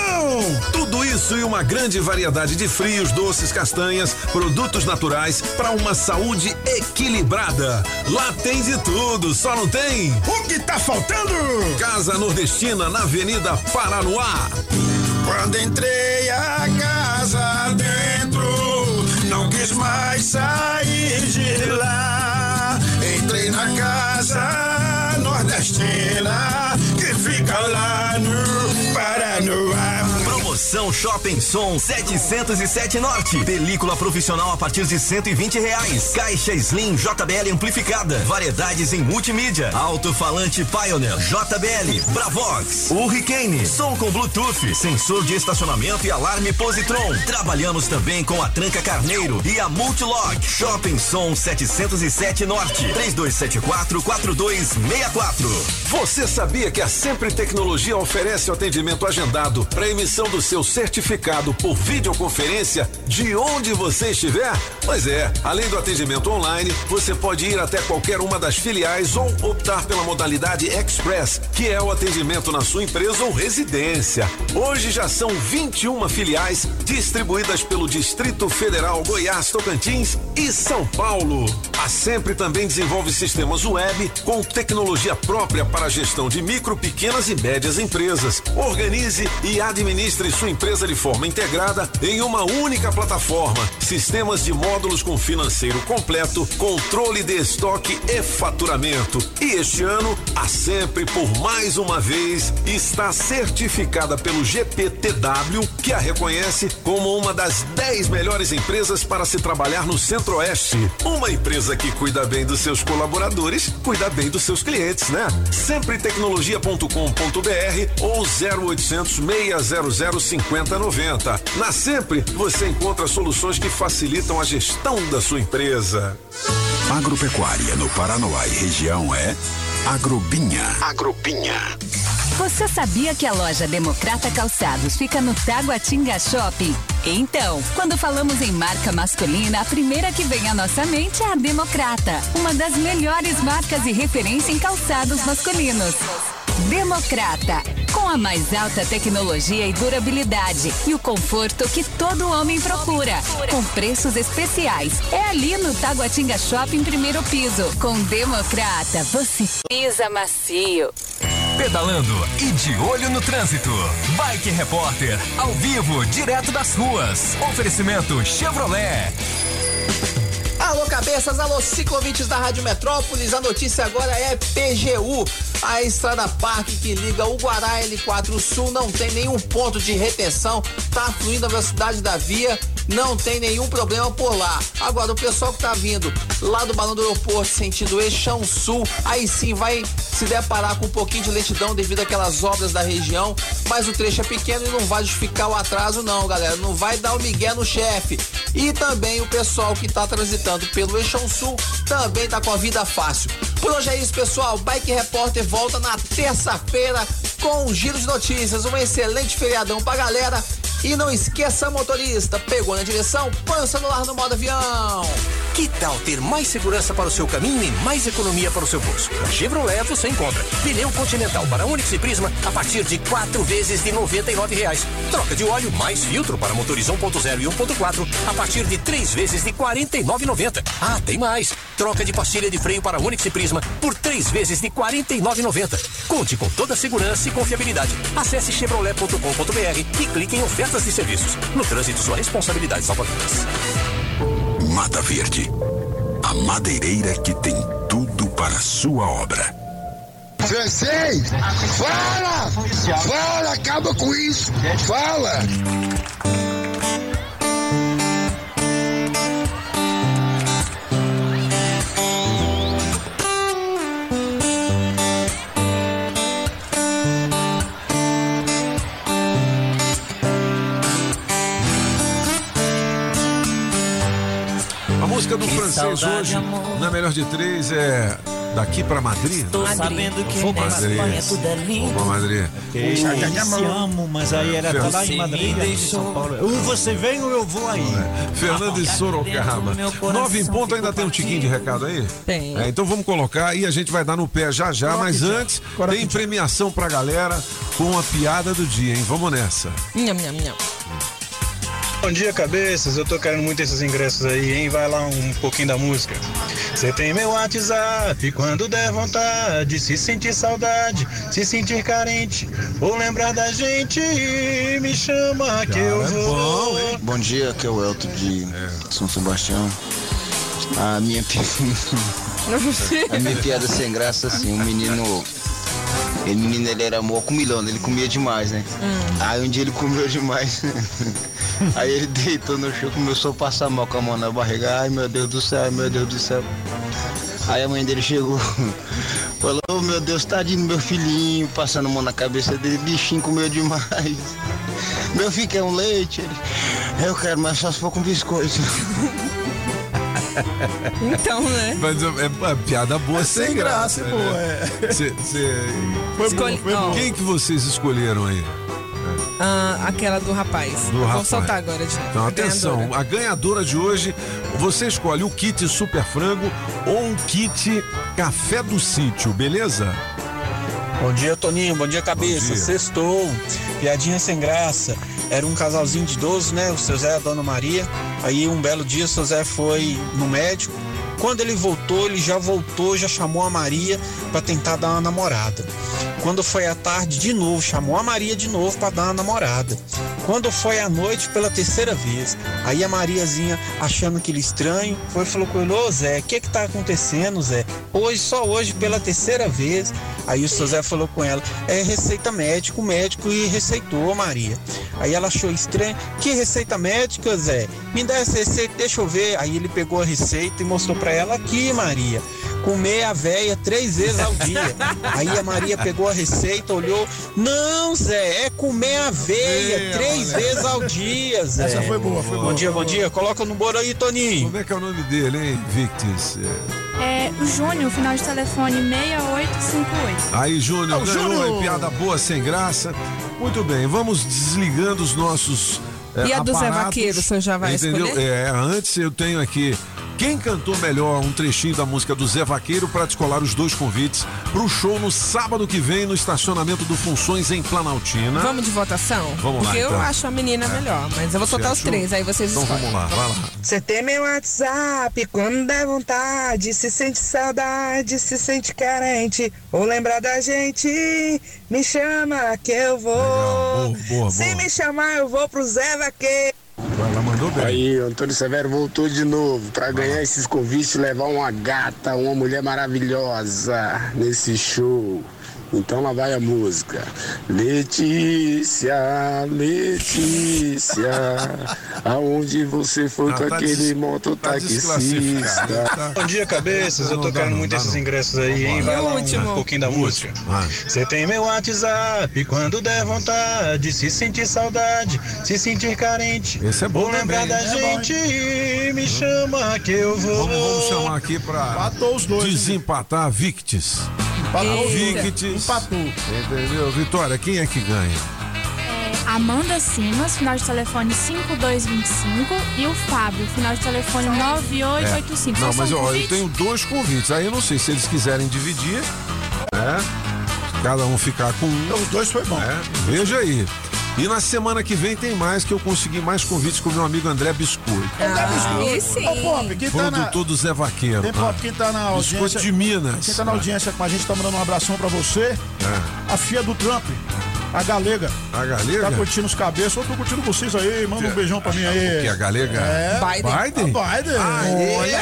Tudo isso e uma grande variedade de frios, doces, castanhas, produtos naturais para uma saúde equilibrada. Lá tem de tudo, só não tem. O que tá faltando? Casa Nordestina na Avenida Paranoá. Quando entrei a casa dentro, não quis mais sair de lá. Entrei na casa Promoção Shopping Som 707 Norte. Película profissional a partir de 120 reais. Caixa Slim JBL amplificada. Variedades em multimídia. Alto-falante Pioneer JBL. Bravox. Hurricane. Som com Bluetooth. Sensor de estacionamento e alarme Positron. Trabalhamos também com a Tranca Carneiro e a Multilog. Shopping Som 707 Norte. 3274 4264. Você sabia que a Sempre Tecnologia oferece o atendimento agendado para emissão do seu certificado por videoconferência de onde você estiver? Pois é, além do atendimento online, você pode ir até qualquer uma das filiais ou optar pela modalidade Express, que é o atendimento na sua empresa ou residência. Hoje já são 21 filiais distribuídas pelo Distrito Federal, Goiás, Tocantins e São Paulo. A Sempre também desenvolve sistemas web com tecnologia própria para a gestão de micro, pequenas e médias empresas. Organize e administre sua empresa de forma integrada em uma única plataforma. Sistemas de módulos com financeiro completo, controle de estoque e faturamento. E este ano, a Sempre, por mais uma vez, está certificada pelo GPTW, que a reconhece como uma das 10 melhores empresas para se trabalhar no Centro-Oeste. Uma empresa que cuida bem dos seus colaboradores, cuida bem dos seus clientes, né? Sempretecnologia.com.br ou 0800 600 5090. Na Sempre, você encontra soluções que facilitam a gestão da sua empresa. Agropecuária no Paranoá e região é Agrobinha. Agrobinha. Você sabia que a loja Democrata Calçados fica no Taguatinga Shopping? Então, quando falamos em marca masculina, a primeira que vem à nossa mente é a Democrata, uma das melhores marcas e referência em calçados masculinos. Democrata, com a mais alta tecnologia e durabilidade e o conforto que todo homem procura, com preços especiais. É ali no Taguatinga Shopping, primeiro piso. Com Democrata, você pisa macio. Pedalando e de olho no trânsito. Bike Repórter, ao vivo, direto das ruas. Oferecimento Chevrolet. Alô, cabeças, alô, ciclovintes da Rádio Metrópolis. A notícia agora é PGU. A estrada parque que liga o Guará L4 Sul não tem nenhum ponto de retenção, tá fluindo a velocidade da via, não tem nenhum problema por lá. Agora, o pessoal que tá vindo lá do Balão do Aeroporto, sentido Eixão Sul, aí sim vai se deparar com um pouquinho de lentidão devido àquelas obras da região, mas o trecho é pequeno e não vai justificar o atraso, não, galera. Não vai dar o migué no chefe. E também o pessoal que tá transitando pelo Eixão Sul também tá com a vida fácil. Por hoje é isso, pessoal. Bike Repórter volta na terça-feira com um giro de notícias. Um excelente feriadão pra galera. E não esqueça, motorista, pegou na direção, põe o celular no modo avião. Que tal ter mais segurança para o seu caminho e mais economia para o seu bolso? Na Chevrolet você encontra pneu Continental para Onix e Prisma a partir de quatro vezes de 99 reais. Troca de óleo mais filtro para motores 1.0 e 1.4 a partir de três vezes de R$ 49,90. Ah, tem mais! Troca de pastilha de freio para Onix e Prisma por três vezes de R$ 49,90. Conte com toda a segurança e confiabilidade. Acesse chevrolet.com.br e clique em ofertas de serviços. No trânsito, sua responsabilidade salva vidas. Mata Verde. A madeireira que tem tudo para a sua obra. Francês, fala! Fala, acaba com isso! Fala! Música do francês hoje, na melhor de três, é daqui pra Madrid. Tô sabendo que Madrid. Espanha tudo é lindo. Vou pra Madrid. Eu se amo, mas aí era tá lá em Madrid, em São Paulo. Ou você vem ou eu vou aí. Fernando e Sorocaba. Nove em ponto, ainda tem um tiquinho de recado aí? Tem. É, então vamos colocar e a gente vai dar no pé já já, mas antes tem premiação pra galera com a piada do dia, hein? Vamos nessa. Nham, nham, nham. Bom dia, cabeças. Eu tô querendo muito esses ingressos aí, hein? Vai lá um pouquinho da música. Você tem meu WhatsApp quando der vontade, se sentir saudade, se sentir carente ou lembrar da gente, me chama que eu vou. Bom dia, aqui é o Elton de São Sebastião. A minha, pi- a minha piada sem graça, assim, um menino. Ele menino ele era mó comilão, ele comia demais, né? Aí um dia ele comeu demais. Aí ele deitou no chão, começou a passar mal com a mão na barriga. Ai meu Deus do céu, ai, meu Deus do céu. Aí a mãe dele chegou, falou, oh, meu Deus, tadinho meu filhinho, passando a mão na cabeça dele, bichinho comeu demais. Meu filho quer um leite? Eu quero, mas só se for com biscoito. Então, né? Mas é, é- é piada boa sem, sem graça, né? é. Cê- cê- Foi Escolhe- bom, foi bom. Quem que vocês escolheram aí? Ah, aquela do rapaz. Do Vou rapaz. soltar agora de novo. Então, atenção, ganhadora. a ganhadora de hoje, você escolhe o kit Super Frango ou um kit Café do Sítio, beleza? Bom dia, Toninho. Bom dia, cabeça. Bom dia. Sextou. Piadinha sem graça. Era um casalzinho de idoso, né? O seu Zé e a Dona Maria. Aí um belo dia o seu Zé foi no médico. Quando ele voltou, ele já voltou, já chamou a Maria para tentar dar uma namorada. Quando foi à tarde, de novo, chamou a Maria de novo para dar uma namorada. Quando foi à noite, pela terceira vez, aí a Mariazinha, achando aquele estranho, foi e falou com ele: Ô Zé, o que que tá acontecendo, Zé? Hoje, só hoje, pela terceira vez. Aí o seu Zé falou com ela: É receita médica, o médico e receitou, Maria. Aí ela achou estranho: Que receita médica, Zé? Me dá essa receita, deixa eu ver. Aí ele pegou a receita e mostrou pra ela: Aqui, Maria. Comer a véia três vezes ao dia. Aí a Maria pegou a receita, olhou. Não, Zé, é comer a veia três vezes ao dia, Zé. Essa foi boa, foi bom dia, bom dia. Coloca no bolo aí, Toninho. Como é que é o nome dele, hein, Victis? É. É o Júnior, final de telefone 6858. Aí, Júnior, ganhou, Júnior! hein? piada boa, sem graça. Muito bem, vamos desligando os nossos. é, E a do Zé aparatos, Vaqueiro, o senhor já vai entendeu? escolher? É, antes eu tenho aqui. Quem cantou melhor um trechinho da música do Zé Vaqueiro para descolar os dois convites para o show no sábado que vem no estacionamento do Funções em Planaltina? Vamos de votação? Vamos lá, Porque eu então. acho a menina melhor, mas eu vou Você soltar os três, aí vocês Então escolhem. vamos lá, vai lá. Você tem meu WhatsApp quando der vontade, se sente saudade, se sente carente, ou lembrar da gente, me chama que eu vou. boa, boa, se boa. me chamar, eu vou pro Zé Vaqueiro. Ela mandou bem. Aí, o Antônio Severo voltou de novo para ganhar esses convites e levar uma gata, uma mulher maravilhosa nesse show. Então lá vai a música. Letícia, Letícia, aonde você foi Ah, com tá aquele des- mototaxista? Bom dia, cabeças. Eu Não tô dá, querendo não muito dá, esses não. ingressos aí, hein? Vai lá um pouquinho da música. Você tem meu WhatsApp quando der vontade, se sentir saudade, se sentir carente. Esse é bom Ou lembrar também. da É bom, gente, me chama que eu vou. Vamos, vamos chamar aqui para desempatar a Victis. Os Victis. Entendeu? Vitória, quem é que ganha? Amanda Simas, final de telefone 5225. E o Fábio, final de telefone 9885. É. Não, Só mas ó, eu tenho dois convites. Aí eu não sei se eles quiserem dividir, né? Cada um ficar com um. Os dois foi bom. É, veja aí. E na semana que vem tem mais, que eu consegui mais convites com o meu amigo André Biscoito. Ah, esse Ô, Pop, quem tá na... Produtor do Zé Vaqueiro. Tem Pop, quem tá na audiência... Biscoito de Minas. Quem tá na audiência com a gente, tá mandando um abração pra você. É. A filha do Trump, a Galega. A Galega? Tá curtindo os cabeças. Eu tô curtindo vocês aí. Manda um beijão pra mim aí. O que, a Galega? É. Biden? A Biden. Aê,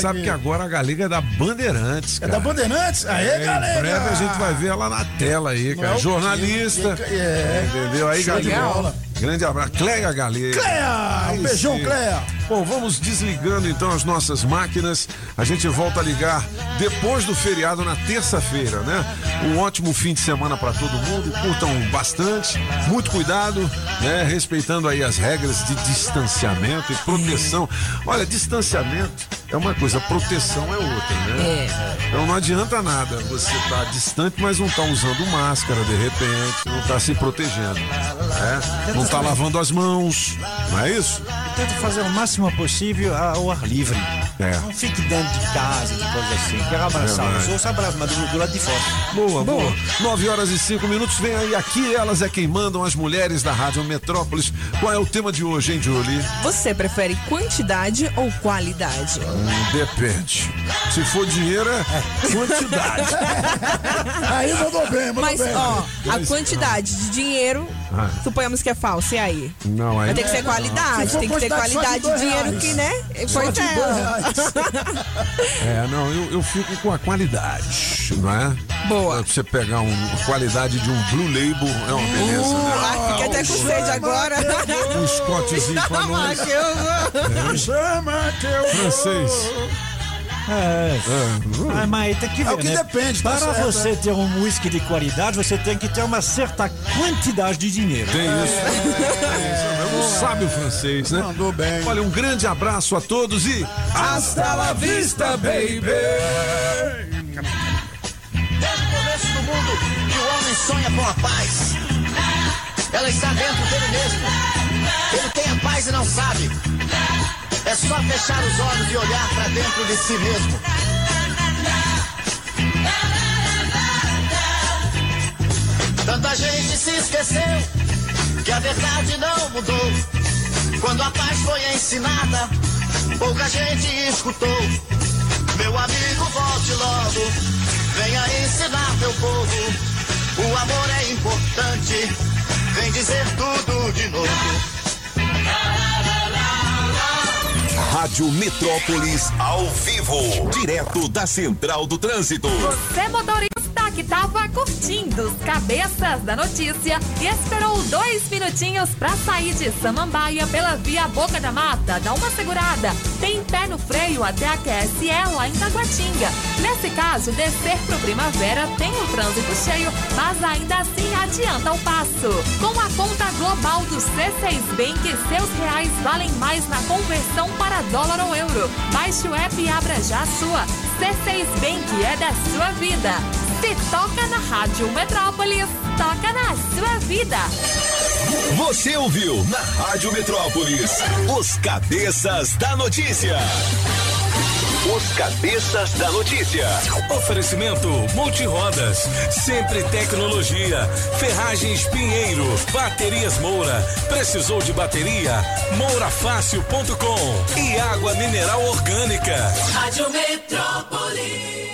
sabe que agora a Galega é da Bandeirantes, cara. É da Bandeirantes? Aê, É, Galega. Em breve a gente vai ver ela na tela aí, Não cara. é o Jornalista. quê? É. Entendeu? Aí, Galega. Grande abraço. Cleia Galera. Cleia! Um beijão. Cleia! Bom, vamos desligando então as nossas máquinas. A gente volta a ligar depois do feriado na terça-feira, né? Um ótimo fim de semana para todo mundo. Curtam bastante, muito cuidado, né? Respeitando aí as regras de distanciamento e proteção. Olha, distanciamento é uma coisa, proteção é outra, né? Então não adianta nada você tá distante, mas não tá usando máscara de repente, não tá se protegendo, né? Não tá lavando as mãos, não é isso? Tenta fazer o máximo possível ao ar livre. É. Não fique dentro de casa, de coisa assim. Quer abraçar Verdade. os outros, abraça, mas do, do lado de fora. Boa, boa. 9 horas e 5 minutos. Vem aí, aqui elas é quem mandam as mulheres da Rádio Metrópolis. Qual é o tema de hoje, hein, Julie? Você prefere quantidade ou qualidade? Hum, depende. Se for dinheiro, é quantidade. Aí mandou bem, mandou Mas, bem. ó, a Mas, quantidade de dinheiro, Ah. suponhamos que é falso, e aí? Não, aí. Vai ter que ser qualidade, Se for tem que ter qualidade de dinheiro reais. que, né? Só Pois de é. É, não, eu, eu fico com a qualidade, não é? Boa. Você pegar um, a qualidade de um Blue Label é uma beleza, né? Ah, fiquei até com sede agora. Um Scotchzinho pra Não, nós. que eu vou. Chama que eu Francês. É. Ah, mas tem que ver, É o que né? depende, tá Para certo, você é. ter um whisky de qualidade, você tem que ter uma certa quantidade de dinheiro. Tem isso. Tem isso. É um sábio francês, né? Mandou bem. Olha, um grande abraço a todos e hasta la vista, baby! Desde o começo do mundo que o homem sonha com a paz. Ela está dentro dele mesmo. Ele tem a paz e não sabe. É só fechar os olhos e olhar para dentro de si mesmo. Tanta gente se esqueceu que a verdade não mudou. Quando a paz foi ensinada, pouca gente escutou. Meu amigo, volte logo. Venha ensinar teu povo. O amor é importante. Vem dizer tudo de novo. Rádio Metrópolis ao vivo, direto da Central do Trânsito. Você motorista que tava curtindo os cabeças da notícia e esperou dois minutinhos pra sair de Samambaia pela via Boca da Mata, dá uma segurada. Tem pé no freio até a QSE lá em Taguatinga. Nesse caso, descer pro Primavera tem um trânsito cheio, mas ainda assim adianta o passo. Com a conta global do C6 Bank, seus reais valem mais na conversão para dólar ou euro. Baixe o app e abra já a sua. C6 Bank é da sua vida. Se toca na Rádio Metrópolis, toca na sua vida. Você ouviu na Rádio Metrópolis os cabeças da notícia. Os cabeças da notícia. Oferecimento Multirodas, Sempre Tecnologia, Ferragens Pinheiro, Baterias Moura. Precisou de bateria? Mourafácil.com e água mineral orgânica. Rádio Metrópolis.